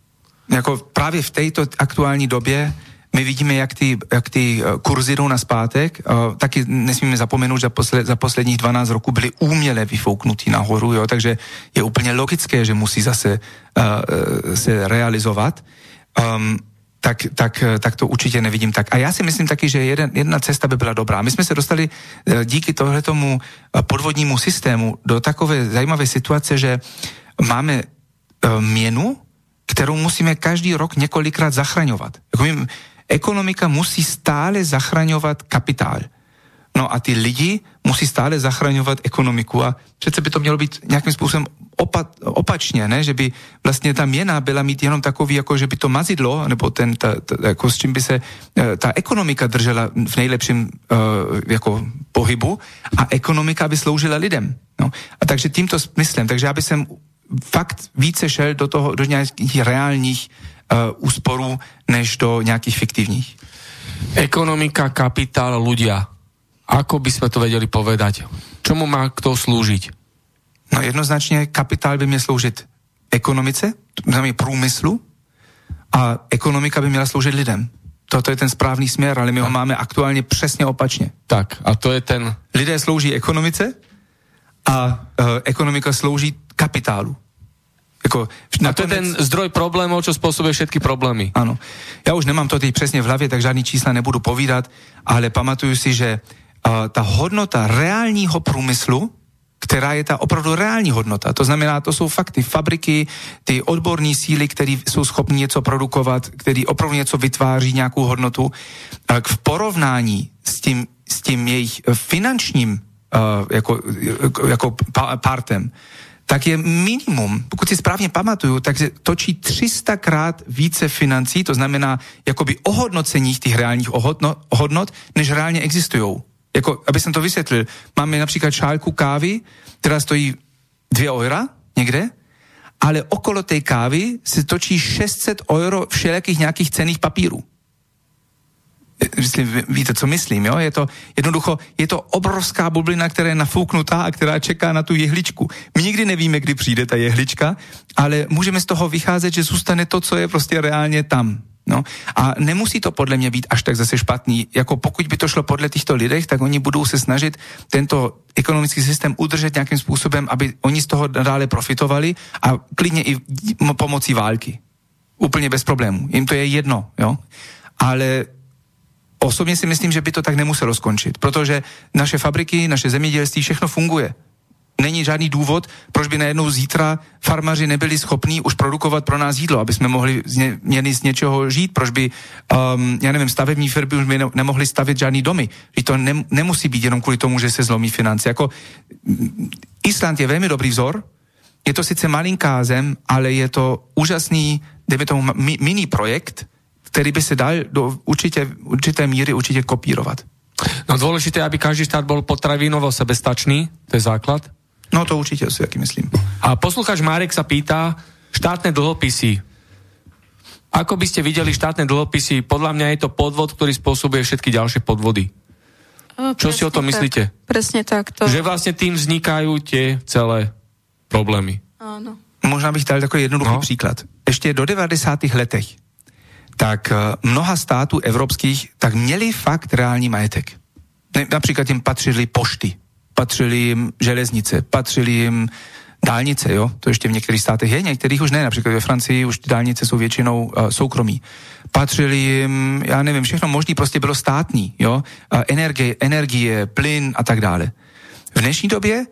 Jako právě v této aktuální době my vidíme, jak ty, jak ty eh, kurzy jdou na zpátek. Uh, taky nesmíme zapomenout, že posled, za posledních 12 roků byly úměle vyfouknutí nahoru, jo, takže je úplně logické, že musí zase uh, se realizovat. Um, tak, tak, tak to určitě nevidím tak. A já si myslím taky, že jeden, jedna cesta by byla dobrá. My jsme se dostali díky tohletomu podvodnímu systému do takové zajímavé situace, že máme měnu, kterou musíme každý rok několikrát zachraňovat. Jako my, Ekonomika musí stále zachraňovat kapitál. No a ty lidi musí stále zachraňovat ekonomiku a přece by to mělo být nějakým způsobem opa, opačně, ne? že by vlastně ta měna byla mít jenom takový, jako že by to mazidlo, nebo ten, ta, ta, jako s čím by se eh, ta ekonomika držela v nejlepším uh, jako pohybu a ekonomika by sloužila lidem. No. A takže tímto smyslem, takže já bych fakt více šel do toho, do nějakých reálních uh, úsporů než do nějakých fiktivních. Ekonomika, kapitál, ľudia. Ako by sme to vedeli povedať? Čomu má kto slúžiť? No jednoznačně kapitál by měl sloužit ekonomice, znamená průmyslu, a ekonomika by měla sloužit lidem. Toto je ten správný směr, ale my ho máme aktuálně přesně opačně. Tak, a to je ten... Lidé slouží ekonomice a uh, ekonomika slouží kapitálu. Jako, a to je ten zdroj problémov, čo spôsobuje všetky problémy. Ano. Já už nemám to teď přesně v hlavě, tak žádný čísla nebudu povídat, ale pamatuju si, že uh, ta hodnota reálního průmyslu, která je ta opravdu reální hodnota. To znamená, to jsou fakt ty fabriky, ty odborní síly, které jsou schopni něco produkovat, který opravdu něco vytváří, nějakou hodnotu. V porovnání s tím, s tím jejich finančním uh, jako, jako partem, tak je minimum, pokud si správně pamatuju, takže točí 300 krát více financí, to znamená jakoby ohodnocení těch reálních hodnot, než reálně existují. Jako, aby jsem to vysvětlil, máme například šálku kávy, která stojí 2 eura někde, ale okolo té kávy se točí 600 euro všelijakých nějakých cených papírů víte, co myslím, jo? Je to jednoducho, je to obrovská bublina, která je nafouknutá a která čeká na tu jehličku. My nikdy nevíme, kdy přijde ta jehlička, ale můžeme z toho vycházet, že zůstane to, co je prostě reálně tam. No. A nemusí to podle mě být až tak zase špatný. Jako pokud by to šlo podle těchto lidech, tak oni budou se snažit tento ekonomický systém udržet nějakým způsobem, aby oni z toho dále profitovali a klidně i pomocí války. Úplně bez problémů. Jim to je jedno, jo. Ale osobně si myslím, že by to tak nemuselo skončit, protože naše fabriky, naše zemědělství, všechno funguje. není žádný důvod, proč by najednou zítra farmaři nebyli schopní už produkovat pro nás jídlo, aby jsme mohli z ně, měli z něčeho žít, proč by, um, já nevím, stavební firmy už by ne, nemohli stavět žádný domy. Že to ne, nemusí být jenom kvůli tomu, že se zlomí finance. Jako, Island je velmi dobrý vzor, je to sice malinká zem, ale je to úžasný, dejme tomu mini projekt, který by se dal do určitě, určité míry určitě kopírovat. No dôležité, aby každý štát bol potravinovo sebestačný, to je základ. No to určite si jaký myslím. A poslucháč Marek sa pýta, štátne dlhopisy. Ako by ste videli štátne dlhopisy? Podľa mňa je to podvod, ktorý spôsobuje všetky ďalšie podvody. O, Čo si o tom tak, myslíte? Presne tak. To... Že vlastne tým vznikajú tie celé problémy. Áno. Možná bych dal takový jednoduchý no. příklad. Ještě do 90. letech tak eh, mnoha států evropských tak měli fakt reální majetek. Například jim patřily pošty, patřily jim železnice, patřily jim dálnice, jo, to ještě v některých státech je, některých už ne, například ve Francii už ty dálnice jsou většinou uh, soukromí. Patřili jim, já nevím, všechno možný prostě bylo státní, jo, uh, energie, energie, plyn a tak dále. V dnešní době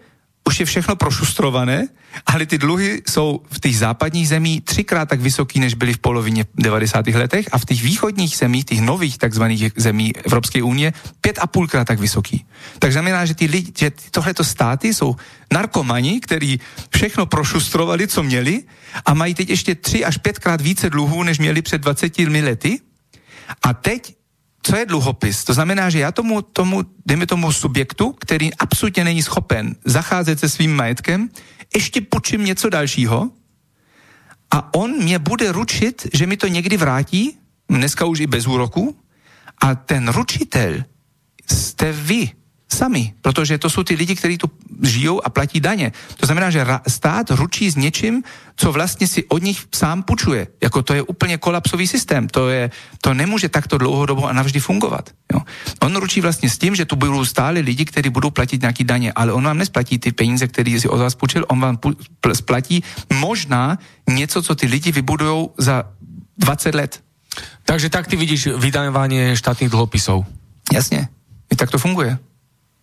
už je všechno prošustrované, ale ty dluhy jsou v těch západních zemí třikrát tak vysoký, než byly v polovině 90. letech a v těch východních zemích, těch nových takzvaných zemí Evropské unie, pět a půlkrát tak vysoký. Takže znamená, že, ty lidi, že tohleto státy jsou narkomani, kteří všechno prošustrovali, co měli a mají teď ještě tři až pětkrát více dluhů, než měli před 20 lety. A teď co je dluhopis? To znamená, že já tomu, tomu, dejme tomu subjektu, který absolutně není schopen zacházet se svým majetkem, ještě půjčím něco dalšího a on mě bude ručit, že mi to někdy vrátí, dneska už i bez úroku, a ten ručitel jste vy sami, protože to jsou ty lidi, kteří tu žijou a platí daně. To znamená, že stát ručí s něčím, co vlastně si od nich sám půjčuje. Jako to je úplně kolapsový systém. To, je, to nemůže takto dlouhodobo a navždy fungovat. Jo. On ručí vlastně s tím, že tu budou stále lidi, kteří budou platit nějaký daně, ale on vám nesplatí ty peníze, které si od vás půjčil, on vám splatí možná něco, co ty lidi vybudují za 20 let. Takže tak ty vidíš vydávání štátních dlhopisů. Jasně, i tak to funguje.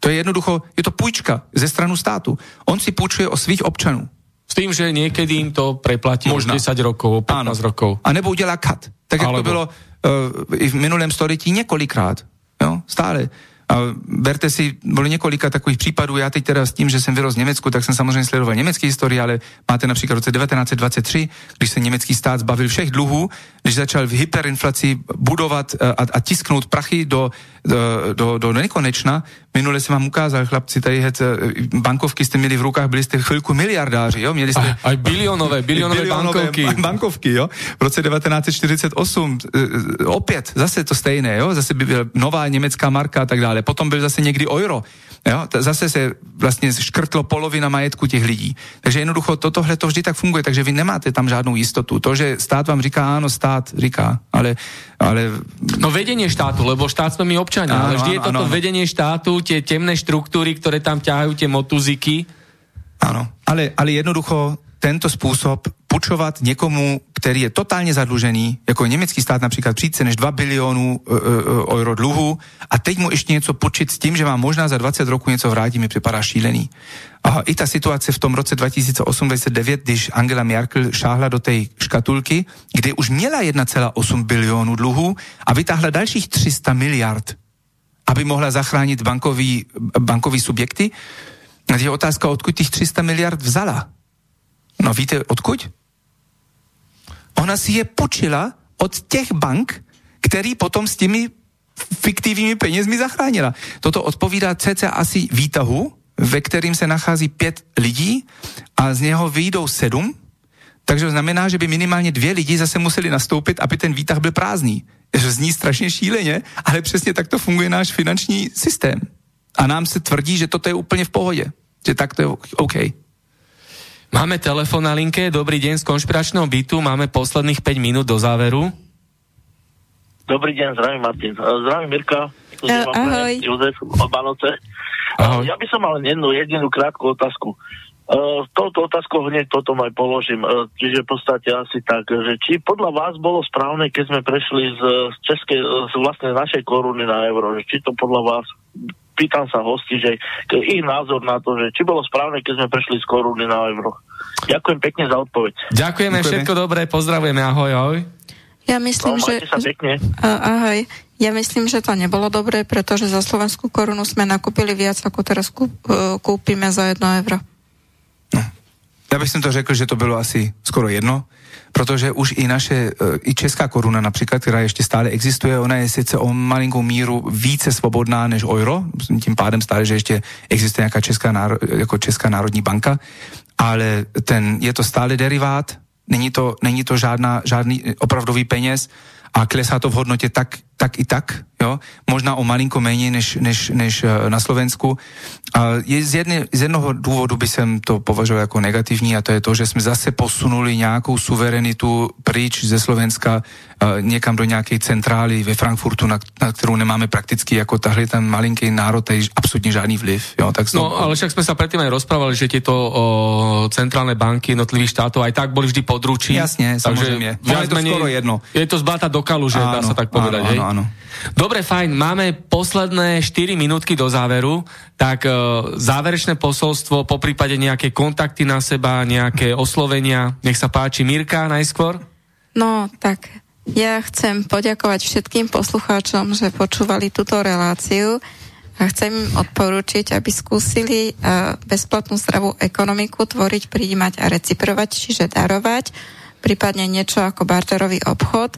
To je jednoducho, je to půjčka ze stranu státu. On si půjčuje o svých občanů. S tým, že niekedy im to preplatí Možná. 10 rokov, 15 Áno. rokov. A nebo udělá kat. Tak, jak to bylo uh, i v minulém století několikrát. Jo? Stále. A berte si, byly několika takových případů, já teď teda s tím, že jsem vyrost v Německu, tak jsem samozřejmě sledoval německé historie, ale máte například v roce 1923, když se německý stát zbavil všech dluhů, když začal v hyperinflaci budovat a, a tisknout prachy do, do, do, do nekonečna. Minule jsem vám ukázal, chlapci, tady het, bankovky jste měli v rukách, byli jste chvilku miliardáři, jo? Měli jste... A, a bilionové, bilionové, bilionové bankovky. bankovky, jo? V roce 1948 e, opět zase to stejné, jo? Zase by byla nová německá marka a tak dále. Potom byl zase někdy euro. Jo? Zase se vlastně škrtlo polovina majetku těch lidí. Takže jednoducho tohle to vždy tak funguje, takže vy nemáte tam žádnou jistotu. To, že stát vám říká, ano, stát říká, ale... ale... No vedenie štátu, lebo štát sme my občania, ano, ale vždy ano, je toto ano, vedenie štátu, tie temné štruktúry, ktoré tam ťahajú tie motuziky. Ano, ale, ale jednoducho tento způsob půjčovat někomu, který je totálně zadlužený, jako německý stát například přijít než 2 bilionů uh, uh, euro dluhu a teď mu ještě něco počít s tím, že vám možná za 20 roku něco vrátí, mi připadá šílený. A i ta situace v tom roce 2008-2009, když Angela Merkel šáhla do té škatulky, kde už měla 1,8 bilionů dluhů a vytáhla dalších 300 miliard, aby mohla zachránit bankový, bankový subjekty, je otázka, odkud těch 300 miliard vzala. No víte, odkud? Ona si je počila od těch bank, který potom s těmi fiktivními penězmi zachránila. Toto odpovídá cca asi výtahu, ve kterým se nachází pět lidí a z něho vyjdou sedm, takže to znamená, že by minimálně dvě lidi zase museli nastoupit, aby ten výtah byl prázdný. Zní strašně šíleně, ale přesně tak to funguje náš finanční systém. A nám se tvrdí, že toto je úplně v pohodě. Že tak to je OK. Máme telefon na linke, dobrý deň z konšpiračného bytu, máme posledných 5 minút do záveru. Dobrý deň, zdravím Martin. Eh, zdravím Mirka. Uh, ahoj. Jozef. Ahoj. Ja by som mal jednu jedinú krátku otázku. Uh, touto otázkou hneď potom aj položím. Uh, čiže v podstate asi tak, že či podľa vás bolo správne, keď sme prešli z, z českej, z vlastne našej koruny na euro, že či to podľa vás spýtam sa hosti, že ich názor na to, že či bolo správne, keď sme prešli z koruny na euro. Ďakujem pekne za odpoveď. Ďakujeme, Ďakujeme. všetko dobré, pozdravujeme, ahoj, ahoj. Ja myslím, no, že... Sa pekne. ahoj. Ja myslím, že to nebolo dobré, pretože za slovenskú korunu sme nakúpili viac, ako teraz kúp, e, kúpime za jedno euro. Já bych to řekl, že to bylo asi skoro jedno, protože už i naše, e, i česká koruna například, která ještě stále existuje, ona je sice o malinkou míru více svobodná než euro, tím pádem stále, že ještě existuje nějaká česká, náro, jako česká národní banka, ale ten, je to stále derivát, není to, není to žádná, žádný opravdový peněz a klesá to v hodnotě tak, tak i tak, jo? možná o malinko méně než, než, než eh, na Slovensku. A je z, jedne, z jednoho důvodu by jsem to považoval jako negativní a to je to, že jsme zase posunuli nějakou suverenitu pryč ze Slovenska někam do nějaké centrály ve Frankfurtu, na, na kterou nemáme prakticky jako tahle ten malinký národ, tady absolutně žádný vliv. Jo? Tak no, ale však jsme se předtím aj rozprávali, že tieto o, centrálne banky jednotlivých štátov aj tak boli vždy područí. Jasně, samozřejmě. je to skoro jedno. Je to zbata do kalu, že áno, dá sa tak povedať. Áno, áno, áno. Dobre, fajn, máme posledné 4 minútky do záveru, tak e, záverečné posolstvo, po prípade nejaké kontakty na seba, nejaké oslovenia. Nech sa páči, Mirka najskôr. No, tak ja chcem poďakovať všetkým poslucháčom, že počúvali túto reláciu a chcem im odporučiť, aby skúsili uh, bezplatnú zdravú ekonomiku tvoriť, prijímať a reciprovať, čiže darovať, prípadne niečo ako barterový obchod.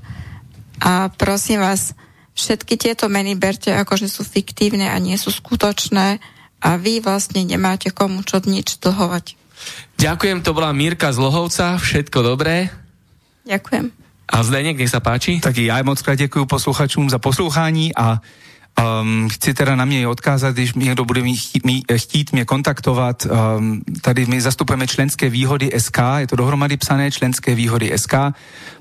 A prosím vás, všetky tieto meny berte ako, že sú fiktívne a nie sú skutočné a vy vlastne nemáte komu čo nič dlhovať. Ďakujem, to bola Mírka z Lohovca, všetko dobré. Ďakujem. A Zdeněk, nech sa páči. Tak já moc krát děkuji posluchačům za poslouchání a Um, chci teda na mě odkázat, když někdo bude chtít, mý, chtít mě kontaktovat, um, tady my zastupujeme členské výhody SK, je to dohromady psané členské výhody SK,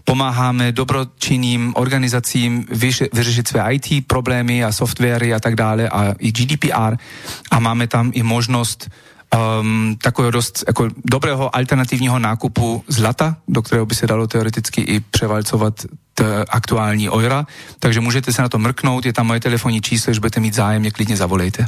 pomáháme dobročinným organizacím vyř, vyřešit své IT problémy a softwary a tak dále a i GDPR a máme tam i možnost um, takového dost jako dobrého alternativního nákupu zlata, do kterého by se dalo teoreticky i převalcovat t, aktuální OIRA, takže můžete se na to mrknout, je tam moje telefonní číslo, když budete mít zájem, mě klidně zavolejte.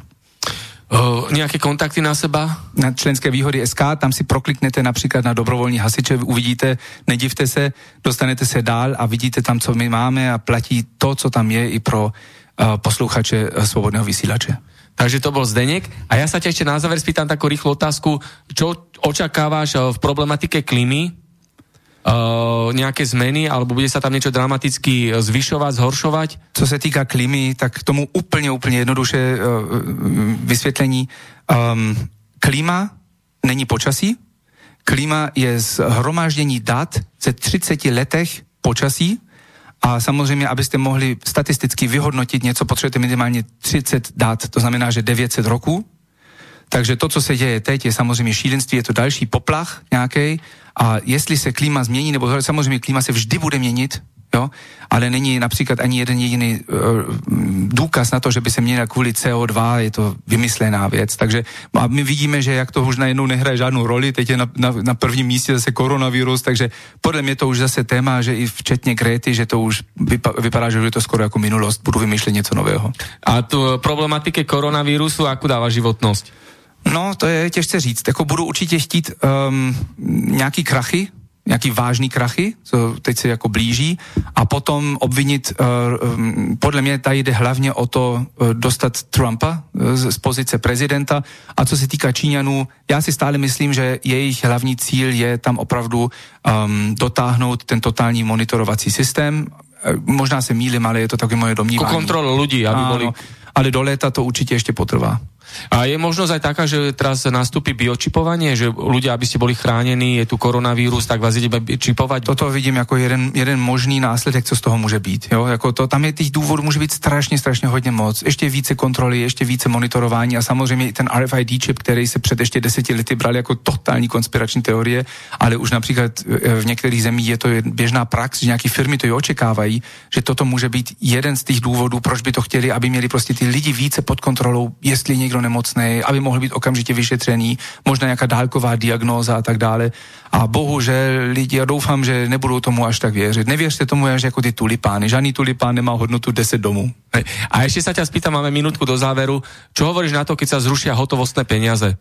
Uh, nějaké kontakty na seba? Na členské výhody SK, tam si prokliknete například na dobrovolní hasiče, uvidíte, nedivte se, dostanete se dál a vidíte tam, co my máme a platí to, co tam je i pro uh, posluchače uh, svobodného vysílače. Takže to bol Zdenek. A ja sa ťa ešte na záver spýtam takú rýchlu otázku. Čo očakáváš eh, v problematike klímy? Uh, nějaké zmeny, alebo bude sa tam niečo dramaticky eh, zvyšovať, zhoršovať? Co se týká klímy, tak tomu úplně, úplně jednoduše uh, vysvětlení. Um, klíma není počasí, klíma je zhromáždění dat ze 30 letech počasí, a samozřejmě, abyste mohli statisticky vyhodnotit něco, potřebujete minimálně 30 dat, to znamená, že 900 roků. Takže to, co se děje teď, je samozřejmě šílenství, je to další poplach nějaký. A jestli se klima změní, nebo samozřejmě klima se vždy bude měnit, jo? ale není například ani jeden jediný uh, důkaz na to, že by se měnila kvůli CO2, je to vymyslená věc. Takže a my vidíme, že jak to už najednou nehraje žádnou roli, teď je na, na, na prvním místě zase koronavirus, takže podle mě to už zase téma, že i včetně Kréty, že to už vypa, vypadá, že je to skoro jako minulost, budu vymýšlet něco nového. A tu problematike koronavirusu, jak dává životnost? No, to je těžce říct. Jako budu určitě chtít um, nějaký krachy, nějaký vážný krachy, co teď se jako blíží, a potom obvinit, uh, um, podle mě tady jde hlavně o to uh, dostat Trumpa z, pozice prezidenta a co se týká Číňanů, já si stále myslím, že jejich hlavní cíl je tam opravdu um, dotáhnout ten totální monitorovací systém, možná se mýlim, ale je to také moje domnívání. Ku kontrolu lidí, aby boli... Ale do léta to určitě ještě potrvá. A je možnosť aj taká, že teraz nastúpi biočipovanie, že ľudia, aby ste boli chránení, je tu koronavírus, tak vás ide čipovať? Toto vidím jako jeden, jeden možný následek, co z toho může být. Jo? Jako to, tam je těch důvodů může být strašně, strašně hodně moc. Ještě více kontroly, ještě více monitorování a samozřejmě i ten RFID čip, který se před ještě deseti lety bral jako totální konspirační teorie, ale už například e, v některých zemích je to běžná prax, že nějaké firmy to i očekávají, že toto může být jeden z těch důvodů, proč by to chtěli, aby měli prostě ty lidi více pod kontrolou, jestli někdo nemocný, aby mohl být okamžitě vyšetřený, možná nějaká dálková diagnóza a tak dále. A bohužel lidi, já doufám, že nebudou tomu až tak věřit. Nevěřte tomu až jako ty tulipány. Žádný tulipán nemá hodnotu 10 domů. A ještě sa ťa spýtam, máme minútku do záveru. Čo hovoríš na to, keď sa zrušia hotovostné peniaze?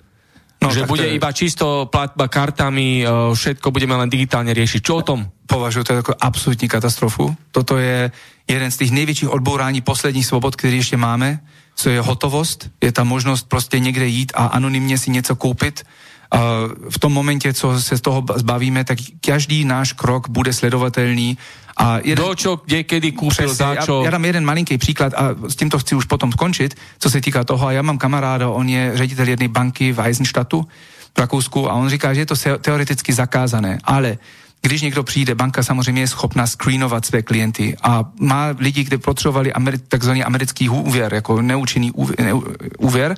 No, že bude je... iba čisto platba kartami, e, všetko budeme len digitálne riešiť. Čo o tom? Považuji to jako absolutní katastrofu. Toto je jeden z těch největších odbourání posledních svobod, který ještě máme, co je hotovost, je ta možnost prostě někde jít a anonymně si něco koupit. V tom momentě, co se z toho zbavíme, tak každý náš krok bude sledovatelný a jeden, Kdo čo, kde, kedy kúpil, přesně, za čo? Já, já dám jeden malinký příklad a s tímto chci už potom skončit, co se týká toho. A já mám kamaráda, on je ředitel jedné banky v Eisenstadtu v Rakousku a on říká, že je to teoreticky zakázané, ale když někdo přijde, banka samozřejmě je schopna screenovat své klienty a má lidi, kde potřebovali takzvaný americký úvěr, jako neúčinný úvěr,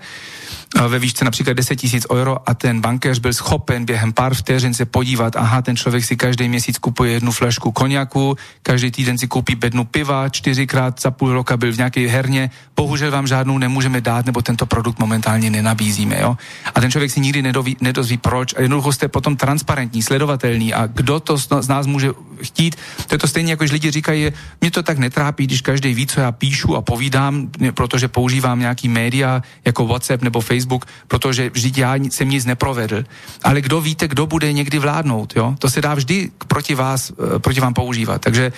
ve výšce například 10 tisíc euro a ten bankéř byl schopen během pár vteřin se podívat, aha, ten člověk si každý měsíc kupuje jednu flašku koniaku, každý týden si koupí bednu piva, čtyřikrát za půl roka byl v nějaké herně, bohužel vám žádnou nemůžeme dát, nebo tento produkt momentálně nenabízíme. Jo? A ten člověk si nikdy nedoví, nedozví proč a jednoducho jste potom transparentní, sledovatelný a kdo to z nás může chtít. To je to stejně, jako když lidi říkají, mě to tak netrápí, když každý ví, co já píšu a povídám, protože používám nějaký média jako WhatsApp nebo Facebook, protože vždyť já jsem nic neprovedl. Ale kdo víte, kdo bude někdy vládnout, jo? To se dá vždy proti vás, eh, proti vám používat. Takže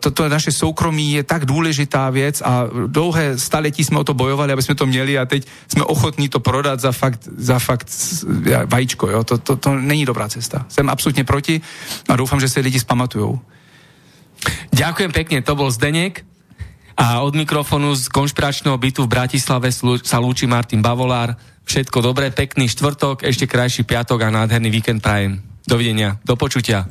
toto naše soukromí je tak důležitá věc a dlouhé staletí jsme o to bojovali, aby jsme to měli a teď jsme ochotní to prodat za fakt, za fakt vajíčko, jo? To, to, to není dobrá cesta. Jsem absolutně proti a doufám, že se lidi spamatujou. Ďakujem pekne, to bol Zdenek. A od mikrofonu z konšpiračného bytu v Bratislave sa lúči Martin Bavolár. Všetko dobré, pekný štvrtok, ešte krajší piatok a nádherný víkend prajem. Dovidenia, do počutia.